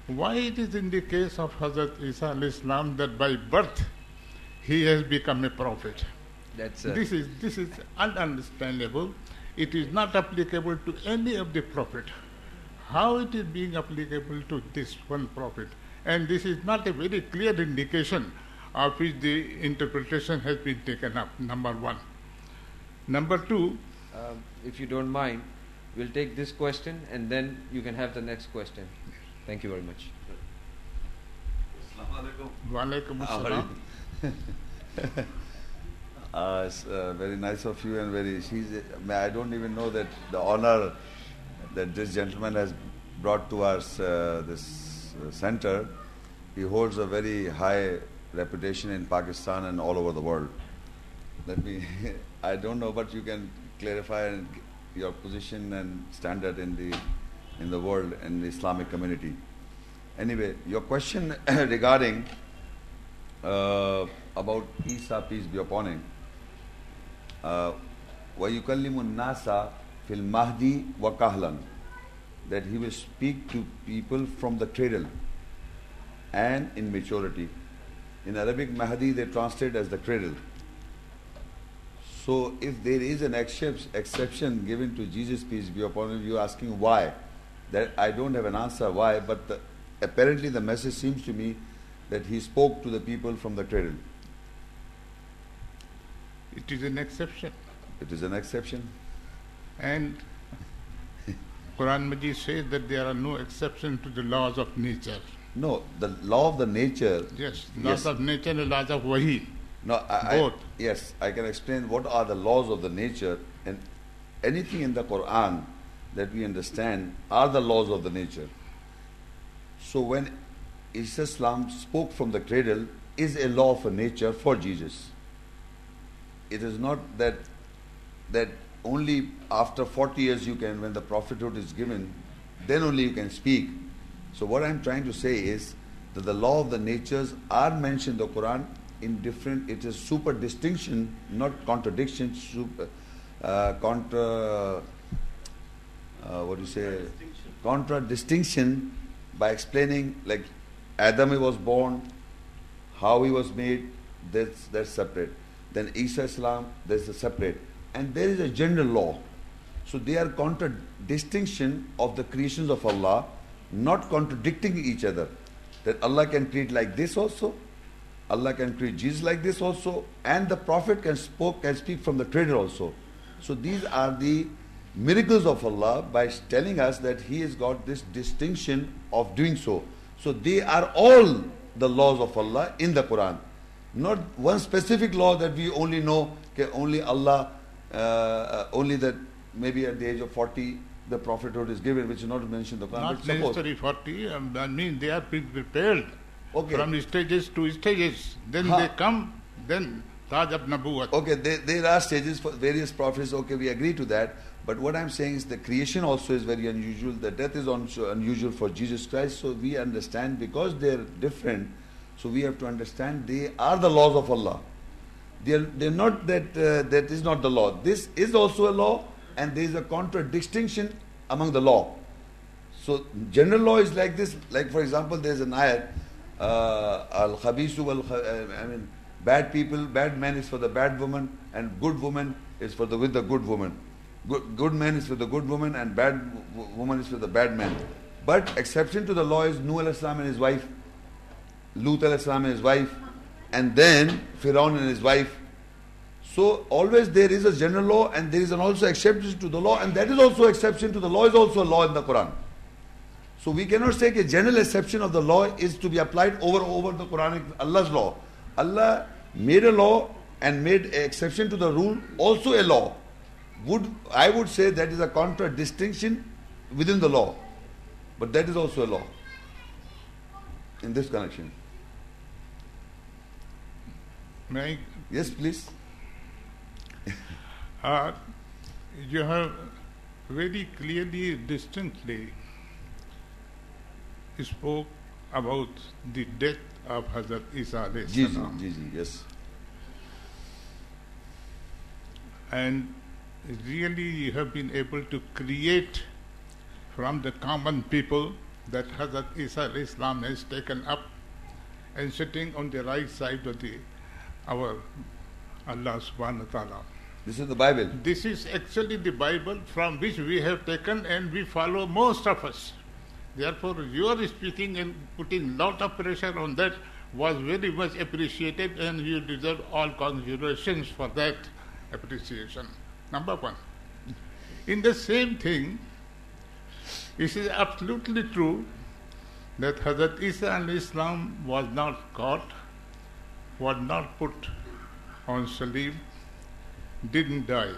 Why it is in the case of Hazrat Isa al-Islam that by birth he has become a prophet? That's uh, This is this is ununderstandable. It is not applicable to any of the prophet. How it is being applicable to this one prophet? And this is not a very clear indication of which the interpretation has been taken up. Number one. Number two, um, if you don't mind, we'll take this question and then you can have the next question. Thank you very much. Walaikum How are Assalam. Uh, it's uh, very nice of you and very. She's. I don't even know that the honor that this gentleman has brought to us uh, this uh, center. He holds a very high reputation in Pakistan and all over the world. Let me. I don't know, but you can clarify your position and standard in the in the world in the Islamic community. Anyway, your question regarding uh, about Isa, peace be upon him. Uh, وَيُكَلِّمُ النَّاسَ فِي الْمَهْدِ وَكَهْلًا That he will speak to people from the cradle and in maturity. In Arabic, Mahdi they translate as the cradle. So if there is an excep- exception given to Jesus, peace be upon him, you're asking why. That I don't have an answer why, but the, apparently the message seems to me that he spoke to the people from the cradle. It is an exception. It is an exception. And Quran Majid says that there are no exceptions to the laws of nature. No, the law of the nature. Yes, laws Yes. of nature and laws of wahi. No, I, I- yes, I can explain what are the laws of the nature, and anything in the Quran that we understand are the laws of the nature. So when Islam spoke from the cradle, is a law of nature for Jesus. It is not that that only after 40 years you can, when the prophethood is given, then only you can speak. So what I'm trying to say is that the law of the natures are mentioned in the Quran in different. It is super distinction, not contradiction. Super, uh, contra. Uh, what do you say? Contra distinction by explaining like Adam was born, how he was made. That's that's separate. Then Isa Islam, there's a separate, and there is a general law. So they are contradistinction of the creations of Allah, not contradicting each other. That Allah can create like this also, Allah can create Jesus like this also, and the Prophet can spoke can speak from the cradle also. So these are the miracles of Allah by telling us that He has got this distinction of doing so. So they are all the laws of Allah in the Quran. Not one specific law that we only know, okay, only Allah, uh, uh, only that maybe at the age of 40 the prophethood is given, which is not mentioned in the Quran. Not necessarily 40, um, I mean they are pre- prepared Okay. from stages to stages. Then Huh. they come, then Taj of Nabuwat. Okay, there, there are stages for various prophets. Okay, we agree to that. But what I'm saying is the creation also is very unusual. The death is also unusual for Jesus Christ. So we understand because they're different. So we have to understand they are the laws of Allah. They're, they're not that uh, that is not the law. This is also a law, and there is a contradistinction among the law. So general law is like this. Like for example, there's an ayat, uh, al khabisu uh, I mean, bad people, bad man is for the bad woman, and good woman is for the with the good woman. Good, good man is with the good woman and bad woman is with the bad man. But exception to the law is Nuh al-Islam and his wife, Lut al-Islam and his wife, and then Firaun and his wife. So always there is a general law and there is an also exception to the law and that is also exception to the law is also a law in the Quran. So we cannot say a general exception of the law is to be applied over over the Quranic Allah's law. Allah made a law and made an exception to the rule, also a law. Would I would say that is a contradistinction within the law. But that is also a law in this connection. May Yes, please. uh, you have very clearly, distinctly spoke about the death of Hazrat Isa alayhi Ji, ji, salam. ji, ji, yes. and really you have been able to create from the common people that Hazrat Isa Islam has taken up and sitting on the right side of the our Allah subhanahu wa ta'ala. This is the Bible. This is actually the Bible from which we have taken and we follow most of us. Therefore, your speaking and putting lot of pressure on that was very much appreciated and you deserve all congratulations for that appreciation. Number one. In the same thing, it is absolutely true that Hazrat Isa alayhi Islam was not caught, was not put on salib, didn't die.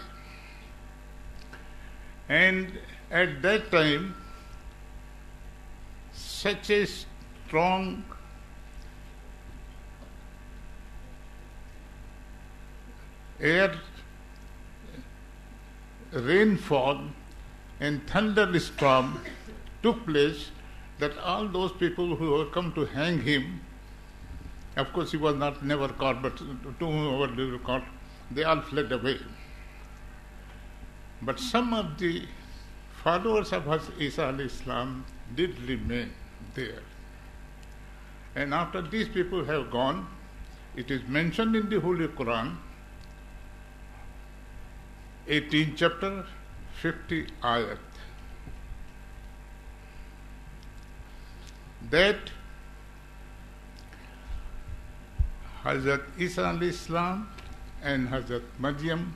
And at that time, such a strong air rainfall and thunderstorm took place that all those people who were come to hang him of course he was not never caught but they were caught they all fled away but some of the followers of Isa Islam did remain there. And after these people have gone, it is mentioned in the Holy Quran, 18th chapter, 50 ayat, that Hazrat Isa alayhi Islam and Hazrat Maryam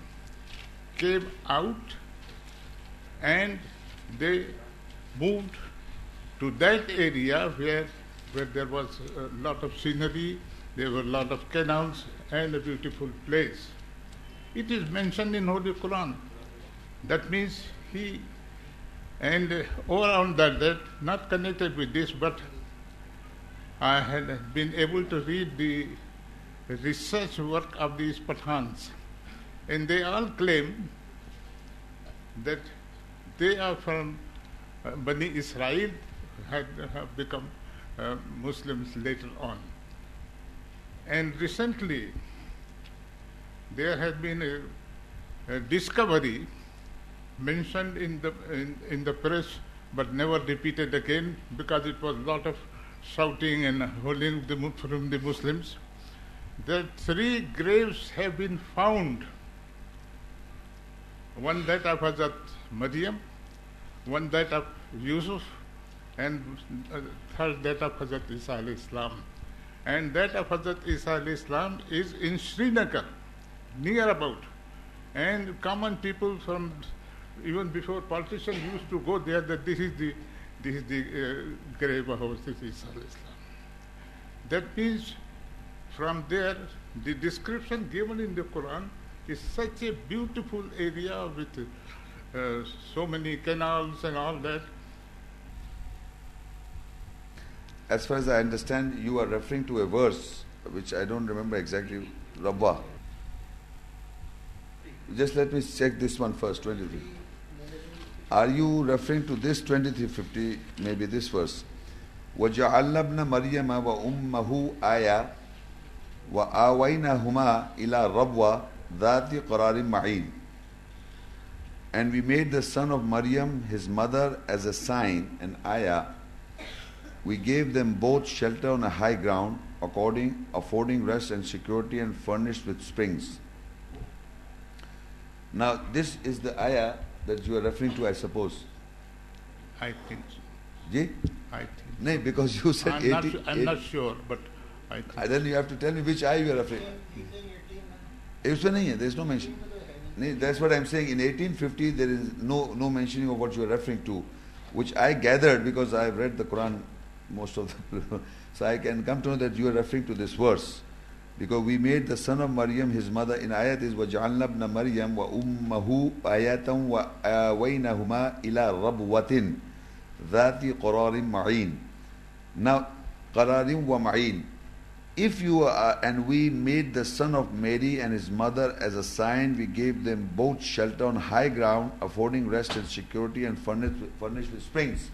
came out and they moved to that area where, where there was a lot of scenery, there were a lot of canals and a beautiful place. It is mentioned in Holy Quran. That means he, and all around that, that, not connected with this, but I had been able to read the research work of these Pathans. And they all claim that they are from uh, Bani Israel, had have become uh, Muslims later on. And recently, there has been a, a discovery mentioned in the in, in the press, but never repeated again because it was a lot of shouting and holding the, from the Muslims. That three graves have been found. One that of Hazrat Maryam, one that of Yusuf, and third that of Hazrat Isa alayhi Islam. And that of Hazrat Isa alayhi Islam is in Srinagar, near about. And common people from even before politicians used to go there that this is the this is the uh, grave of Isa alayhi Islam. That means from there the description given in the Quran is such a beautiful area with uh, so many canals and all that. As far as I understand, you are referring to a verse which I don't remember exactly. Rabba. Just let me check this one first, 23. Are you referring to this 2350, maybe this verse? وَجَعَلْنَا ابْنَ مَرْيَمَ وَأُمَّهُ آيَةً وَآوَيْنَاهُمَا إِلَى رَبْوَةٍ ذَاتِ قَرَارٍ مَعِينٍ And we made the son of Maryam, his mother, as a sign, an ayah. We gave them both shelter on a high ground, according, affording rest and security and furnished with springs. Now, this is the ayah that you are referring to, I suppose. I think so. Ji? I think so. No, because you said I'm 80. Not, I'm 80. not sure, but I think ah, Then you have to tell me which ayah you are referring to. Usme nahi there is no mention. That's what I'm saying. In 1850, there is no, no mentioning of what you are referring to, which I gathered because I have read the Quran most of the. so I can come to know that you are referring to this verse. because we made the son of Maryam his mother in ayat is وَجَعَلْنَا ابْنَ مَرْيَمْ وَأُمَّهُ آيَةً وَآوَيْنَهُمَا إِلَى رَبْوَةٍ ذَاتِ قَرَارٍ مَعِينٍ now قَرَارٍ وَمَعِينٍ if you are, and we made the son of Mary and his mother as a sign, we gave them both shelter on high ground, affording rest and security, and furnished, furnished with springs.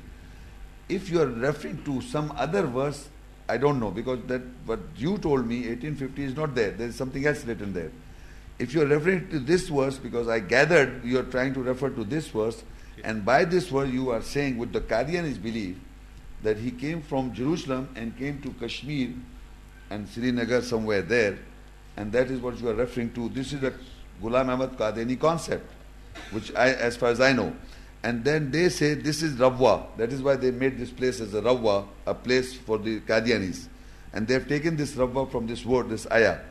If you are referring to some other verse, I don't know because that what you told me 1850 is not there. There is something else written there. If you are referring to this verse, because I gathered you are trying to refer to this verse, and by this verse you are saying what the Qadianis believe that he came from Jerusalem and came to Kashmir and Srinagar somewhere there, and that is what you are referring to. This is a Ghulam Ahmad Qadiani concept, which I, as far as I know. And then they say this is Rabwa. That is why they made this place as a Rabwa, a place for the Qadianis. And they have taken this Rabwa from this word, this ayah.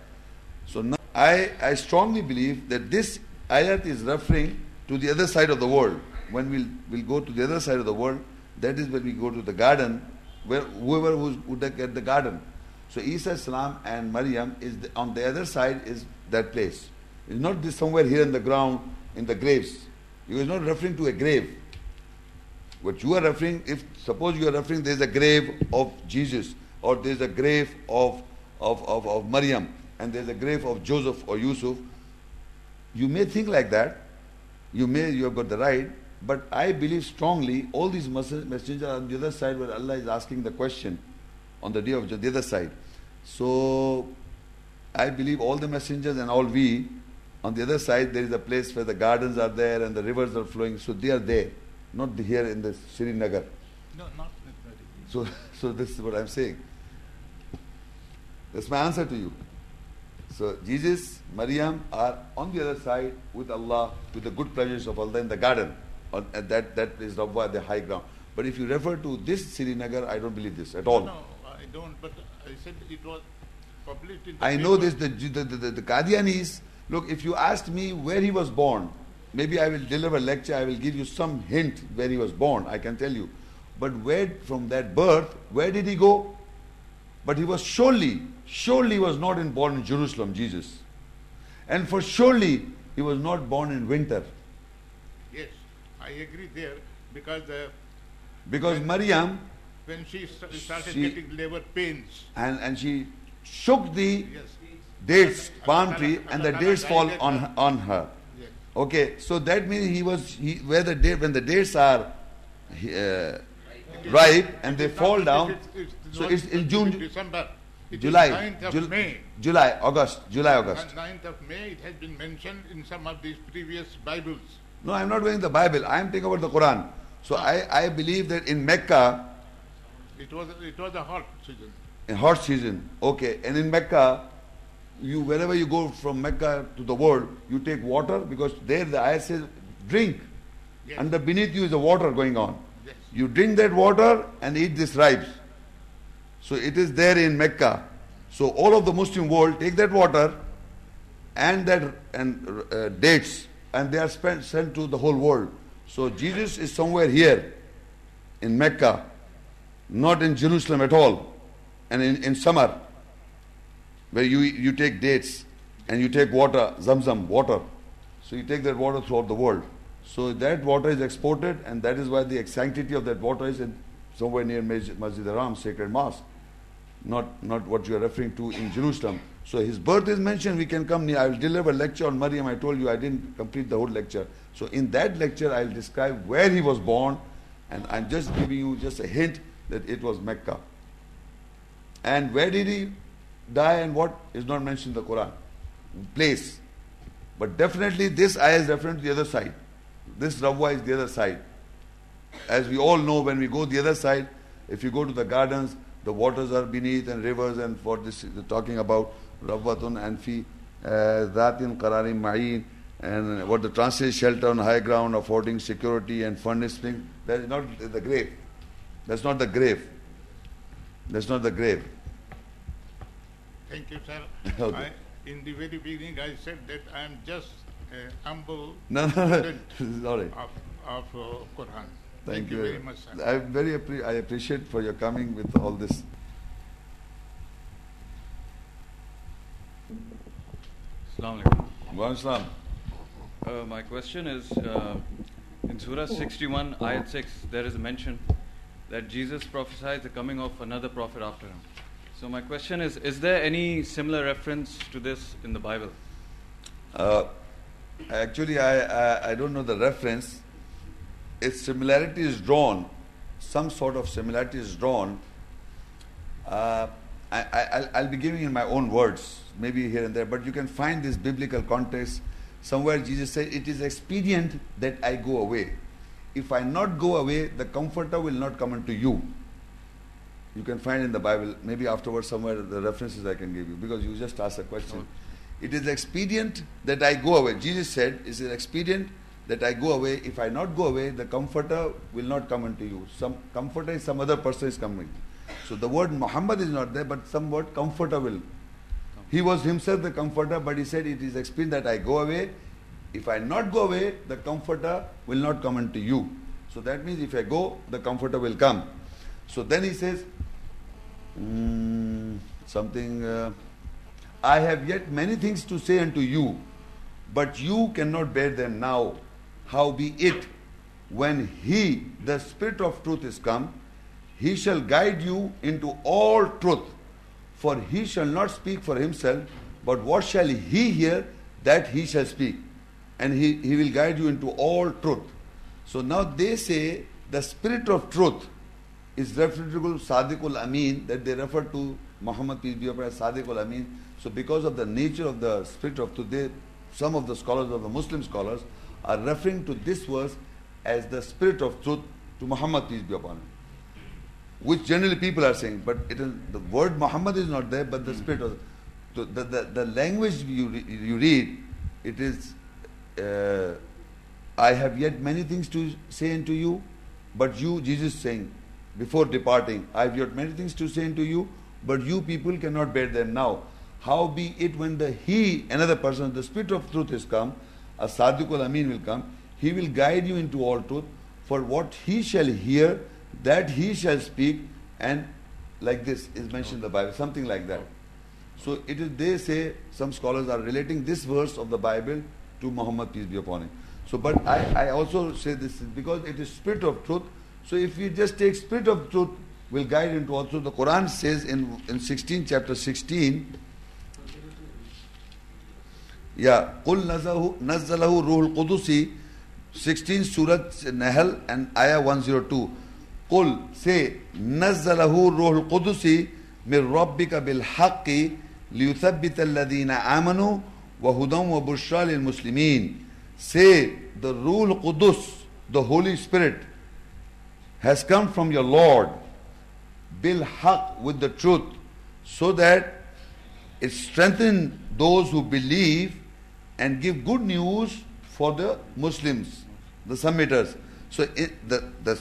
So now I, I strongly believe that this ayat is referring to the other side of the world. When we'll, we'll go to the other side of the world, that is when we go to the garden, where whoever who's, would get the garden. So Isa Salam and Maryam is the, on the other side is that place. It's not this somewhere here in the ground in the graves. He is not referring to a grave. What you are referring, if suppose you are referring there is a grave of Jesus or there is a grave of, of, of, of Maryam and there is a grave of Joseph or Yusuf, you may think like that. You may you have got the right, but I believe strongly all these messengers are on the other side where Allah is asking the question on the day of the other side. So I believe all the messengers and all we on the other side there is a place where the gardens are there and the rivers are flowing. So they are there, not here in the Srinagar. No, not. So so this is what I'm saying. That's my answer to you. So Jesus, Maryam are on the other side with Allah, with the good pleasures of Allah in the garden. On, and that that is Rabwa, the high ground. But if you refer to this Srinagar, I don't believe this at all. No, I don't, but I said it was published in the I know paper. this, the, the, the, the, the Qadianis, look, if you asked me where he was born, maybe I will deliver a lecture, I will give you some hint where he was born, I can tell you. But where, from that birth, where did he go? But he was surely, surely was not in, born in Jerusalem, Jesus. And for surely, he was not born in winter. Yes, I agree there because uh, Because Maryam, when she started She- getting labor pains, and, and she shook the yes, dates, palm tree, and the dates fall on, her- on her. Okay, so that means he was he, where the date when the dates are uh, ripe and they fall down. So it's in June, December. July, 9th of Jul- May. July, August, July, August. 9th of May, it has been mentioned in some of these previous Bibles. No, I'm not going the Bible. I'm talking about the Quran. So I, I believe that in Mecca, It was it was a hot season. in hot season, okay, and in Mecca, you wherever you go from Mecca to the world, you take water because there the ayah says drink. Yes. Under beneath you is the water going on. Yes. You drink that water and eat this rice. So it is there in Mecca. So all of the Muslim world take that water and that and uh, dates and they are spent, sent to the whole world. So Jesus is somewhere here in Mecca, not in Jerusalem at all, and in, in summer where you you take dates and you take water, zamzam water. So you take that water throughout the world. So that water is exported, and that is why the sanctity of that water is in somewhere near Masjid Haram, sacred mosque, not not what you are referring to in Jerusalem. So his birth is mentioned. We can come near. I will deliver a lecture on Maryam. I told you I didn't complete the whole lecture. So in that lecture, I will describe where he was born, and I'm just giving you just a hint that it was Mecca. And where did he die and what is not mentioned in the Quran? Place. But definitely this ayah is referring to the other side. This Rabwa is the other side. As we all know, when we go the other side, if you go to the gardens, the waters are beneath and rivers and for this is talking about Rawwatun and fi uh, Dhatin Qararim Ma'in and what the translation shelter on high ground, affording security and furnishing. That is not the grave. That's not the grave. That's not the grave. Thank you, sir. Okay. I, in the very beginning, I said that I am just a humble No, no, no. student Sorry. of, of uh, Quran. Thank, you very much, sir. I very appre- I appreciate for your coming with all this. Assalamu alaikum. Wa Islam. Uh, my question is uh, in Surah 61, Ayat 6, there is a mention that Jesus prophesied the coming of another prophet after him. So, my question is Is there any similar reference to this in the Bible? Uh, actually, I, I I don't know the reference. Its similarity is drawn. Some sort of similarity is drawn. Uh, I, I, I'll, I'll be giving in my own words, maybe here and there, but you can find this biblical context somewhere. Jesus said, "It is expedient that I go away. If I not go away, the Comforter will not come unto you." You can find in the Bible. Maybe afterwards, somewhere the references I can give you because you just asked a question. It is expedient that I go away. Jesus said, It is expedient that I go away. If I not go away, the comforter will not come unto you. Some comforter is some other person is coming. So the word Muhammad is not there, but some word comforter will. He was himself the comforter, but he said, It is expedient that I go away. If I not go away, the comforter will not come unto you. So that means if I go, the comforter will come. So then he says, mm, something. Uh, I have yet many things to say unto you, but you cannot bear them now. How be it, when He, the Spirit of truth, is come, He shall guide you into all truth. For He shall not speak for Himself, but what shall He hear, that He shall speak. And He, he will guide you into all truth. So now they say the Spirit of truth is referable Sadiqul Amin, that they refer to Muhammad peace be upon him as Sadiqul Amin. So because of the nature of the spirit of they, some of the scholars of the Muslim scholars are referring to this verse as the spirit of truth to Muhammad peace be upon him. Which generally people are saying, but it is the word Muhammad is not there, but the spirit of the, the, the, the language you, re- you read, it is uh, I have yet many things to say unto you, but you, Jesus saying, before departing, I have yet many things to say unto you, but you people cannot bear them now. How be it when the He, another person, the Spirit of truth is come, a Sadiqul Amin will come, He will guide you into all truth, for what He shall hear, that He shall speak, and like this is mentioned in the Bible, something like that. So it is, they say, some scholars are relating this verse of the Bible to Muhammad, peace be upon him. So, but I, I also say this is because it is spirit of truth. So if we just take spirit of truth, will guide into also the Quran says in, in 16, chapter 16, yeah, قُلْ نَزَّلَهُ رُوحُ الْقُدُسِ 16 Surah Nahl and Ayah 102. قُلْ say نَزَّلَهُ رُوحُ الْقُدُسِ مِنْ رَبِّكَ بِالْحَقِّ لِيُثَبِّتَ الَّذِينَ آمَنُوا وَهُدًى وَبُشْرَى لِلْمُسْلِمِينَ Say the Ruh Qudus, the Holy Spirit, has come from your Lord, bil haq with the truth, so that it strengthens those who believe and give good news for the Muslims, the submitters. So it, the, the,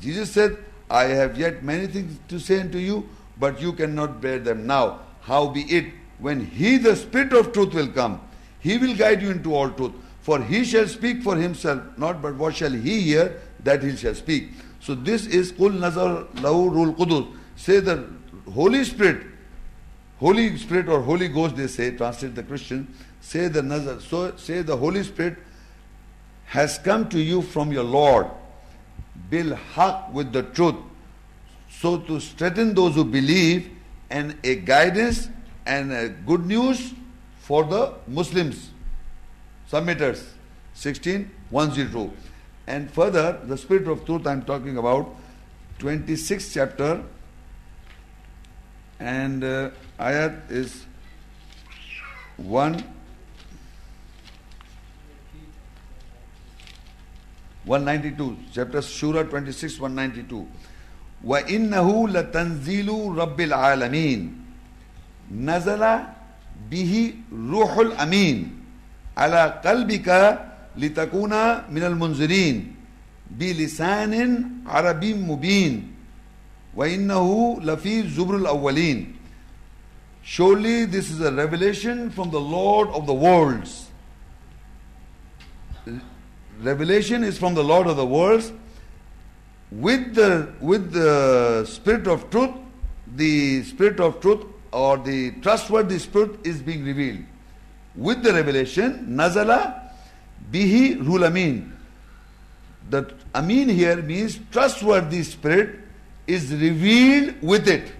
Jesus said, I have yet many things to say unto you, but you cannot bear them now. How be it, when He, the Spirit of truth, will come, He will guide you into all truth. For He shall speak for Himself, not but what shall He hear, that He shall speak. So this is Kul Nazar Lahu Rul Qudus. Say the Holy Spirit, Holy Spirit or Holy Ghost, they say, translate the Christian, say the Nazar, so say the Holy Spirit has come to you from your Lord, bil haq with the truth, so to strengthen those who believe and a guidance and a good news for the Muslims, submitters. 16, 102. And further, the Spirit of Truth I am talking about, 26th chapter, and uh, ayat is 1 192 chapter Surah 26 192 wa innahu rabbi al-ameen, nazala bihi ruhul amin. Ala qalbika لتكون من المنذرين بلسان عربي مبين وإنه لفي زبر الأولين Surely this is a revelation from the Lord of the worlds. Revelation is from the Lord of the worlds. With the with the spirit of truth, the spirit of truth or the trustworthy spirit is being revealed. With the revelation, Nazala bihi rul amin. The amin here means trustworthy spirit is revealed with it.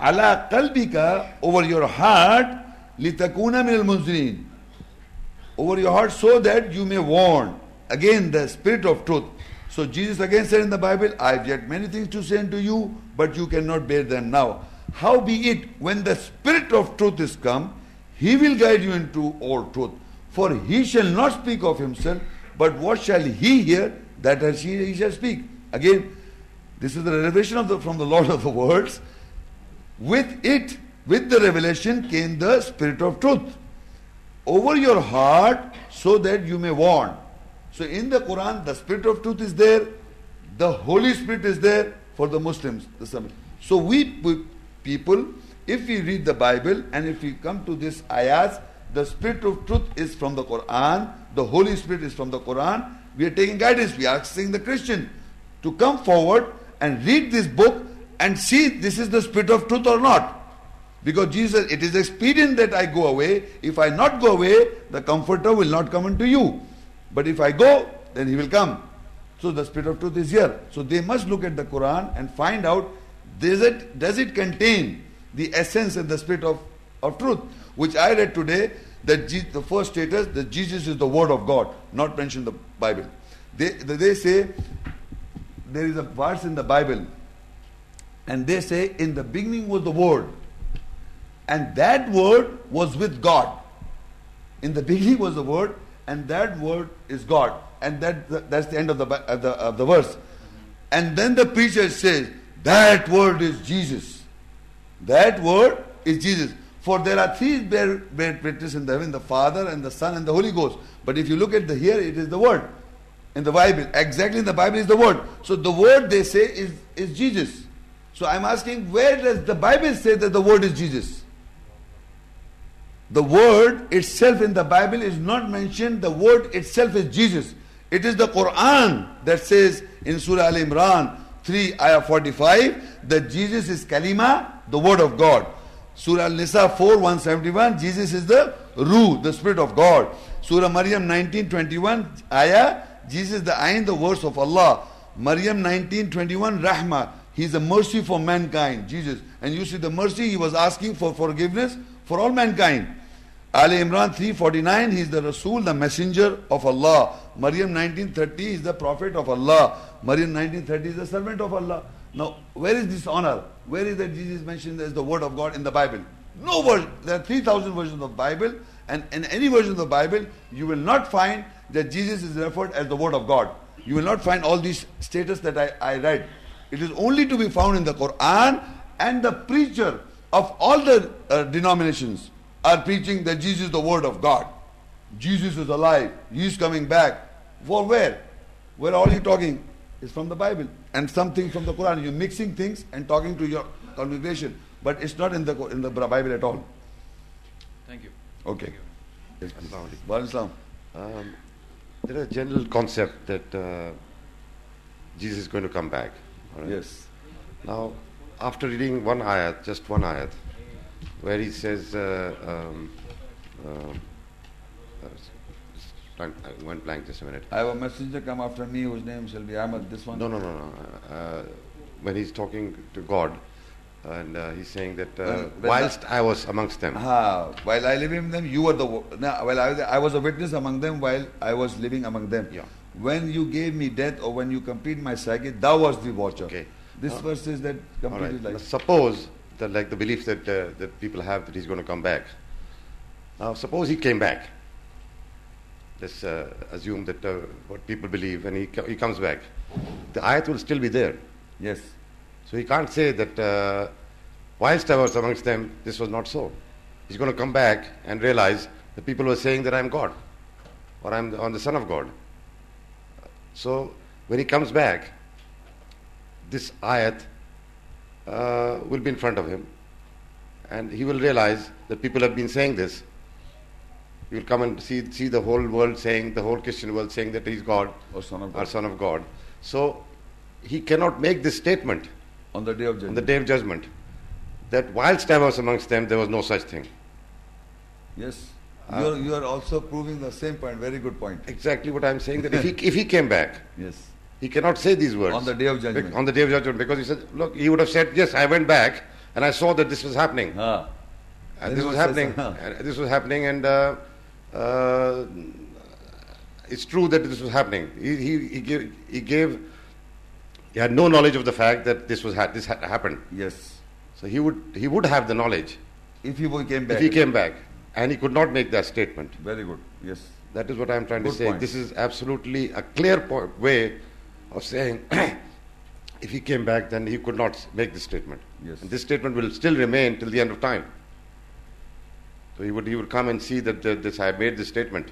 Ala qalbika over your heart litakuna min al over your heart so that you may warn. Again, the spirit of truth. So Jesus again said in the Bible, I have yet many things to say unto you, but you cannot bear them now. How be it, when the spirit of truth is come, he will guide you into all truth. For he shall not speak of himself, but what shall he hear, that he, shall speak. Again, this is the revelation of the, from the Lord of the worlds. With it, with the revelation came the spirit of truth over your heart so that you may warn. So in the Quran, the spirit of truth is there, the Holy Spirit is there for the Muslims. So we people, if we read the Bible and if we come to this ayahs, the spirit of truth is from the Quran, the Holy Spirit is from the Quran. We are taking guidance. We are asking the Christian to come forward and read this book and see this is the spirit of truth or not. Because Jesus, it is expedient that I go away. If I not go away, the Comforter will not come unto you. But if I go, then he will come. So the Spirit of truth is here. So they must look at the Quran and find out does it, does it contain the essence and the spirit of, of truth, which I read today that the first status that Jesus is the Word of God, not mentioned in the Bible. They, they say there is a verse in the Bible, and they say in the beginning was the Word and that word was with God. In the beginning was the word, and that word is God. And that, that's the end of the, of the, of the verse. And then the preacher says, That word is Jesus. That word is Jesus. For there are three bear, bear witness in the heaven the Father and the Son and the Holy Ghost. But if you look at the here, it is the word in the Bible. Exactly in the Bible is the word. So the word they say is, is Jesus. So I'm asking, where does the Bible say that the word is Jesus? The word itself in the Bible is not mentioned, the word itself is Jesus. It is the Quran that says in Surah Al Imran 3 ayah 45 that Jesus is Kalima, the word of God. Surah Al Nisa 4 171, Jesus is the Ruh, the Spirit of God. Surah Maryam 19 21 ayah, Jesus the Ain, the words of Allah. Maryam 19 21 Rahma, He is a mercy for mankind, Jesus. And you see the mercy, He was asking for forgiveness for all mankind. Ali Imran 349, he is the Rasul, the messenger of Allah. Maryam 1930 is the prophet of Allah. Maryam 1930 is the servant of Allah. Now, where is this honor? Where is that Jesus mentioned as the word of God in the Bible? No word. There are 3,000 versions of Bible, and in any version of the Bible, you will not find that Jesus is referred as the word of God. You will not find all these status that I, I read. It is only to be found in the Quran and the preacher of all the uh, denominations are preaching that Jesus is the Word of God. Jesus is alive. He is coming back. For where? Where are you talking? It's from the Bible and something from the Quran. You're mixing things and talking to your congregation, but it's not in the in the Bible at all. Thank you. Okay. Yes, um, there is a general concept that uh, Jesus is going to come back. Yes. Now, after reading one ayat, just one ayat, where he says, uh, um, uh, I went blank just a minute. I have a messenger come after me whose name shall be Ahmad. This one? No, no, no, no. Uh, when he's talking to God, and uh, he's saying that uh, when, when whilst the, I was amongst them. Ah, while I live in them, you were the. No, well, I, I was a witness among them while I was living among them. Yeah. When you gave me death or when you complete my circuit, thou was the watcher. Okay. This uh, verse is that completely right. like. Suppose that like the belief that uh, that people have that he's going to come back. Now, suppose he came back. Let's uh, assume that uh, what people believe, and he co- he comes back. The ayat will still be there. Yes. So he can't say that uh, whilst I was amongst them, this was not so. He's going to come back and realize the people were saying that I'm God or I'm the, I'm the Son of God. So when he comes back, this ayat uh, will be in front of him and he will realize that people have been saying this. He will come and see, see the whole world saying, the whole Christian world saying that he's God Or son of or God. Son of God. So he cannot make this statement On the day of judgment. on the day of judgment that whilst I was amongst them, there was no such thing. Yes. Ah. you, are, you are also proving the same point. Very good point. Exactly what I'm saying. That if he if he came back, Yes. he cannot say these words On the day of judgment. Bec- On the day of judgment, because he said, look, he would have said, yes, I went back and I saw that this was happening. Ah. And this was happening. "Huh." and This was happening, and uh, uh, it's true that this was happening. He, he, he, gave, he gave. He had no knowledge of the fact that this was ha- this had happened. Yes. So he would he would have the knowledge If he came back. if he came back, and he could not make that statement. Very good. Yes. That is what I'm trying to say. point. This is absolutely a clear po- way of saying if he came back, then he could not make this statement. Yes. And this statement will still remain till the end of time. So he would he would come and see that the, this I made this statement,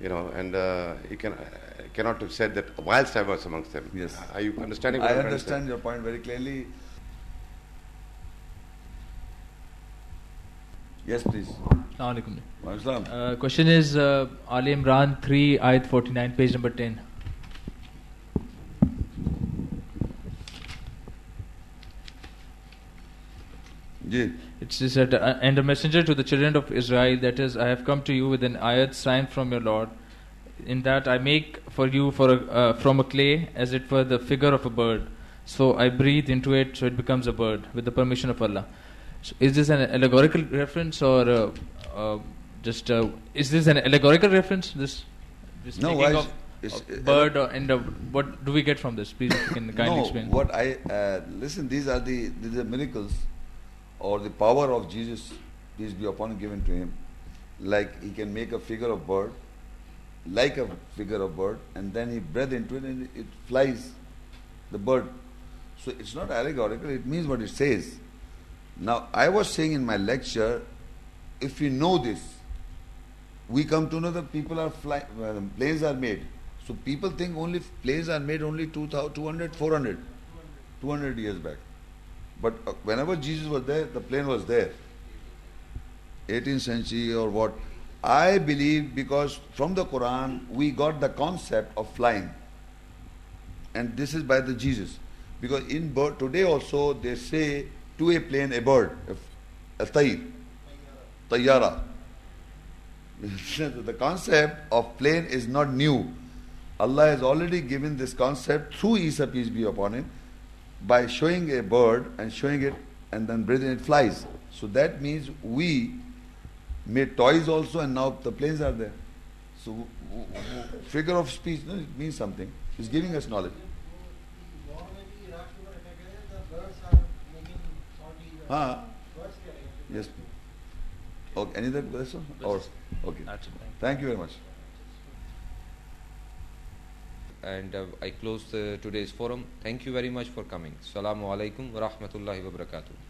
you know, and uh, he can uh, cannot have said that whilst I was amongst them. Yes. Are you understanding? What I I'm trying to say? understand your point very clearly. Yes, please. Assalamu alaikum. Uh, question is uh, Ali Imran 3, ayat 49, page number 10. Ji. It that, uh, and a messenger to the children of Israel, that is, I have come to you with an ayat sign from your Lord, in that I make for you for a, uh, from a clay, as it were the figure of a bird. So I breathe into it, so it becomes a bird, with the permission of Allah. So is this an allegorical reference, or uh, uh, just uh, is this an allegorical reference? This, this No, why of, of is- bird, or, and uh, what do we get from this? Please, you can kindly no, explain. what I uh, listen. These are the these are miracles, or the power of Jesus, peace be upon him, given to him. Like he can make a figure of bird, like a figure of bird, and then he breathe into it and it flies, the bird. So it's not allegorical. It means what it says. Now I was saying in my lecture, if we know this, we come to know that people are flying, uh, planes are made. So people think only planes are made only 2000, 200, 400, 200 years back. But uh, whenever Jesus was there, the plane was there. 18th century or what. I believe because from the Quran we got the concept of flying. And this is by the Jesus. Because in bird, today also they say to a plane a bird, a, tayr, tayyara. the concept of plane is not new. Allah has already given this concept through Isa, peace be upon him, by showing a bird and showing it and then breathing it flies. So that means we made toys also and now the planes are there. So figure of speech, no, it means something. It's giving us knowledge. Ah, yes. Okay, any other question? Or okay. Thank you very much. And uh, I close uh, today's forum. Thank you very much for coming. Assalamu alaikum wa rahmatullahi wa barakatuh.